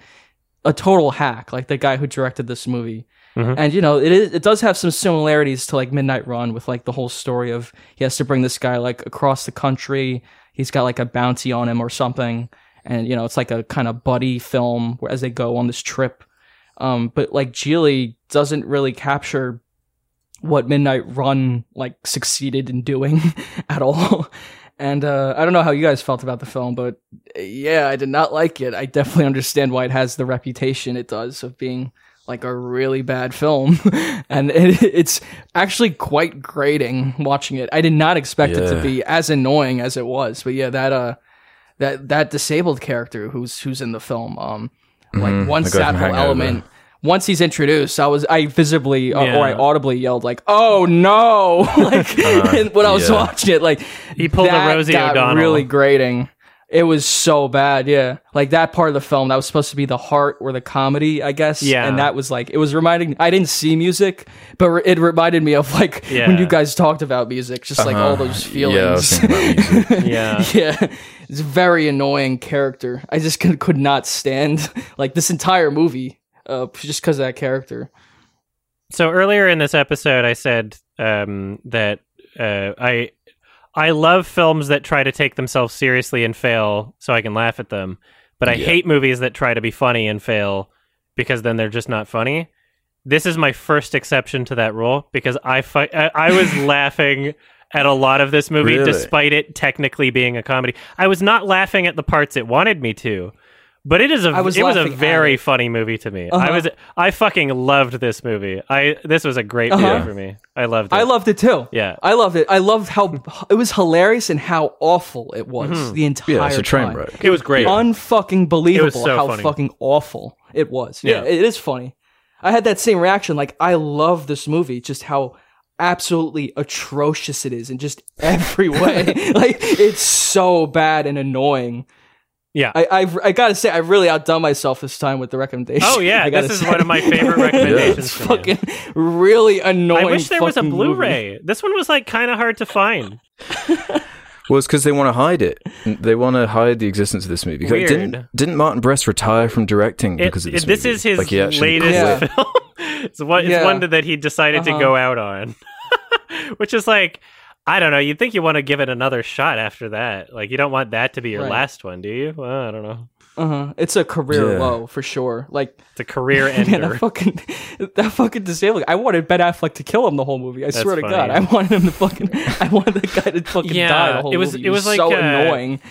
a total hack, like the guy who directed this movie. Mhm. And you know, it is it does have some similarities to like Midnight Run with like the whole story of he has to bring this guy like across the country. He's got like a bounty on him or something. And you know, it's like a kind of buddy film as they go on this trip. Um, but like Gigli doesn't really capture what Midnight Run like succeeded in doing at all. And uh, I don't know how you guys felt about the film, but yeah, I did not like it. I definitely understand why it has the reputation it does of being like a really bad film, and it, it's actually quite grating watching it. I did not expect it to be as annoying as it was, but yeah, that uh, that that disabled character who's who's in the film, um, like guy that Hangover. element once he's introduced i was i visibly uh, Yeah. or i audibly yelled like oh no like Uh, when i was yeah. watching it like He pulled a that Rosie got O'Donnell. really grating it was so bad yeah like that part of the film that was supposed to be the heart or the comedy i guess Yeah. and that was like it was reminding i didn't see music but re- it reminded me of like when Yeah. you guys talked about music just like all Uh-huh. those Yeah, I was feelings thinking about music. Yeah. yeah, it's a very annoying character. I just could, could not stand like this entire movie, uh, just because of that character. So earlier in this episode, I said um, that uh, I I love films that try to take themselves seriously and fail, so I can laugh at them. But I Yeah. hate movies that try to be funny and fail because then they're just not funny. This is my first exception to that rule because I fi- I, I was laughing at a lot of this movie Really? despite it technically being a comedy. I was not laughing at the parts it wanted me to. But it is a I was it was a very it. funny movie to me. I Uh-huh. was I fucking loved this movie. I this was a great Uh-huh. movie for me. I loved it. I loved it too. Yeah. I loved it. I loved how it was hilarious and how awful it was Mhm. the entire Yeah, it's a train time. wreck. It was great. Unfucking believable so how funny. fucking awful it was. Yeah, Yeah. it is funny. I had that same reaction. Like, I love this movie, just how absolutely atrocious it is in just every way. like, it's so bad and annoying. Yeah. I, I, I gotta say, I really outdone myself this time with the recommendation. Oh yeah, I gotta this is say. one of my favorite recommendations. It's from you. fucking really annoying. I wish there was a. Blu-ray. This one was like kind of hard to find. Well, it's because they want to hide it. They want to hide the existence of this movie. Like, Weird. Didn't didn't Martin Brest retire from directing It- because of this? it- this movie? is his Like, he actually latest quit. Yeah. film. it's one, it's one that he decided to Uh-huh. go out on, which is like, I don't know. You'd think you want to give it another shot after that. Like, you don't want that to be your Right. last one, do you? Well, I don't know. Uh-huh. It's a career Yeah. low for sure. Like It's a career man, ender. that fucking that fucking disabling. I wanted Ben Affleck to kill him the whole movie. I That's swear to funny. God, I wanted him to fucking. I wanted the guy to fucking Yeah, die the whole it was- movie. it was like, so uh, annoying.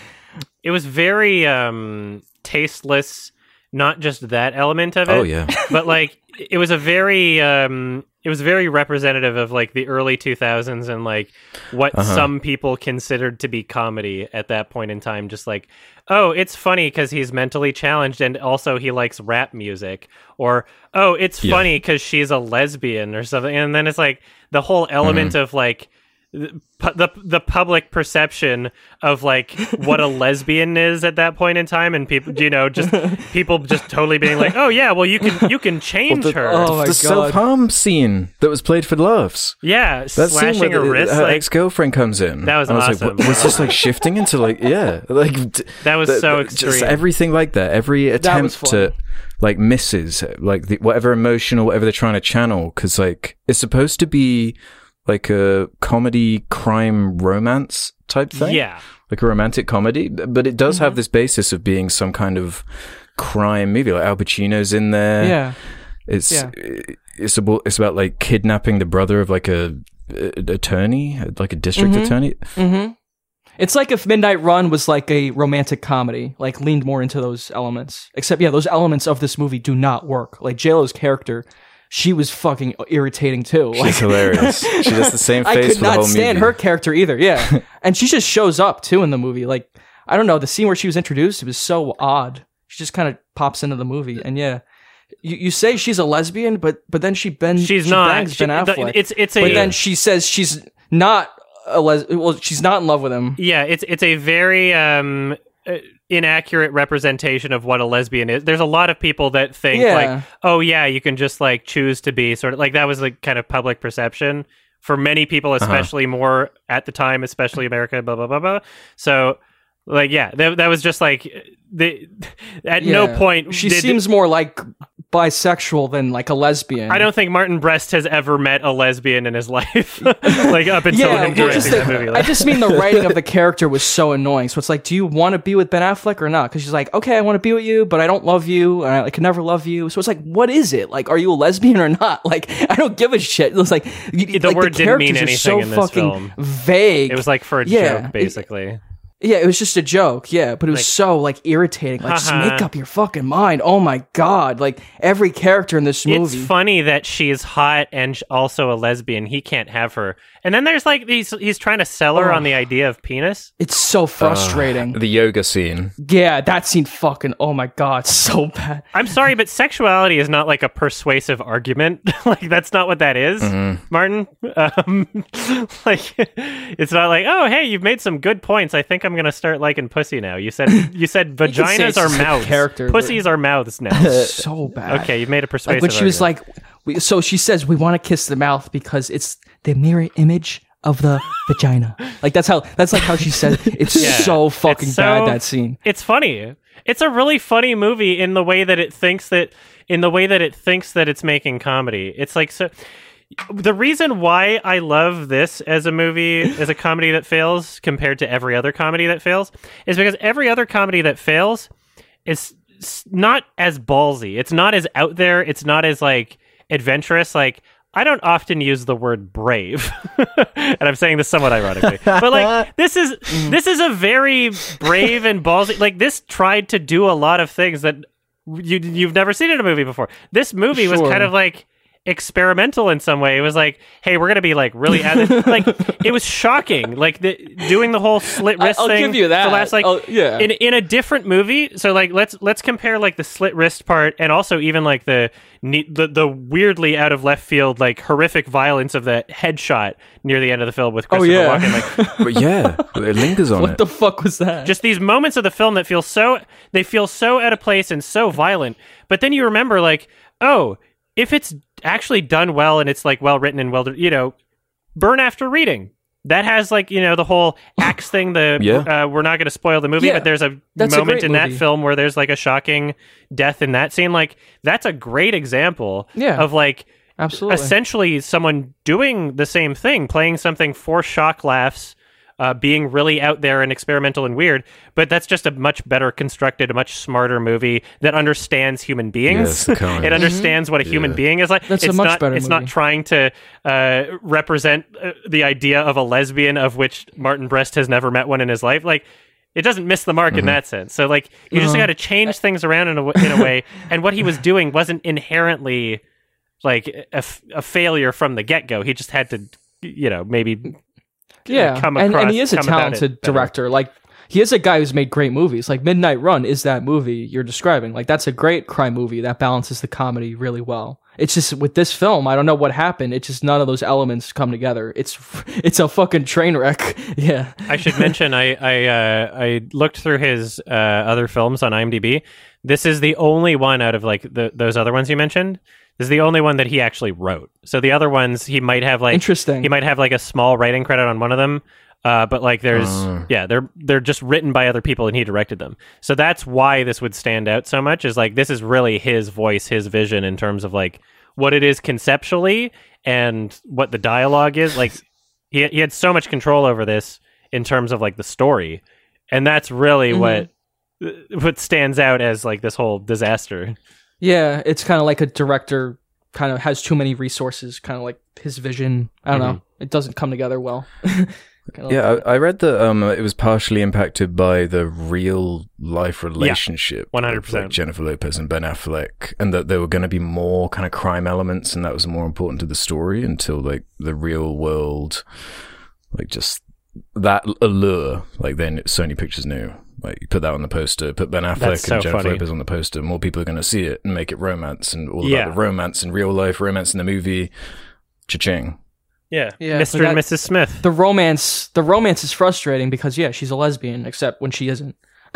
it was very um tasteless. Not just that element of it. Oh yeah, but like it was a very um it was very representative of like the early 2000s and like what Uh-huh. some people considered to be comedy at that point in time just like oh it's funny cuz he's mentally challenged and also he likes rap music or oh it's Yeah. funny cuz she's a lesbian or something and then it's like the whole element Mm-hmm. of like pu- the the public perception of like what a lesbian is at that point in time and people you know just people just totally being like oh yeah well you can you can change the- her uh, Oh my the self harm scene that was played for laughs. yeah That scene slashing where her the, wrist her like ex girlfriend comes in. That was and I was awesome. like, what, was this like shifting into like yeah, like d- that was the- so the- extreme Just everything like that. Every attempt funny. to like misses like the, whatever emotion or whatever they're trying to channel because like it's supposed to be like a comedy crime romance type thing. yeah like a romantic comedy, but it does Mm-hmm. have this basis of being some kind of crime movie. Like Al Pacino's in there. Yeah, It's Yeah. it's about it's about like kidnapping the brother of like a, a- attorney, like a district Mhm. attorney. mm-hmm. It's like if Midnight Run was like a romantic comedy, like leaned more into those elements. Except, yeah, those elements of this movie do not work. Like J Lo's character, she was fucking irritating too. Like, She's hilarious. She does the same I face could for the not whole stand movie. her character either. Yeah, and she just shows up too in the movie. Like I don't know the scene where she was introduced. It was so odd. She just kind of pops into the movie, and yeah, you, you say she's a lesbian, but but then she bends. she's she not bangs She- Ben the- Affleck. it's it's a but then she says she's not a les. Well, she's not in love with him. yeah it's it's a very um uh, inaccurate representation of what a lesbian is there's a lot of people that think Yeah. like oh yeah you can just like choose to be sort of like that was like kind of public perception for many people Uh-huh. especially more at the time especially america blah blah blah blah so like yeah that, that was just like the at no point She did- seems more like bisexual than like a lesbian. I don't think Martin Brest has ever met a lesbian in his life, like up until Yeah, him directing that the- movie. I just mean the writing of the character was so annoying. So it's like, do you want to be with Ben Affleck or not? Because she's like, okay, I want to be with you, but I don't love you, and I like, can never love you. So it's like, what is it? Like, are you a lesbian or not? Like, I don't give a shit. It was like The like, word didn't mean anything so in this fucking film. vague. it was like for a Yeah, joke, it- basically. Yeah, it was just a joke. Yeah, but it was Like- so like irritating. Like, just make up your fucking mind. Oh my god! Like every character in this movie. It's funny that she's hot and also a lesbian. He can't have her. And then there's like he's he's trying to sell her Oh. on the idea of penis. It's so frustrating. The yoga scene. yeah, that scene fucking. Oh my god, so bad. I'm sorry, but sexuality is not like a persuasive argument. like that's not what that is, Mm-hmm. Martin. Um, like it's not like oh hey you've made some good points. I think I'm gonna start liking pussy now. You said you said vaginas it's are mouths. character, but- Pussies are mouths now. so bad. okay, you've made a persuasive. like when she was argument. like, we, so she says we want to kiss the mouth because it's the mirror image of the vagina. Like that's how that's like how she said it. It's Yeah. so fucking It's so- bad that scene. it's funny. It's a really funny movie in the way that it thinks that in the way that it thinks that it's making comedy. It's like so the reason why I love this as a movie as a comedy that fails compared to every other comedy that fails is because every other comedy that fails is not as ballsy. It's not as out there. It's not as like adventurous. Like I don't often use the word brave, and I'm saying this somewhat ironically, but like this is this is a very brave and ballsy. Like this tried to do a lot of things that you you've never seen in a movie before. This movie was kind of like experimental in some way. It was like, hey, we're gonna be like really like it was shocking. Like the, doing the whole slit wrist I'll thing. give you that. The last like Oh, yeah. in in a different movie. So like let's let's compare like the slit wrist part and also even like the the the weirdly out of left field like horrific violence of the headshot near the end of the film with Oh, Christopher yeah. Walken. Like But yeah, it lingers on what it. the fuck was that? just these moments of the film that feel so they feel so out of place and so violent but then you remember like oh if it's actually done well and it's like well written and well you know burn after reading that has like you know the whole axe thing the Yeah. uh, we're not going to spoil the movie Yeah, but there's a a moment great in that film where there's like a shocking death in that scene like that's a great example Yeah. of like Absolutely. essentially someone doing the same thing, playing something for shock laughs, uh, being really out there and experimental and weird. But that's just a much better constructed, a much smarter movie that understands human beings. Yes, it understands what a human Yeah. being is like. That's a it's much not, better It's not trying to uh, represent uh, the idea of a lesbian, of which Martin Brest has never met one in his life. Like. It doesn't miss the mark in that sense. So, like, you just Uh-huh. got to change things around in a, w- in a way. And what he was doing wasn't inherently like a, f- a failure from the get go. He just had to, you know, maybe yeah, come and, and he is a come about it talented director. Like he is a guy who's made great movies. Like Midnight Run is that movie you're describing. Like that's a great crime movie that balances the comedy really well. It's just with this film, I don't know what happened. It's just none of those elements come together. It's it's a fucking train wreck. yeah. I should mention I I uh, I looked through his uh, other films on IMDb. This is the only one out of like the, those other ones you mentioned. This is the only one that he actually wrote. So the other ones he might have like Interesting. He might have like a small writing credit on one of them. Uh, but like there's Oh. yeah they're they're just written by other people and he directed them so that's why this would stand out so much is like this is really his voice his vision in terms of like what it is conceptually and what the dialogue is like he, he had so much control over this in terms of like the story and that's really mm-hmm. what uh, what stands out as like this whole disaster Yeah, it's kind of like a director kind of has too many resources, kind of like his vision. I don't know. It doesn't come together well. Kinda like- Yeah, I, I read that um, it was partially impacted by the real life relationship, 100%. Jennifer Lopez and Ben Affleck, and that there were going to be more kind of crime elements, and that was more important to the story until like the real world, like just that allure. Like then Sony Pictures knew, like you put that on the poster, put Ben Affleck so and Jennifer funny. Lopez on the poster, more people are going to see it and make it romance and all Yeah. about the romance in real life, romance in the movie. Cha-ching. yeah, Yeah, mr but and that- mrs smith the romance, the romance is frustrating because yeah, she's a lesbian, except when she isn't.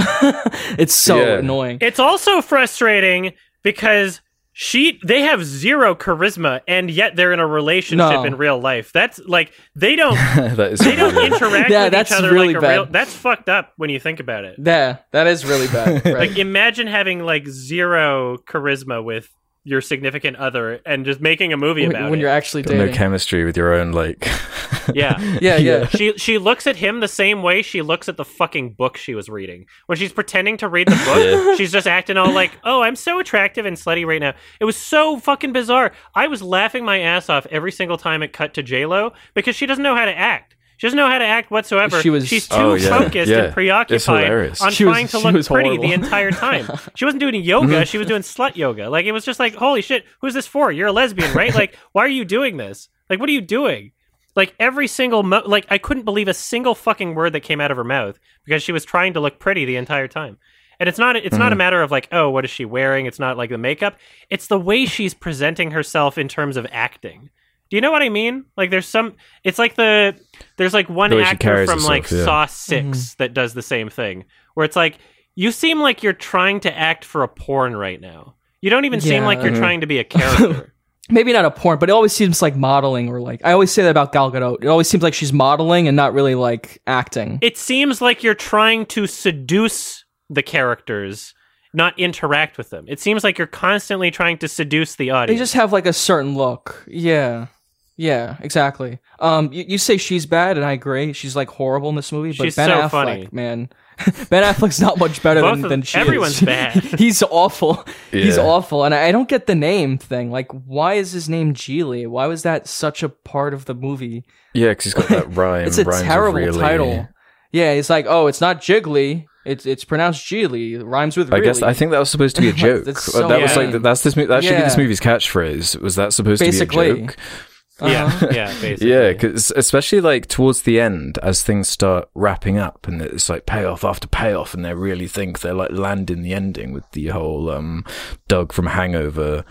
it's so Yeah. annoying. It's also frustrating because she they have zero charisma and yet they're in a relationship No. in real life. That's like they don't that is they don't interact Yeah, with that's each other really like a bad. real that's fucked up when you think about it. Yeah, that is really bad. Right. Like imagine having like zero charisma with your significant other and just making a movie when, about when it. you're actually dating. no chemistry with your own like yeah. yeah, yeah. She she looks at him the same way she looks at the fucking book she was reading. When she's pretending to read the book, she's just acting all like, "Oh, I'm so attractive and slutty right now." It was so fucking bizarre. I was laughing my ass off every single time it cut to J Lo because she doesn't know how to act. She doesn't know how to act whatsoever. She was- she's oh, too Oh, yeah. focused Yeah. and preoccupied on She was- trying to look pretty horrible. the entire time. she wasn't doing yoga; mm-hmm. she was doing slut yoga. Like it was just like, "Holy shit, who's this for? You're a lesbian, right? Like, why are you doing this? Like, what are you doing?" Like every single mo- like I couldn't believe a single fucking word that came out of her mouth because she was trying to look pretty the entire time. And it's not it's not a mm-hmm. matter of like, oh, what is she wearing? It's not like the makeup. It's the way she's presenting herself in terms of acting. Do you know what I mean? Like there's some it's like the there's like one The actor carries from like yeah. Saw 6 mm-hmm. that does the same thing where it's like you seem like you're trying to act for a porn right now. You don't even seem like you're trying to be a mm-hmm. character. Maybe not a porn, but it always seems like modeling or like I always say that about Gal Gadot. It always seems like she's modeling and not really like acting. it seems like you're trying to seduce the characters, not interact with them. It seems like you're constantly trying to seduce the audience. They just have like a certain look. Yeah. Yeah, exactly. Um, you, you say she's bad, and I agree. She's like horrible in this movie. But She's Ben so Affleck, funny. man, Ben Affleck's not much better than, of- than she everyone's is. bad. He's awful. He's awful, and I, I don't get the name thing. Like, why is his name Gigli? Why was that such a part of the movie? Yeah, because he's got that rhyme. It's a rhymes terrible really. title. Yeah, it's like, oh, it's not Jiggly. It's it's pronounced Gigli. It rhymes with. Really. I guess I think that was supposed to be a joke. That's so that was like that's this. mo- That should be this movie's catchphrase. Was that supposed to be a joke? Yeah, Uh-huh. yeah, basically. Yeah, because especially like towards the end, as things start wrapping up, and it's like payoff after payoff, and they really think they're like landing the ending with the whole um Doug from Hangover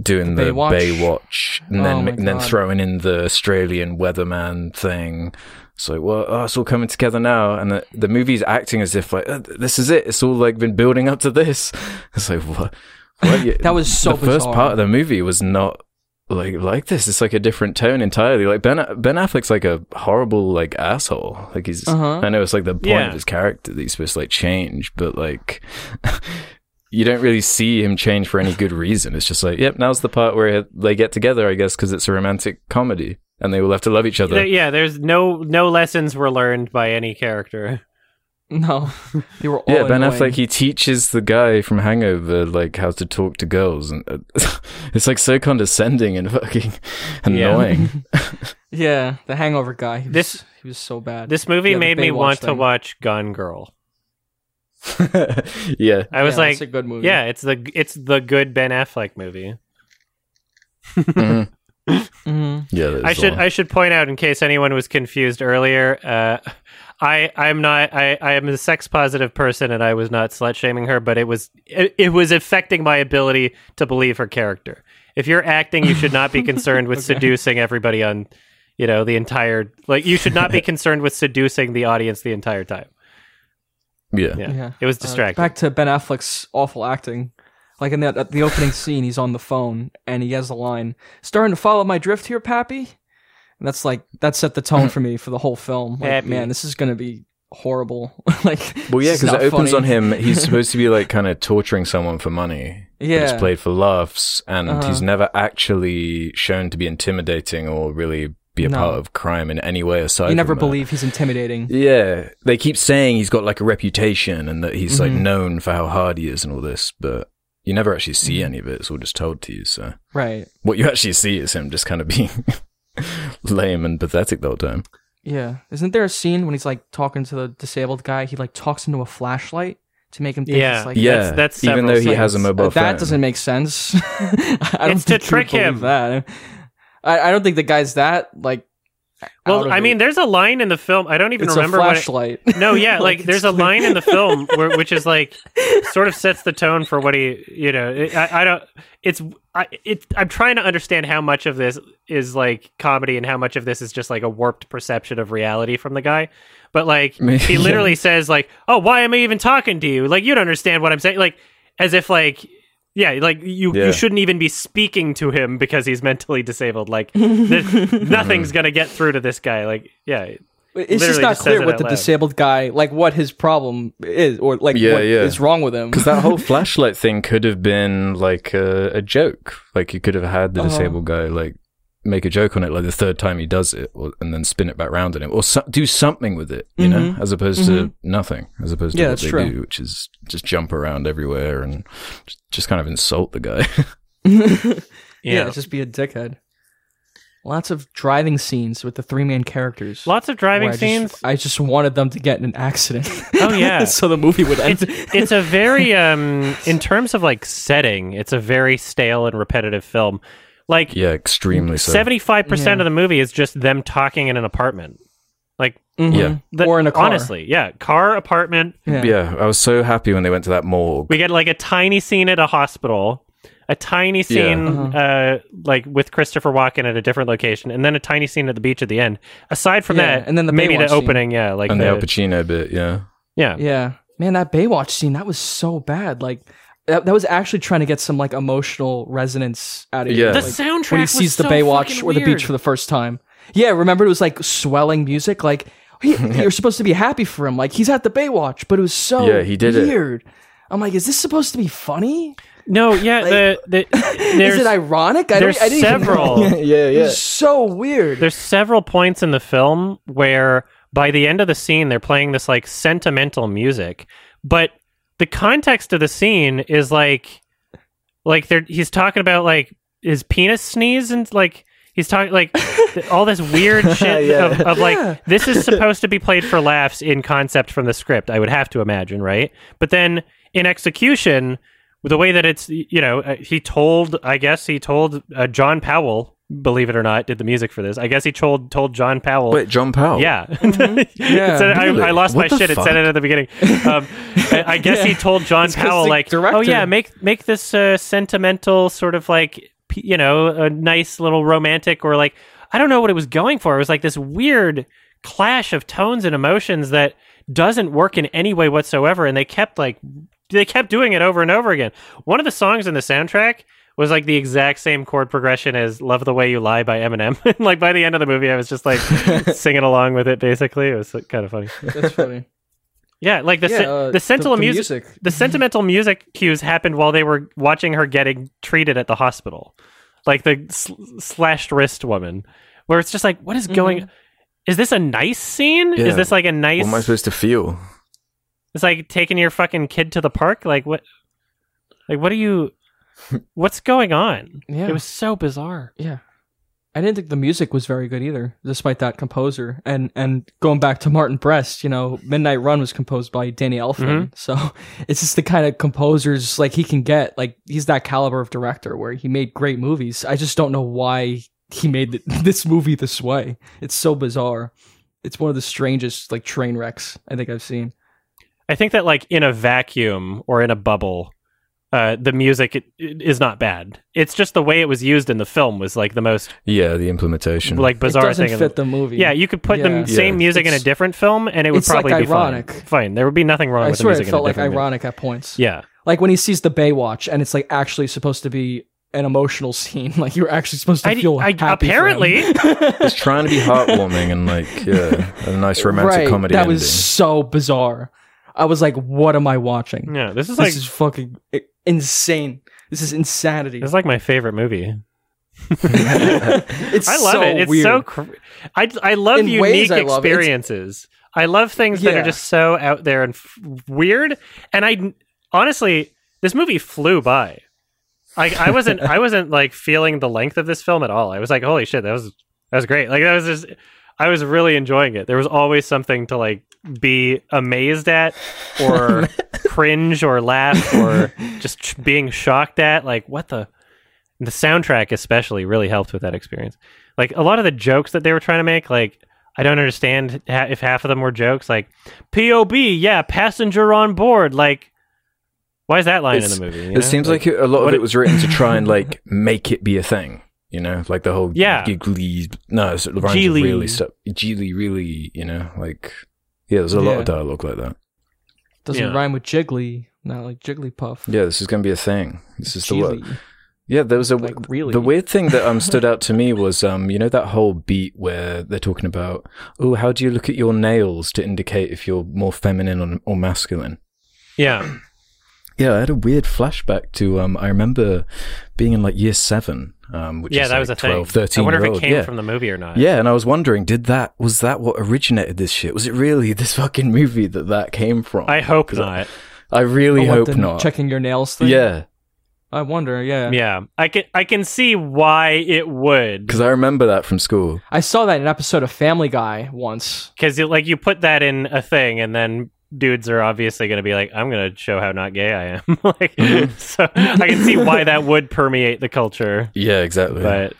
doing The the, Baywatch? Baywatch, and Oh then and then throwing in the Australian weatherman thing. So like, well, oh, it's all coming together now, and the, the movie's acting as if like uh, this is it. It's all like been building up to this. It's like what? what? You- That was so the first part of the movie was not like like this. It's like a different tone entirely. Like Ben Ben Affleck's like a horrible like asshole. Like he's Uh-huh. I know it's like the point Yeah. of his character that he's supposed to like change, but like you don't really see him change for any good reason. It's just like, yep, now's the part where they get together, I guess, because it's a romantic comedy and they will have to love each other. Yeah, there's no no lessons were learned by any character. No, they were all yeah, Ben annoying. Affleck he teaches the guy from Hangover like how to talk to girls, and uh, it's like so condescending and fucking annoying. Yeah, the Hangover guy. He was, This- he was so bad. This movie Yeah, made me Baywatch want to watch Gone Girl. yeah, I was Yeah, like, it's a good movie. yeah, it's the it's the good Ben Affleck movie. Mhm. hmm yeah. I should one. I should point out in case anyone was confused earlier. Uh, I I'm not I I am a sex positive person and I was not slut shaming her, but it was it, it was affecting my ability to believe her character. If you're acting, you should not be concerned with Okay. seducing everybody on, you know, the entire like you should not be concerned with seducing the audience the entire time. yeah. Yeah, Yeah. it was Uh, distracting. back to Ben Affleck's awful acting. Like in that at the opening scene, he's on the phone and he has a line, "Starting to follow my drift here, Pappy." And that's like that set the tone for me for the whole film. Like, Pappy. man, this is gonna be horrible. like, Well, yeah, because it opens funny. on him. He's supposed to be like kind of torturing someone for money. Yeah. it's played for laughs, and Uh-huh. he's never actually shown to be intimidating or really be a No. part of crime in any way aside. You never from that. believe he's intimidating. Yeah, they keep saying he's got like a reputation and that he's like Mhm. known for how hard he is and all this, but you never actually see Mhm. any of it. It's all just told to you. So Right. what you actually see is him just kind of being lame and pathetic the whole time. Yeah. Isn't there a scene when he's like talking to the disabled guy? He like talks into a flashlight to make him think Yeah. it's like yeah, that's- that's even several though he things. has a mobile Uh, phone. that doesn't make sense. I don't It's to think you trick believe him. That I, I don't think the guy's that like. Out well, of I it. mean, there's a line in the film. I don't even it's remember a what. It, flashlight. no, yeah, like, it's there's a line in the film where, which is like sort of sets the tone for what he, you know, I, I don't. It's, I, it. I'm trying to understand how much of this is like comedy and how much of this is just like a warped perception of reality from the guy. But like, he Yeah. literally says like, "Oh, why am I even talking to you? Like, you don't understand what I'm saying." Like, as if like. Yeah, like you, Yeah. you shouldn't even be speaking to him because he's mentally disabled. Like, th- nothing's gonna get through to this guy. Like, yeah, It's just not just clear what the loud. disabled guy, like what his problem is, or like Yeah, what is yeah. wrong with him. Because that whole flashlight thing could have been like a, a joke. Like you could have had the Uh-huh. disabled guy like make a joke on it like the third time he does it, or, and then spin it back round on him, or so- do something with it. You know, Mhm. as opposed to nothing. As opposed to Yeah, what they true. do, which is just jump around everywhere and just, just kind of insult the guy. yeah. Yeah. just be a dickhead. Lots of driving scenes with the three main characters. lots of driving I scenes. Just, I just wanted them to get in an accident. Oh, yeah. so the movie would end. it's it's a very um in terms of like setting, it's a very stale and repetitive film. Like yeah, extremely so. seventy five percent Yeah. of the movie is just them talking in an apartment. Like Mhm. Yeah. the- or in a car. honestly, yeah, car apartment. Yeah. Yeah, I was so happy when they went to that morgue. We get like a tiny scene at a hospital, a tiny scene Uh-huh. uh like with Christopher Walken at a different location, and then a tiny scene at the beach at the end. Aside from Yeah, that, and then the maybe the Baywatch scene. opening, yeah, like and the, the Al Pacino bit, yeah. yeah, Yeah. Man, that Baywatch scene, that was so bad. Like, that, that was actually trying to get some, like, emotional resonance out of you. Yeah. The Like, soundtrack when he was sees the so Baywatch or the weird. beach for the first time. Yeah, remember it was, like, swelling music? Like, he, you're supposed to be happy for him. Like, he's at the Baywatch, but it was so Yeah, he did it. weird. I'm like, is this supposed to be funny? No, yeah, Like- the, the Is it ironic? I, there's don't, I didn't even several. know. yeah, It was so weird. there's several points in the film where by the end of the scene they're playing this like sentimental music, but the context of the scene is like like they're he's talking about like his penis sneeze and like He's talking like th- all this weird shit Yeah. of, of like this is supposed to be played for laughs in concept from the script. I would have to imagine, right? But then in execution, the way that it's you know uh, he told I guess he told uh, John Powell, believe it or not, did the music for this. I guess he told told John Powell. Wait, John Powell. Yeah, Yeah. Said- I, Really? I lost What my shit. It said it at the beginning. Um, I, I guess he told John It's Powell like, "Oh yeah, make make this uh, sentimental sort of like you know a nice little romantic or like I don't know what it was going for. It was like this weird clash of tones and emotions that doesn't work in any way whatsoever. And they kept like they kept doing it over and over again. One of the songs in the soundtrack was like the exact same chord progression as "Love the Way You Lie" by Eminem. like by the end of the movie, I was just like singing along with it. Basically, it was like, kind of funny. That's funny. Yeah, like the Yeah, sen- uh, the sentimental the music, music. the sentimental music cues happened while they were watching her getting treated at the hospital, like the sl- slashed wrist woman, where it's just like, what is going? Is this a nice scene? Yeah. Is this like a nice? What am I supposed to feel? It's like taking your fucking kid to the park. Like what? Like what are you? What's going on? Yeah. It was so bizarre. Yeah. I didn't think the music was very good either, despite that composer. And and going back to Martin Brest, you know, Midnight Run was composed by Danny Elfman. Mm-hmm. So it's just the kind of composers like he can get. Like he's that caliber of director where he made great movies. I just don't know why he made this movie this way. It's so bizarre. It's one of the strangest like train wrecks I think I've seen. I think that like in a vacuum or in a bubble, uh, the music i- is not bad. It's just the way it was used in the film was like the most Yeah, the implementation. like It bizarre doesn't thing. in fit the, the movie. yeah, you could put Yeah. the same Yeah. music in a different film, and it would it's, like, probably be ironic. fine. Fine, there would be nothing wrong I with the swear music. it felt in a like different movie. ironic at points. Yeah, like when he sees the Baywatch and it's like actually supposed to be an emotional scene. Like you're actually supposed to I, feel I happy. apparently it's trying to be heartwarming and like yeah, a nice romantic right, comedy That ending. was so bizarre. I was like, what am I watching? yeah. This is This like is fucking insane. This is insanity. this is like my favorite movie. it's I love so it. It's weird. so. Cr- I I love In unique I love experiences. I love things that are just so out there and f- weird. And I honestly, this movie flew by. I I wasn't I wasn't like feeling the length of this film at all. I was like, holy shit, that was that was great. Like that was just. I was really enjoying it. There was always something to like be amazed at, or cringe, or laugh, or just ch- being shocked at. Like what the the soundtrack especially really helped with that experience. Like a lot of the jokes that they were trying to make, like I don't understand ha- if half of them were jokes. Like POB, yeah, passenger on board. Like why is that line It's- in the movie? It know? seems like, a lot of it was written to try and like make it be a thing. You know, like the whole Yeah. giggly. No, it's, it Gigli. really stuff. Gigli, really. You know, like yeah, there's a lot Yeah. of dialogue like that. Doesn't Yeah. rhyme with Jiggly. Not like Jigglypuff. Yeah, this is going to be a thing. This is the word. Yeah, there was a Like really. The weird thing that um stood out to me was um you know that whole beat where they're talking about oh how do you look at your nails to indicate if you're more feminine or, or masculine. yeah, Yeah, I had a weird flashback to um I remember being in like year seven um which yeah, is that was like a thing. 12, 13 I wonder if old. it came yeah. from the movie or not. yeah, and I was wondering, did that was that what originated this shit? Was it really this fucking movie that that came from? I hope not. I really Oh, hope not. Checking your nails thing. yeah, I wonder. Yeah. Yeah, I can I can see why it would because I remember that from school. I saw that in an episode of Family Guy once. because like you put that in a thing and then dudes are obviously going to be like i'm going to show how not gay i am like Mm-hmm. so i can see why that would permeate the culture Yeah, exactly. but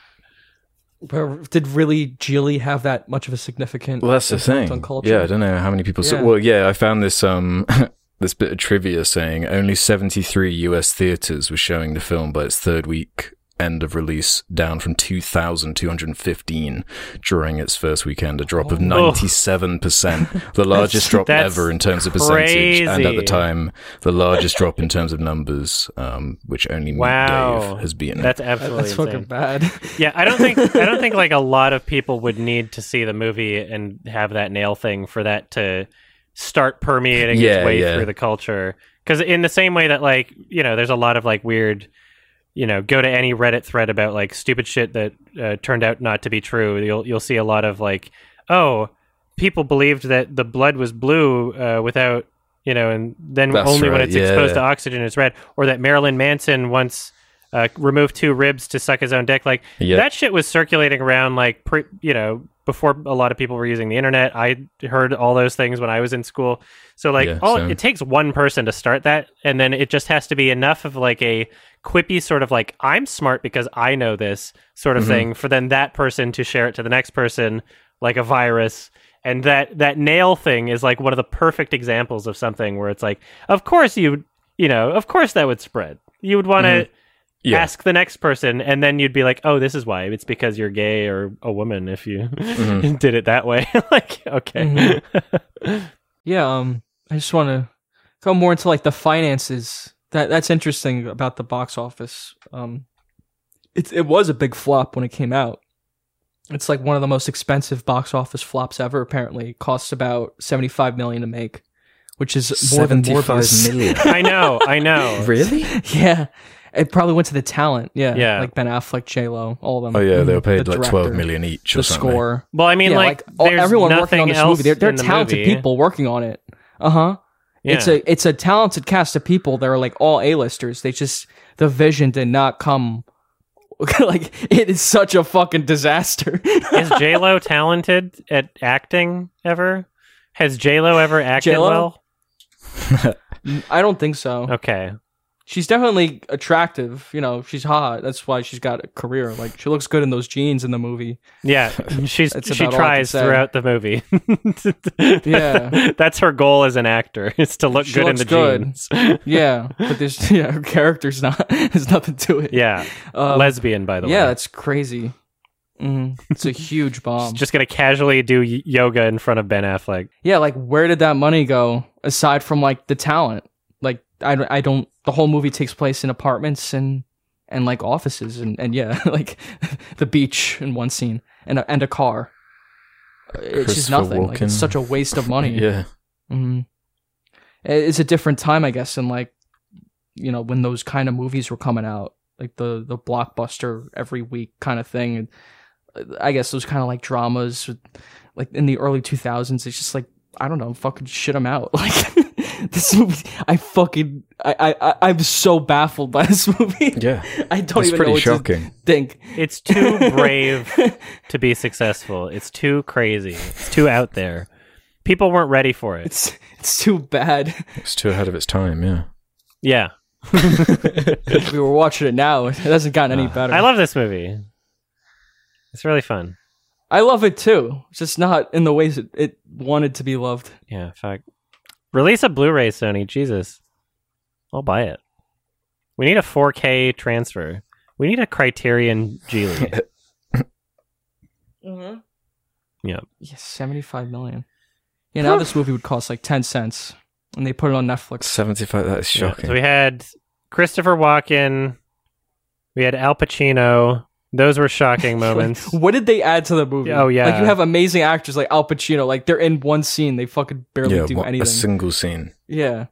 But did really Gigli have that much of a significant? Well, that's the thing. On culture? Yeah, I don't know how many people. Saw, well, yeah, I found this um this bit of trivia saying only 73 US theaters were showing the film by its third week end of release, down from 2,215 during its first weekend, a drop of Oh. 97%, the largest drop ever in terms of percentage, and at the time, the largest drop in terms of numbers, um, which only Wow. Dave has beaten. that's absolutely that's fucking insane. bad. yeah i don't think i don't think like a lot of people would need to see the movie and have that nail thing for that to start permeating Yeah, its way yeah. through the culture because in the same way that like you know there's a lot of like weird you know go to any reddit thread about like stupid shit that uh, turned out not to be true you'll you'll see a lot of like oh people believed that the blood was blue uh, without you know and then That's only when right, it's exposed to oxygen it's red or that marilyn manson once uh, remove two ribs to suck his own dick. Like Yeah. that shit was circulating around like pre, you know before a lot of people were using the internet. I heard all those things when I was in school. So like Yeah, all same. it takes one person to start that, and then it just has to be enough of like a quippy sort of like I'm smart because I know this sort of Mhm. thing for then that person to share it to the next person like a virus. And that that nail thing is like one of the perfect examples of something where it's like, of course you you know, of course that would spread. You would want to Mhm. Yeah. ask the next person, and then you'd be like, "Oh, this is why. It's because you're gay or a woman if you Mhm. did it that way." like, okay, Yeah, um, I just want to go more into like the finances. That that's interesting about the box office. Um, it it was a big flop when it came out. It's like one of the most expensive box office flops ever. Apparently, it costs about seventy five million to make, which is more than Seventy-five Morbius. million. I know, I know. really? yeah, it probably went to the talent. Yeah, Yeah. like Ben Affleck, J Lo, all of them. Oh yeah, they were Mhm. paid The like twelve director, million each or The something. score. Well, I mean, yeah, like, all- there's everyone working nothing on this else movie. They're, they're in the talented movie. people working on it. Uh huh. It's Yeah. a it's a talented cast of people that are like all A-listers. They just the vision did not come. like it is such a fucking disaster. is J Lo talented at acting ever? Has J Lo ever acted J.Lo? well? I don't think so. Okay, She's definitely attractive. You know, she's hot. That's why she's got a career. Like she looks good in those jeans in the movie. yeah, she's she about all I can tries throughout the movie. Yeah. that's her goal as an actor is to look She good in the good. jeans. Yeah, but there's yeah, her character's not. There's nothing to it. yeah, Um, lesbian by the yeah, way. Yeah, that's crazy. Mhm. It's a huge bomb. She's just gonna casually do yoga in front of Ben Affleck. yeah, like where did that money go aside from like the talent? I, don't- I don't. The whole movie takes place in apartments and and like offices and and yeah, like the beach in one scene and a, and a car. It's just nothing. Like it's such a waste of money. yeah. hmm It's a different time, I guess, and like you know when those kind of movies were coming out, like the the blockbuster every week kind of thing. And uh, I guess those kind of like dramas, like in the early two thousands, it's just like I don't know, fucking shit them out. Like this movie, I fucking I I I- I'm so baffled by this movie. Yeah. I don't It's even know pretty what shocking. to think. It's too brave to be successful. It's too crazy. It's too out there. People weren't ready for it. It's it's too bad. It's too ahead of its time. Yeah. Yeah, if we were watching it now, it hasn't gotten any Uh, better. I love this movie. It's really fun. I love it too. It's just not in the ways it, it wanted to be loved. Yeah, fuck. Release a Blu-ray, Sony. Jesus, I'll buy it. We need a 4K transfer. We need a Criterion Gigli. Mm-hmm. yeah, Yeah, seventy-five million. Yeah, now this movie would cost like ten cents, and they put it on Netflix. Seventy-five. That is Yeah. shocking. So we had Christopher Walken. We had Al Pacino. Those were shocking moments. What did they add to the movie? Oh, yeah. like you have amazing actors like Al Pacino. Like they're in one scene, they fucking barely yeah. do what- anything. a single scene. yeah,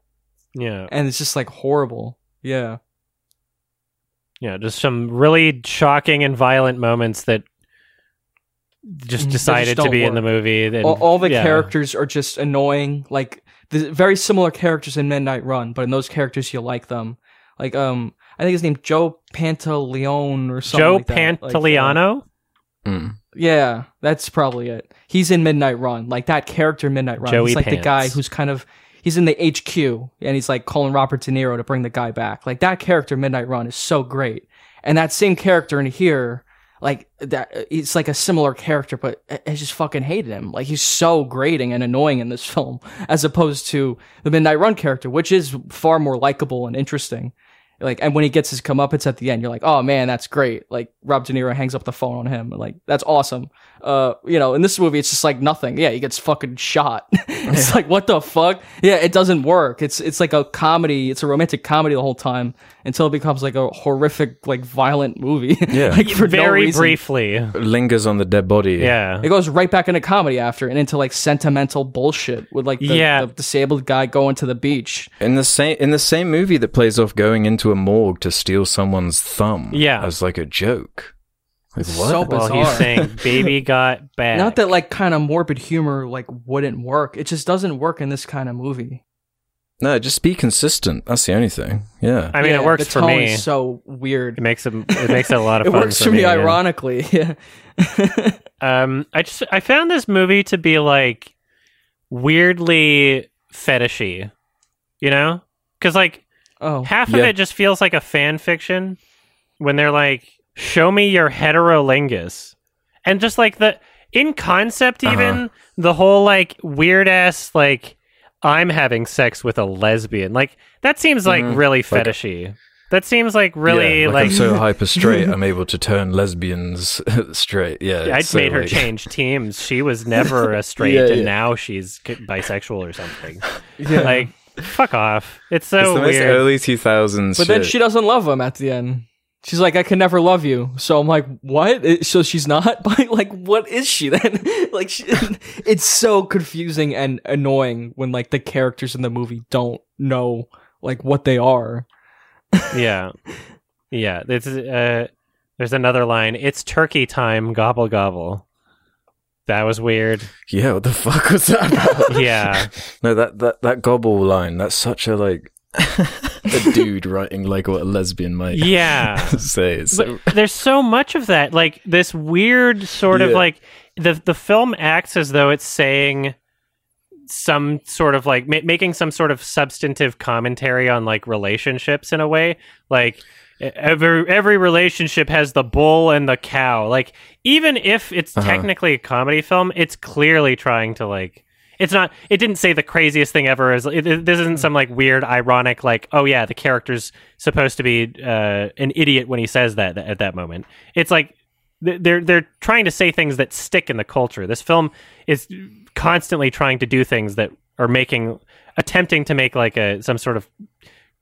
yeah, and it's just like horrible. Yeah, yeah. Just some really shocking and violent moments that just. They just decided to don't be in the movie. And, all, all the yeah. characters are just annoying. Like the very similar characters in Midnight Run, but in those characters you like them. Like um, I think his name Joe Pantoliano or something. Joe like that. Like, uh, Mm. Yeah, that's probably it. He's in Midnight Run, like that character Midnight Run. Joey he's like the guy who's kind of he's in the HQ and he's like calling Robert De Niro to bring the guy back. Like that character Midnight Run is so great, and that same character in here, like that, it's like a similar character, but I I just fucking hated him. Like he's so grating and annoying in this film, as opposed to the Midnight Run character, which is far more likable and interesting. Like, and when he gets his comeuppance at the end, you're like, oh man, that's great. Like, Rob De Niro hangs up the phone on him, like, that's awesome. Uh, you know, in this movie, it's just like nothing. Yeah, he gets fucking shot. it's like, what the fuck? Yeah, it doesn't work. It's it's like a comedy. It's a romantic comedy the whole time until it becomes like a horrific, like violent movie. Yeah. like for Very reason. briefly. Lingers on the dead body. Yeah. It goes right back into comedy after and into like sentimental bullshit with like the, Yeah. the disabled guy going to the beach. In the same in the same movie that plays off going into a morgue to steal someone's thumb. Yeah. As like a joke. Like what? So Well, he's saying baby got back. Not that like kind of morbid humor like wouldn't work. It just doesn't work in this kind of movie. No, just be consistent. That's the only thing. Yeah. I mean, Yeah, it works the for me. Is so weird. It makes it it makes it a lot of It fun. works for me, yeah. ironically. Yeah. Um, I just I found this movie to be like weirdly fetishy, you know, because like oh. half of it just feels like a fan fiction when they're like, "Show me your heterolingus," and just like the in concept, Uh-huh. even the whole like weird ass like I'm having sex with a lesbian, like that seems like Mhm. really Like- fetishy. that seems like really Yeah, like. I'm so hyper straight, I'm able to turn lesbians straight. Yeah. I'd so, made her like- change teams. She was never a straight, Yeah, and yeah. now she's bisexual or something. Yeah. Like, fuck off. It's so It's the most early 2000s. But then she doesn't love him at the end. She's like, I can never love you. So I'm like, what? So she's not? But like, what is she then? like, she, it's so confusing and annoying when like the characters in the movie don't know like what they are. yeah, yeah. It's uh, there's another line. It's turkey time. Gobble gobble. That was weird. Yeah, what the fuck was that about? Yeah, No, that, that, that gobble line, that's such a, like, a dude writing, like, what a lesbian might yeah. say. So, there's so much of that like this weird sort of like the the film acts as though it's saying some sort of like ma- making some sort of substantive commentary on like relationships in a way like every every relationship has the bull and the cow like even if it's Uh-huh. technically a comedy film it's clearly trying to like it's not it didn't say the craziest thing ever it, it- this isn't some like weird ironic like oh yeah the character's supposed to be uh, an idiot when he says that at that moment. It's like th- they're they're trying to say things that stick in the culture. This film is constantly trying to do things that are making attempting to make like a some sort of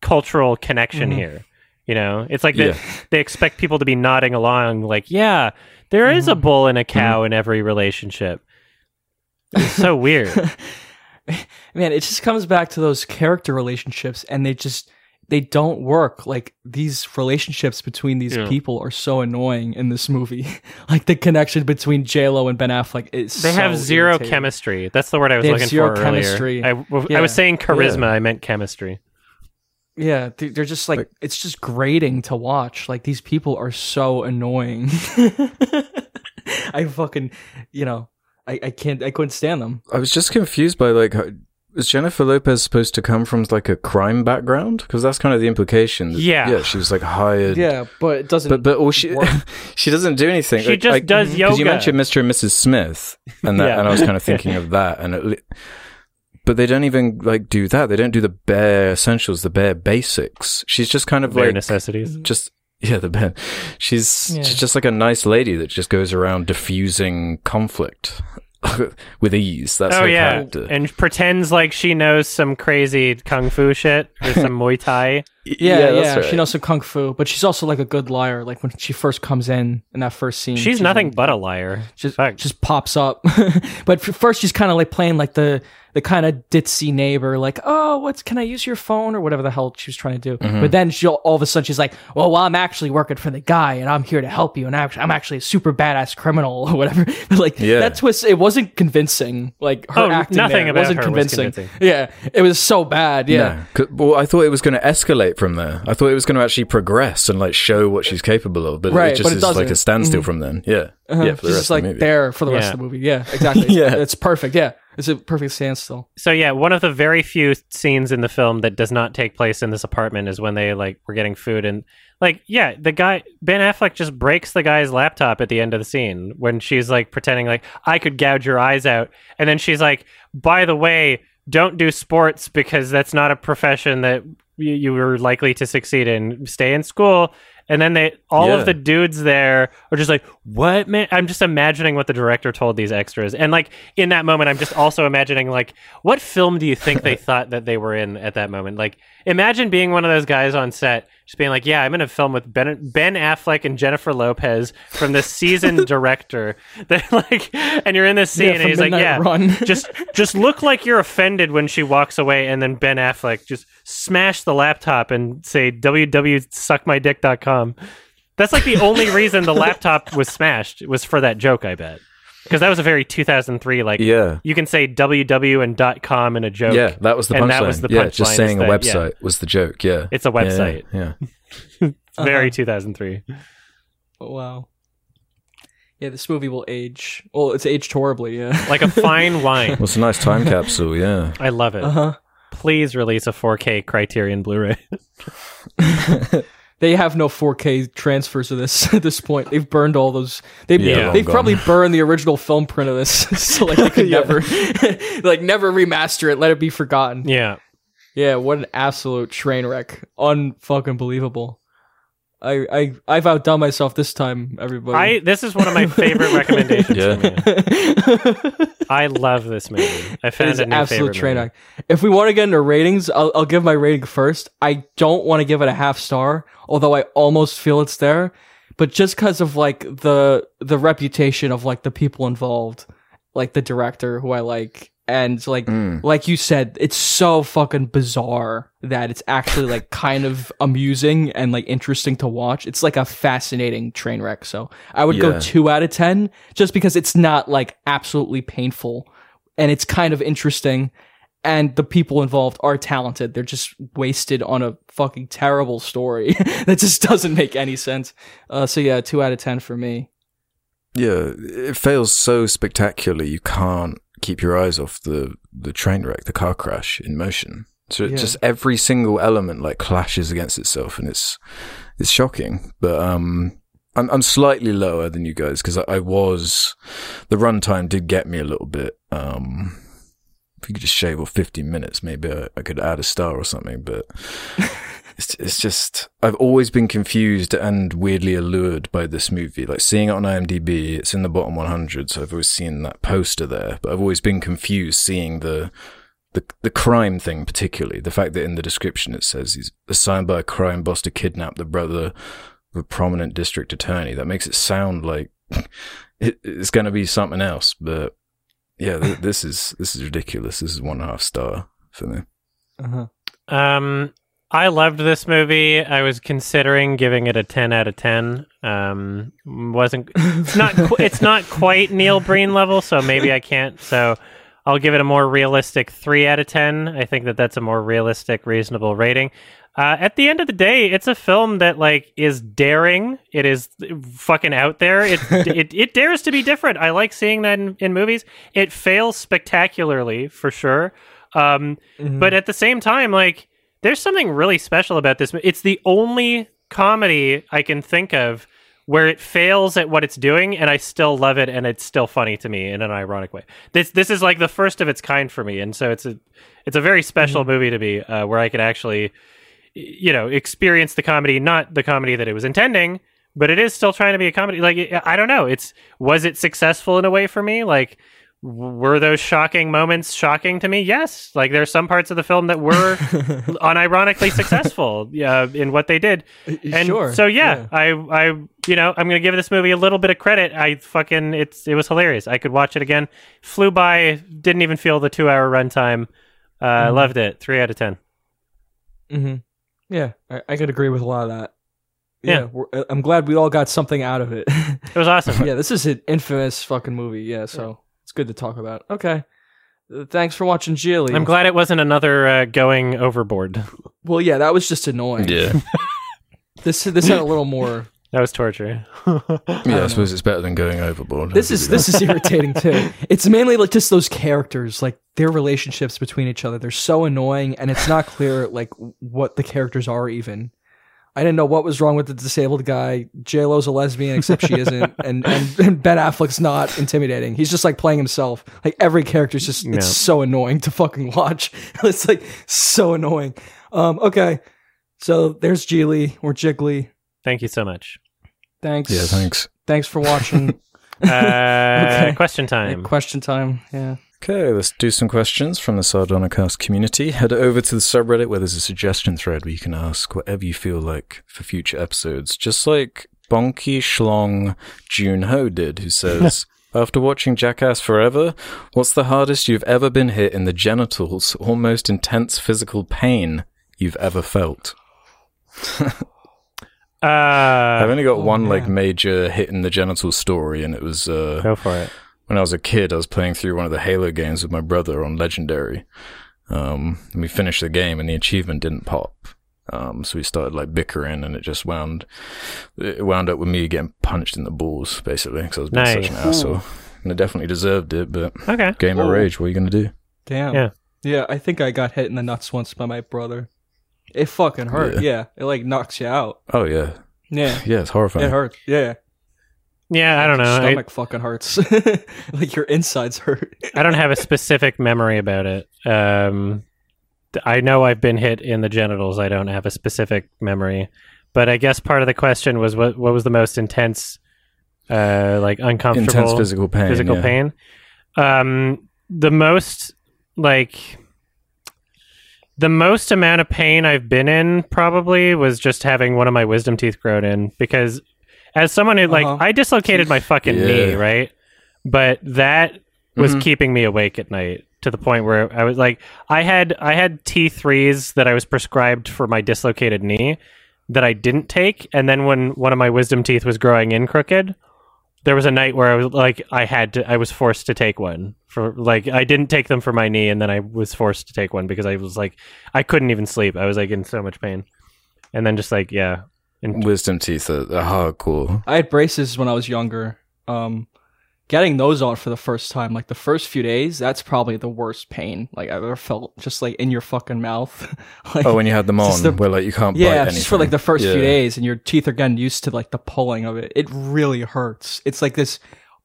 cultural connection Mhm. here you know? It's like Yeah. they, they expect people to be nodding along like yeah there is a bull and a cow in every relationship it's so weird Man, it just comes back to those character relationships and they just they don't work. Like these relationships between these Yeah. people are so annoying in this movie. like the connection between J Lo and Ben Affleck is They have zero irritating. chemistry. That's the word I was They have looking zero for chemistry. earlier. I, w- I Yeah. was saying charisma. Yeah. I meant chemistry. Yeah, they- they're just like, Like- it's just grating to watch. Like these people are so annoying. I fucking, you know, I, I can't, I couldn't stand them. I was just confused by, like, how, was Jennifer Lopez supposed to come from, like, a crime background? Because that's kind of the implication. that- Yeah. Yeah, she was, like, hired. Yeah, but it doesn't. But but all she she doesn't do anything. She Like, just I- does mm-hmm. Because you mentioned Mr. and Mrs. Smith, and that, Yeah. and I was kind of thinking of that, and it, li- but they don't even like do that. They don't do the bare essentials, the bare basics. She's just kind of Bare like necessities. just yeah, the bare. She's Yeah. she's just like a nice lady that just goes around diffusing conflict with ease. That's oh her yeah, character. and pretends like she knows some crazy kung fu shit or some Muay Thai. yeah, yeah, that's she right. knows some kung fu, but she's also like a good liar. Like when she first comes in in that first scene, She's nothing but a liar. just just pops up. but first, she's kind of like playing like the the kind of ditzy neighbor, like, "Oh, what's can I use your phone or whatever the hell she was trying to do." Mm-hmm. But then she will all of a sudden she's like, "Well, well, I'm actually working for the guy, and I'm here to help you, and I'm actually, I'm actually a super badass criminal or whatever." Like Yeah. that twist, it wasn't convincing. Like her Oh, acting, nothing there about wasn't her was convincing. convincing. Yeah, it was so bad. Yeah. No. 'Cause- Well, I thought it was going to escalate from there. I thought it was going to actually progress and like show what she's capable of, but Right, it just but it is like a doesn't. standstill from then. Yeah, Uh-huh. yeah, for the She's rest just like of the movie. there for the rest of the movie. Yeah, exactly. Yeah. it's perfect. Yeah, it's a perfect standstill. So yeah, one of the very few scenes in the film that does not take place in this apartment is when they like were getting food and like yeah, the guy Ben Affleck just breaks the guy's laptop at the end of the scene when she's like pretending like I could gouge your eyes out and then she's like by the way, don't do sports because that's not a profession that you, you were likely to succeed in. Stay in school. And then they all Yeah. of the dudes there are just like, "What man?" I'm just imagining what the director told these extras, and like in that moment, I'm just also imagining like, what film do you think they thought that they were in at that moment? Like, imagine being one of those guys on set, just being like, "Yeah, I'm in a film with Ben Ben Affleck and Jennifer Lopez from the seasoned director." That like, and you're in this scene, Yeah, and he's like, "Yeah, Run. just just look like you're offended when she walks away and then Ben Affleck just smash the laptop and say www.suckmydick.com. That's like the only reason the laptop was smashed was for that joke, I bet. Because that was a very 2003 like Yeah. you can say www and dot com in a joke. Yeah, that was the And punchline. that was the yeah, punchline just is saying a that- yeah. website was the joke. Yeah, It's a Yeah, website. Yeah, It's very Uh-huh. 2003. Wow. Yeah, this movie will age. Well, it's aged horribly. Yeah. Like a fine wine. Well, it's a nice time capsule. Yeah, I love it. Uh huh. Please release a 4K Criterion Blu-ray. They have no 4K transfers of this at this point. They've burned all those. They Yeah, they've long probably gone. burned the original film print of this, so like they could never, like never remaster it, let it be forgotten. yeah. Yeah, what an absolute train wreck! Unfucking believable. I I I've outdone myself this time, everybody. I this is one of my favorite recommendations Yeah. I love this movie. I It found is a an new absolute train wreck. If we want to get into ratings, I'll, I'll give my rating first. I don't want to give it a half star, although I almost feel it's there. But just because of like the the reputation of like the people involved, like the director who I like, and like Mm. like you said, it's so fucking bizarre that it's actually like kind of amusing and like interesting to watch. It's like a fascinating train wreck. So I would go two out of ten just because it's not like absolutely painful and it's kind of interesting. And the people involved are talented. They're just wasted on a fucking terrible story that just doesn't make any sense. Uh, so yeah, two out of ten for me. yeah. It fails so spectacularly. You can't keep your eyes off the the train wreck, the car crash in motion. So it Yeah. just every single element like clashes against itself, and it's it's shocking. But um, I'm I'm slightly lower than you guys because I, I was the runtime did get me a little bit. Um, if you could just shave off 15 minutes, maybe I, I could add a star or something. But it's it's just I've always been confused and weirdly allured by this movie. Like seeing it on IMDb, it's in the bottom 100, so I've always seen that poster there. But I've always been confused seeing the the the crime thing, particularly the fact that in the description it says he's assigned by a crime boss to kidnap the brother of a prominent district attorney. That makes it sound like it, it's going to be something else. But yeah, th- this is this is ridiculous. This is one and a half star for me. Uh-huh. Um, I loved this movie. I was considering giving it a ten out of ten. Um, wasn't it's not qu- it's not quite Neil Breen level, so maybe I can't. So I'll give it a more realistic three out of ten. I think that that's a more realistic, reasonable rating. Uh, at the end of the day, it's a film that like is daring. It is fucking out there. It it, it dares to be different. I like seeing that in, in movies. It fails spectacularly for sure. Um, but at the same time, like there's something really special about this. It's the only comedy I can think of where it fails at what it's doing, and I still love it, and it's still funny to me in an ironic way. This this is like the first of its kind for me, and so it's a it's a very special movie to me uh, where I can actually, you know, experience the comedy, not the comedy that it was intending, but it is still trying to be a comedy. Like I don't know, it's was it successful in a way for me? Like were those shocking moments shocking to me? Yes. Like there are some parts of the film that were unironically successful uh, in what they did. And sure. so yeah, I I you know, I'm going to give this movie a little bit of credit. I fucking it's it was hilarious. I could watch it again. Flew by, didn't even feel the 2-hour runtime. Uh I loved it. 3 out of 10. hmm Yeah, I, I could agree with a lot of that. Yeah. Yeah, we're, uh, I'm glad we all got something out of it. It was awesome. yeah, this is an infamous fucking movie. Yeah, so it's good to talk about. Okay, Uh, thanks for watching Gigli. I'm glad it wasn't another uh, going overboard. Well, yeah, that was just annoying. Yeah, This this had a little more. That was torture. yeah. I suppose it's better than going overboard. This is this is irritating too. It's mainly like just those characters, like their relationships between each other. They're so annoying, and it's not clear like what the characters are even. I didn't know what was wrong with the disabled guy. J Lo's a lesbian, except she isn't, and, and and Ben Affleck's not intimidating. He's just like playing himself. Like every character's just Yeah. it's so annoying to fucking watch. it's like so annoying. Um, okay, so there's Geely or Jiggly. Thank you so much. Thanks. Yeah, thanks. Thanks for watching. Uh, Question time. Question time. Yeah. Okay, let's do some questions from the Sardonicast community. Head over to the subreddit where there's a suggestion thread where you can ask whatever you feel like for future episodes. Just like Bonky Schlong June Ho did, who says, After watching Jackass Forever, what's the hardest you've ever been hit in the genitals or most intense physical pain you've ever felt? I've Uh, only got oh, one like major hit in the genital story, and it was uh, go for it. When I was a kid, I was playing through one of the Halo games with my brother on Legendary. Um, and we finished the game, and the achievement didn't pop. Um, so we started like bickering, and it just wound it wound up with me getting punched in the balls, basically, because I was being such an Nice. asshole. And I definitely deserved it, but Okay. game of rage. What are you gonna do? Damn. Yeah. Yeah, I think I got hit in the nuts once by my brother. It fucking hurt. Yeah. Yeah. It like knocks you out. Oh yeah, Yeah. yeah, it's horrifying. It hurts. Yeah. Yeah, I don't know. I, Stomach fucking hurts. like your insides hurt. I don't have a specific memory about it. Um, I know I've been hit in the genitals. I don't have a specific memory, but I guess part of the question was what what was the most intense, uh, like uncomfortable Intense physical pain. physical yeah. pain. Um, the most like the most amount of pain I've been in probably was just having one of my wisdom teeth grown in because as someone who like Uh-huh. I dislocated my fucking knee, right? But that was Mhm. keeping me awake at night to the point where I was like I had I had T3s that I was prescribed for my dislocated knee that I didn't take and then when one of my wisdom teeth was growing in crooked there was a night where I was like I had to I was forced to take one for like I didn't take them for my knee and then I was forced to take one because I was like I couldn't even sleep. I was like in so much pain. And then just like yeah. And Wisdom teeth are, are hardcore. I had braces when I was younger. Um, getting those on for the first time, like the first few days, that's probably the worst pain like I've ever felt. Just like in your fucking mouth. like, Oh, when you had them on, the- where like you can't bite yeah, anything. just for like the first Yeah. few days, and your teeth are getting used to like the pulling of it. It really hurts. It's like this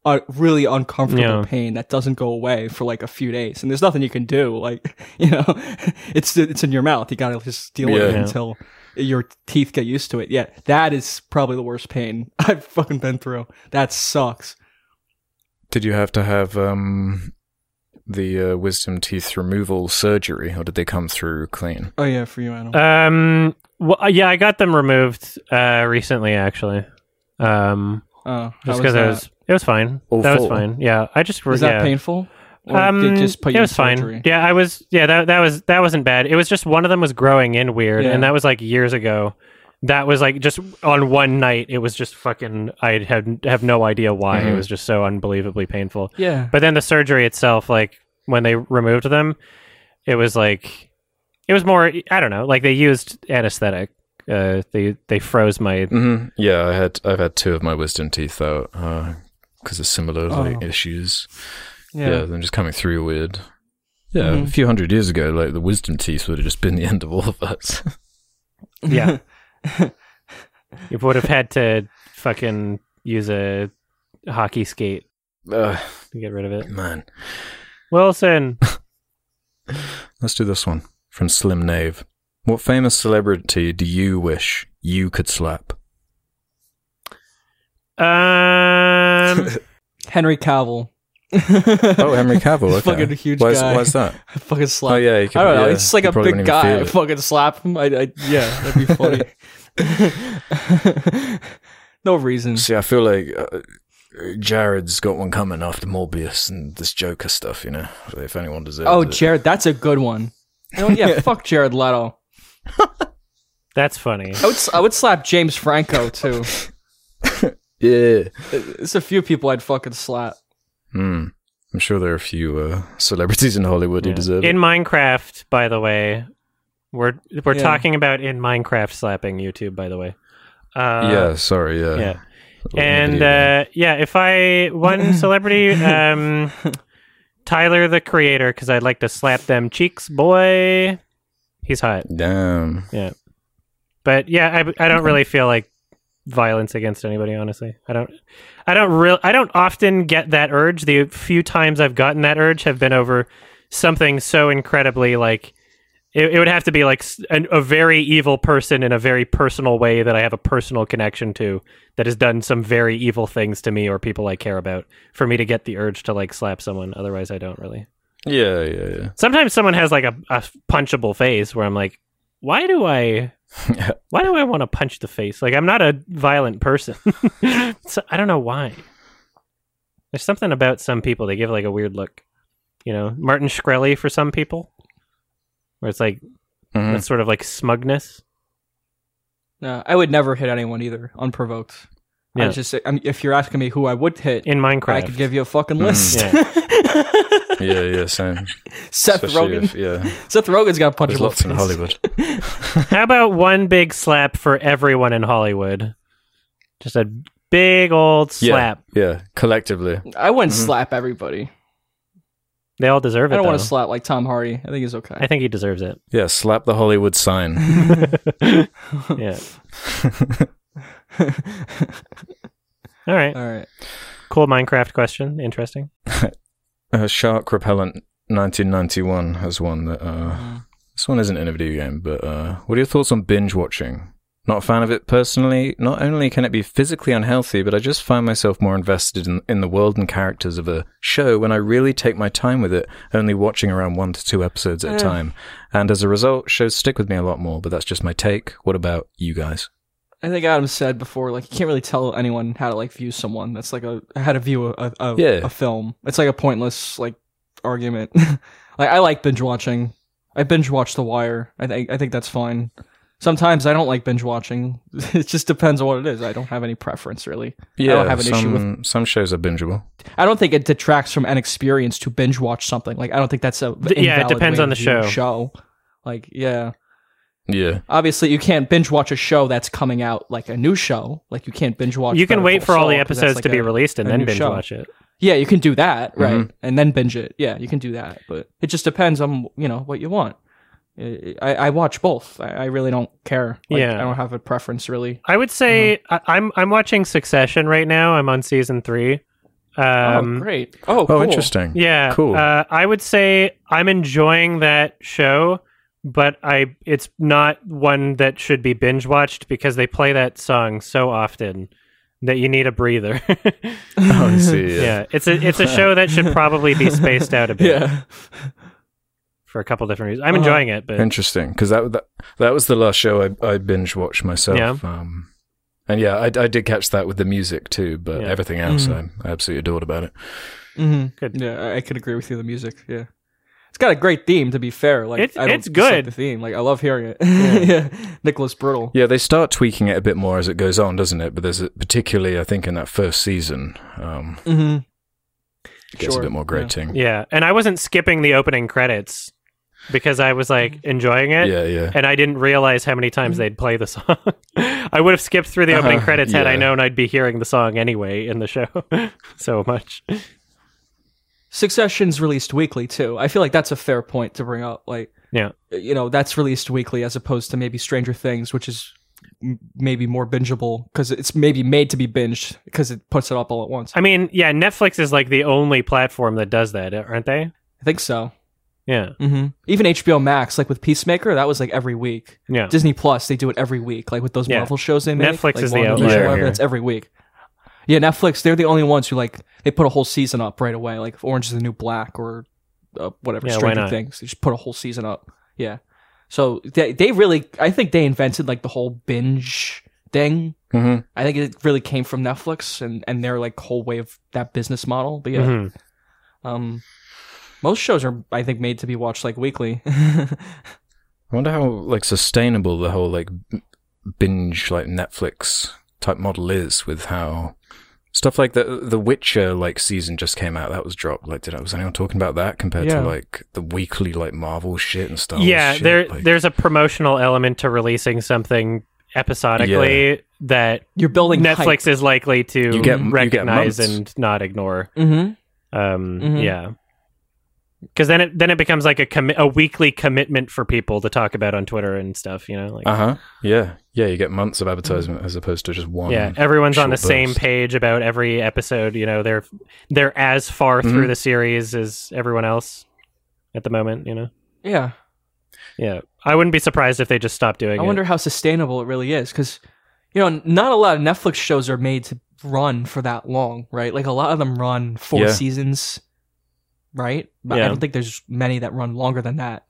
uh, really uncomfortable Yeah. pain that doesn't go away for like a few days, and there's nothing you can do. Like you know, it's it's in your mouth. You gotta just deal with it Yeah. until your teeth get used to it. Yeah, that is probably the worst pain I've fucking been through. That sucks. Did you have to have um the uh, wisdom teeth removal surgery, or did they come through clean? Oh yeah, for you, Adam. um well, yeah, I got them removed uh recently actually. Um oh, just because it was it was fine. All that was fine. Yeah, I just Was yeah. that painful? Or Um, did just put it you was fine. Yeah, I was. Yeah, that that was that wasn't bad. It was just one of them was growing in weird, Yeah. and that was like years ago. That was like just on one night. It was just fucking. I had have no idea why. It Mhm. was just so unbelievably painful. Yeah. But then the surgery itself, like when they removed them, it was like it was more. I don't know. Like they used anesthetic. Uh, they they froze my. hmm Yeah, I had I've had two of my wisdom teeth out because of similar like Oh. issues. Yeah. Yeah. them just coming through weird. Yeah, Mhm. a few hundred years ago, like the wisdom teeth would have just been the end of all of us. Yeah. You would have had to fucking use a hockey skate uh, to get rid of it. man, Wilson. let's do this one from Slim Nave. What famous celebrity do you wish you could slap? Um, Henry Cavill. Oh, Henry Cavill. Okay. fucking huge why's, guy. Why's that? fucking slap. Oh yeah, you could, I don't know. yeah, He's just like a big guy. I it. fucking slap him. I, I yeah, that'd be funny. no reason. See, I feel like uh, Jared's got one coming after Morbius and this Joker stuff. You know, if anyone deserves Oh, it. Jared, that's a good one. Oh yeah, fuck Jared Leto. that's funny. I would s- I would slap James Franco too. yeah. There's a few people I'd fucking slap. Hmm. I'm sure there are a few uh, celebrities in Hollywood who Yeah. deserve In. Minecraft, by the way, we're we're Yeah. talking about in Minecraft slapping YouTube. By the way, uh, yeah, sorry, yeah. yeah. And uh, yeah, if I one celebrity, um, Tyler the Creator, because I'd like to slap them cheeks, boy. He's hot, Damn. Yeah. But yeah, I I don't really feel like violence against anybody. Honestly, I don't. I don't real. I don't often get that urge. The few times I've gotten that urge have been over something so incredibly like. It, it would have to be like an, a very evil person in a very personal way that I have a personal connection to that has done some very evil things to me or people I care about for me to get the urge to like slap someone. Otherwise, I don't really. Yeah, yeah, yeah. Sometimes someone has like a, a punchable face where I'm like, why do I why do I want to punch the face? Like I'm not a violent person. so, I don't know why. There's something about some people they give like a weird look. You know, Martin Shkreli for some people, where it's like Mhm. that sort of like smugness. No, I would never hit anyone either, unprovoked. I Yeah. was just I mean, if you're asking me who I would hit, in Minecraft. I could give you a fucking list. Yeah. yeah, yeah, same. Seth Especially Rogen. if- yeah, Seth Rogen's got a punchable there's lots in. Hollywood. How about one big slap for everyone in Hollywood? Just a big old slap. Yeah, yeah, collectively. I wouldn't Mhm. slap everybody. They all deserve it. I don't want to slap like Tom Hardy. I think he's okay. I think he deserves it. Yeah, slap the Hollywood sign. Yeah. All right. All right. Cool Minecraft question. Interesting. uh, Shark Repellent 1991 has one that. Uh, this one isn't in a video game, but uh, what are your thoughts on binge watching? Not a fan of it personally. Not only can it be physically unhealthy, but I just find myself more invested in, in the world and characters of a show when I really take my time with it, only watching around one to two episodes at a time. And as a result, shows stick with me a lot more, but that's just my take. What about you guys? I think Adam said before, like you can't really tell anyone how to like view someone. That's like a how to view a a, Yeah. a film. It's like a pointless like argument. like I like binge watching. I binge watch The Wire. I think I think that's fine. Sometimes I don't like binge watching. it just depends on what it is. I don't have any preference really. Yeah, don't have an some, issue with- some shows are bingeable. I don't think it detracts from an experience to binge watch something. Like I don't think that's a yeah, it depends way on the show. Show, like yeah. Yeah. Obviously, you can't binge watch a show that's coming out like a new show. Like you can't binge watch. you can Better wait Call for all the Saul, 'cause that's episodes like to be a- released and a then new binge show. watch it. Yeah, you can do that, right? Mhm. And then binge it. Yeah, you can do that, but it just depends on you know what you want. I, I I watch both. I, I really don't care. Like, Yeah. I don't have a preference really. I would say Uh-huh. I, I'm I'm watching Succession right now. I'm on season three. Um, oh, great. Oh, Oh, cool. interesting. Yeah, Cool. Uh, I would say I'm enjoying that show, but I it's not one that should be binge watched because they play that song so often that you need a breather. Oh, I see. yeah. Yeah. it's a it's a show that should probably be spaced out a bit Yeah. for a couple different reasons. I'm Uh-huh. enjoying it, but Interesting, because that, that that was the last show I, I binge watched myself. Yeah. Um, and yeah, I, I did catch that with the music too, but Yeah. everything else Mhm. I, I absolutely adored about it. hmm Good. Yeah, I, I could agree with you. The music. Yeah. It's got a great theme. To be fair, like It's- I don't it's good. The theme, like I love hearing it. yeah, Nicholas Britell. Yeah, they start tweaking it a bit more as it goes on, doesn't it? But there's a, particularly, I think, in that first season, um, Mm-hmm. it gets a bit more grating. yeah. And I wasn't skipping the opening credits because I was like enjoying it. Yeah, yeah. and I didn't realize how many times they'd play the song. I would have skipped through the opening Uh-huh, credits had I known I'd be hearing the song anyway in the show so much. Succession's released weekly too. I feel like that's a fair point to bring up. Like, Yeah. you know, that's released weekly as opposed to maybe Stranger Things, which is m- maybe more bingeable because it's maybe made to be binged because it puts it up all at once. I mean, yeah, Netflix is like the only platform that does that, aren't they? I think so. Yeah, Mm-hmm. Even HBO Max, like with Peacemaker, that was like every week. yeah. Disney Plus, they do it every week, like with those Yeah. Marvel shows they make. Netflix like is the outlier. That's every week. Yeah, Netflix. They're the only ones who like they put a whole season up right away. Like Orange is the New Black or uh, whatever Yeah, why Stranger? Things. They just put a whole season up. Yeah. So they they really, I think they invented like the whole binge thing. hmm I think it really came from Netflix and and their like whole way of that business model. But yeah, Mhm. um, most shows are I think made to be watched like weekly. I wonder how like sustainable the whole like binge like Netflix type model is with how stuff like the the Witcher like season just came out that was dropped. Like, did I was anyone talking about that compared Yeah. to like the weekly like Marvel shit and stuff? yeah. There, there's a promotional element to releasing something episodically that You're building Netflix is likely to You get- you get recognize and not ignore. Mm-hmm. Um, Mhm. Yeah, because then it then it becomes like a commi- a weekly commitment for people to talk about on Twitter and stuff. You know, like uh huh. Yeah, yeah. You get months of advertisement as opposed to just one. yeah, everyone's on the short same page about every episode. You know, they're they're as far through Mhm. the series as everyone else at the moment. You know, Yeah. yeah, I wouldn't be surprised if they just stopped doing it. I it. wonder how sustainable it really is because, you know, not a lot of Netflix shows are made to run for that long, right? Like a lot of them run four Yeah. seasons, right? But Yeah. I don't think there's many that run longer than that.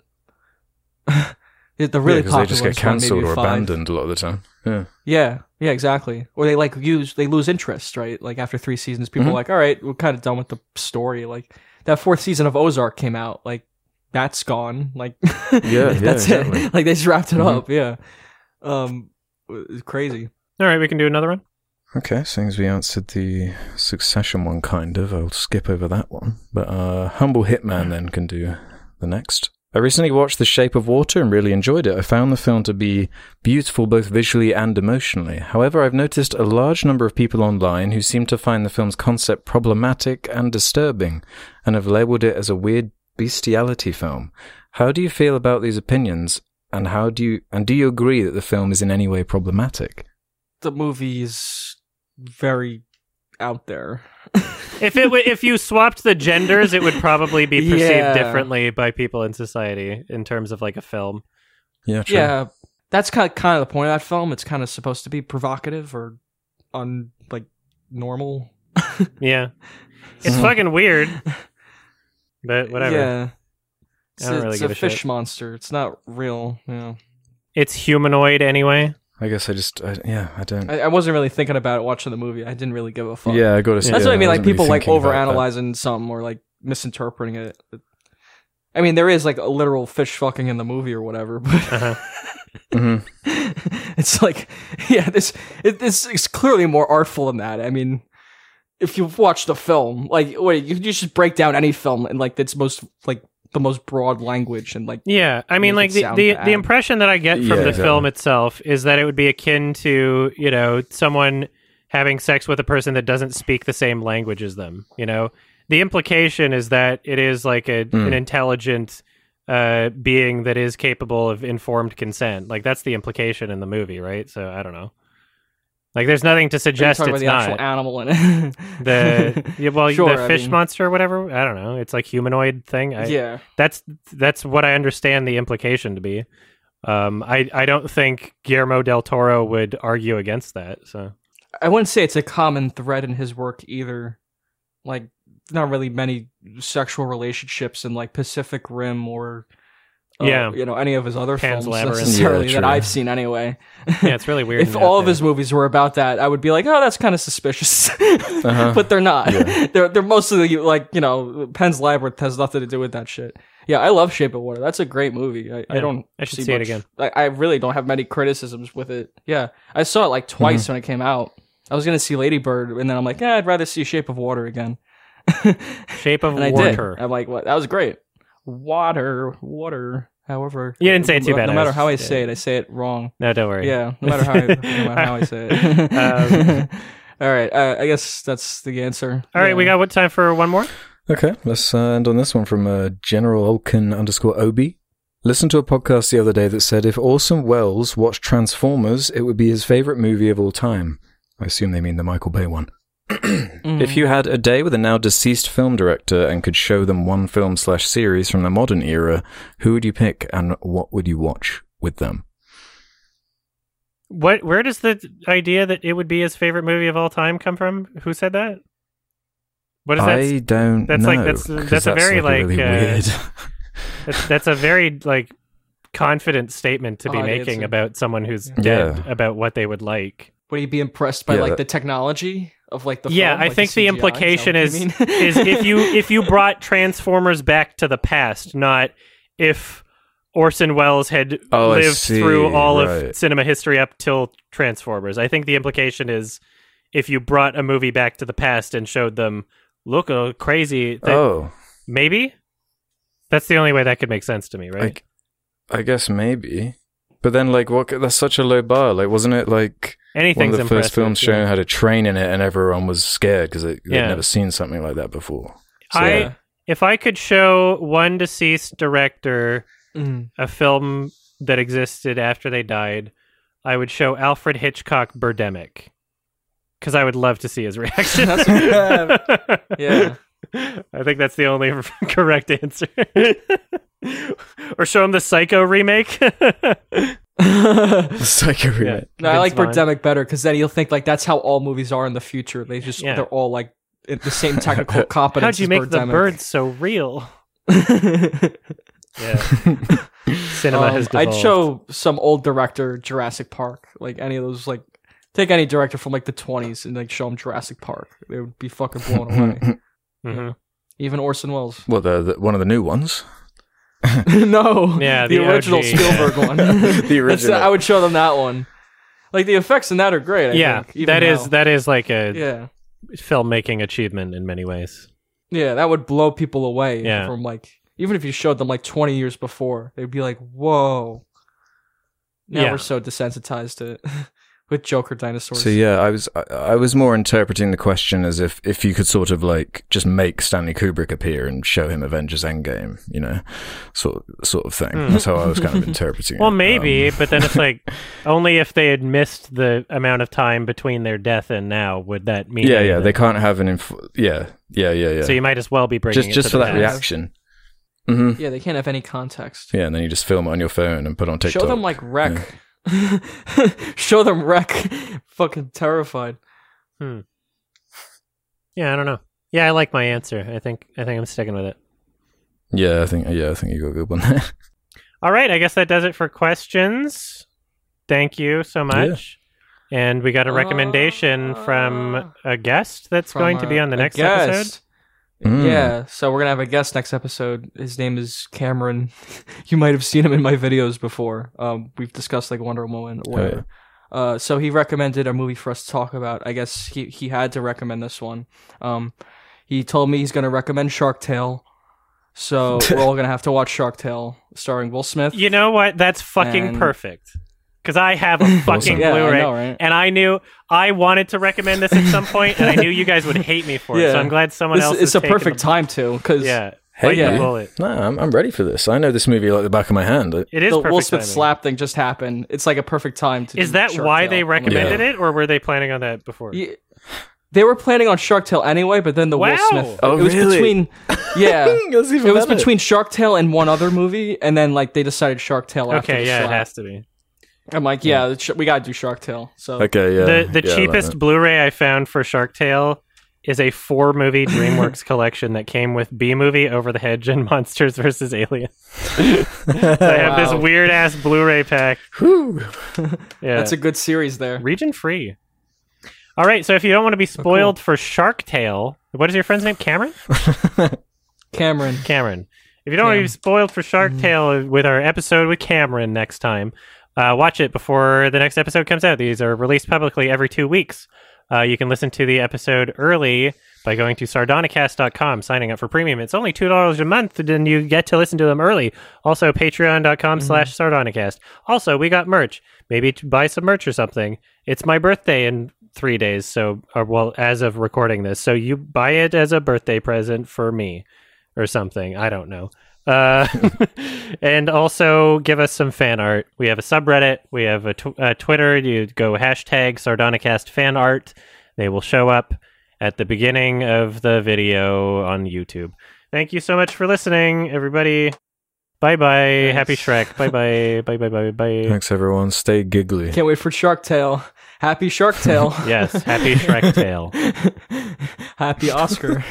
the the Yeah, popular they just get cancelled or five. abandoned a lot of the time. Yeah. Yeah, yeah, exactly. Or they like use they lose interest, right? Like after three seasons, people Mhm. are like, all right, we're kind of done with the story. Like that fourth season of Ozark came out, like that's gone. Like yeah, that's exactly. it. Like they just wrapped it Mhm. up. Yeah, um, it's crazy. All right, we can do another one. Okay, seeing as we answered the Succession one, kind of, I'll skip over that one. But uh, Humble Hitman then can do the next. I recently watched The Shape of Water and really enjoyed it. I found the film to be beautiful both visually and emotionally. However, I've noticed a large number of people online who seem to find the film's concept problematic and disturbing, and have labeled it as a weird bestiality film. How do you feel about these opinions, and how do you and do you agree that the film is in any way problematic? The movie is very out there. if it w- if you swapped the genders, it would probably be perceived Yeah. differently by people in society in terms of like a film. Yeah, true. Yeah, that's kind of kind of the point of that film. It's kind of supposed to be provocative or un like normal. Yeah, it's Mhm. fucking weird, but whatever. Yeah, it's, I don't really it's give a a shit. fish monster. It's not real. Yeah, It's humanoid anyway. I guess I just, I, yeah, I don't. I, I wasn't really thinking about it watching the movie. I didn't really give a fuck. yeah, I go to. See. That's yeah, what I mean. Like wasn't really people like thinking overanalyzing something or like misinterpreting it. I mean, there is like a literal fish fucking in the movie or whatever, but Uh-huh. Mhm. it's like, yeah, this it, this is clearly more artful than that. I mean, if you've watched the film, like, wait, you, you just break down any film and like its most like the most broad language and like Yeah, I mean, like the the, bad. the impression that I get from Yeah, the exactly. film itself is that it would be akin to you know someone having sex with a person that doesn't speak the same language as them. You know, the implication is that it is like a Mm. an intelligent uh, being that is capable of informed consent. Like that's the implication in the movie, right? So I don't know. Like, there's nothing to suggest it's about the not actual animal in it. the yeah, well Sure, the I fish mean- monster or whatever. I don't know. It's like humanoid thing. I, yeah, that's that's what I understand the implication to be. Um, I I don't think Guillermo del Toro would argue against that. So I wouldn't say it's a common thread in his work either. Like, not really many sexual relationships in like Pacific Rim or. Uh, Yeah. you know any of his other Pan's films Labyrinth. necessarily Yeah, that. I've seen anyway. yeah, it's really weird. if all of there. his movies were about that, I would be like, oh, that's kind of suspicious. Uh-huh. but they're not. Yeah. they're they're mostly like you know, Pan's Labyrinth has nothing to do with that shit. Yeah, I love Shape of Water. That's a great movie. I, I don't. I should see see it much- again. I, I really don't have many criticisms with it. Yeah, I saw it like twice Mm-hmm. when it came out. I was gonna see Lady Bird, and then I'm like, yeah, I'd rather see Shape of Water again. Shape of and I Water. did. I'm like, what? That was great. Water, water. However, You didn't say it too no, bad. No matter how I yeah. say it, I say it wrong. No, don't worry. Yeah, no matter how I, no matter how I say it. Um, All right, uh, I guess that's the answer. All right, we got what time for one more? Okay, let's uh, end on this one from uh, General Olkin underscore Obi. Listened to a podcast the other day that said if Orson Welles watched Transformers, it would be his favorite movie of all time. I assume they mean the Michael Bay one. Mm. If you had a day with a now deceased film director and could show them one film slash series from the modern era, who would you pick and what would you watch with them? What? Where does the idea that it would be his favorite movie of all time come from? Who said that? What is that? I don't that's know. like- that's- 'cause that's a very, like, really uh, weird. That's, that's a very like confident statement to be Odd making about someone who's Yeah. dead about what they would like. would you be impressed by Yeah, like that- the technology of like the? yeah, film, I like think the CGI? implication Is is that what you mean? is if you if you brought Transformers back to the past, not if Orson Welles had Oh, lived see, through all right. of cinema history up till Transformers. I think the implication is if you brought a movie back to the past and showed them, look, a crazy thing. oh, maybe that's the only way that could make sense to me, right? I guess maybe. But then, like, what? That's such a low bar. Like, wasn't it like one of the first impressive, films yeah. showing had a train in it, and everyone was scared because they'd Yeah. never seen something like that before. So, I Yeah. if I could show one deceased director Mm. a film that existed after they died, I would show Alfred Hitchcock Birdemic because I would love to see his reaction. That's- yeah. I think that's the only correct answer. or show him the Psycho remake. Psycho Yeah. No, I like Vince Birdemic better because then you'll think like that's how all movies are in the future. They just Yeah. they're all like the same technical competence. How'd you as make the birds so real? Yeah, cinema Um, has. I'd show some old director Jurassic Park, like any of those. Like take any director from like the twenties and like show them Jurassic Park. They would be fucking blown away. Mhm. Even Orson Welles. Well, the, the one of the new ones. no, Yeah, the, the original OG. Spielberg one. The original. I would show them that one. Like the effects in that are great. I yeah, think, that is now. that is like a yeah, filmmaking achievement in many ways. yeah. That would blow people away. Yeah. From like, even if you showed them like 20 years before, they'd be like, "Whoa." Now Yeah. we're so desensitized to it with Joker dinosaurs. So yeah, I was I, I was more interpreting the question as if if you could sort of like just make Stanley Kubrick appear and show him Avengers Endgame, you know, sort sort of thing. Hmm. That's how I was kind of interpreting. It. Well, it. maybe, Um, but then it's like only if they had missed the amount of time between their death and now would that mean? yeah, yeah, anything. they can't have an inf- yeah, yeah, yeah, yeah. So you might as well be bringing just it just for that past. reaction. hmm yeah, they can't have any context. Yeah, and then you just film it on your phone and put it on TikTok. Show them like wreck. Show them wreck. Fucking terrified. Hmm. Yeah, I don't know. Yeah, I like my answer. I think I think I'm sticking with it. yeah, I think yeah, I think you got a good one there. All right, I guess that does it for questions. Thank you so much. And we got a recommendation from Uh, a guest that's going to be on the a next episode. Guest. Mm. Yeah, so we're gonna have a guest next episode. His name is Cameron. you might have seen him in my videos before. Um, we've discussed like Wonder Woman. Or, Oh, yeah. uh, so he recommended a movie for us to talk about. I guess he he had to recommend this one. Um, he told me he's gonna recommend Shark Tale. So we're all gonna have to watch Shark Tale, starring Will Smith. You know what? That's fucking And- perfect. Because I have a fucking Yeah, Blu-ray, know, right? and I knew I wanted to recommend this at some point, and I knew you guys would hate me for it. So I'm glad someone This, else. it's has a taken perfect the- time to because Yeah, Hey, bite yeah. the. No, I'm I'm ready for this. I know this movie like the back of my hand. It- It is the perfect Will Smith timing. slap thing just happened. It's like a perfect time to. Is do that Shark why Tale. they recommended like, it, or were they planning on that before? Yeah, they were planning on Shark Tale anyway, but then the Will Smith. Oh, it was really? between. Yeah, That's it was better. between Shark Tale and one other movie, and then like they decided Shark Tale. After Okay, the yeah, it has to be. I'm like, yeah, the sh- we gotta do Shark Tale. So Okay, yeah. the the yeah, I like cheapest. Blu-ray I found for Shark Tale is a four movie DreamWorks collection that came with B movie, Over the Hedge, and Monsters vs. Aliens. I have this weird ass Blu-ray pack. Whew. Yeah, that's a good series there. region free. All right, so if you don't want to be spoiled for Shark Tale, what is your friend's name? Cameron. Cameron. Cameron. If you don't want to be spoiled for Shark Mm-hmm. Tale with our episode with Cameron next time, uh, watch it before the next episode comes out. These are released publicly every two weeks. Uh, you can listen to the episode early by going to sardonicast.com, signing up for premium. It's only $2 a month, and you get to listen to them early. Also, patreon.com slash sardonicast. Also, we got merch. Maybe buy some merch or something. It's my birthday in three days, so, or, well, as of recording this. So you buy it as a birthday present for me or something. I don't know. Uh, and also give us some fan art. We have a subreddit. We have a, tw- a Twitter. You go hashtag Sardonicast fan art. They will show up at the beginning of the video on YouTube. Thank you so much for listening, everybody. Bye bye. Happy Shrek. Bye bye. Bye bye bye bye. Thanks everyone. Stay giggly. Can't wait for Shark Tale. Happy Shark Tale. Yes, happy Shrek Tale. Happy Oscar.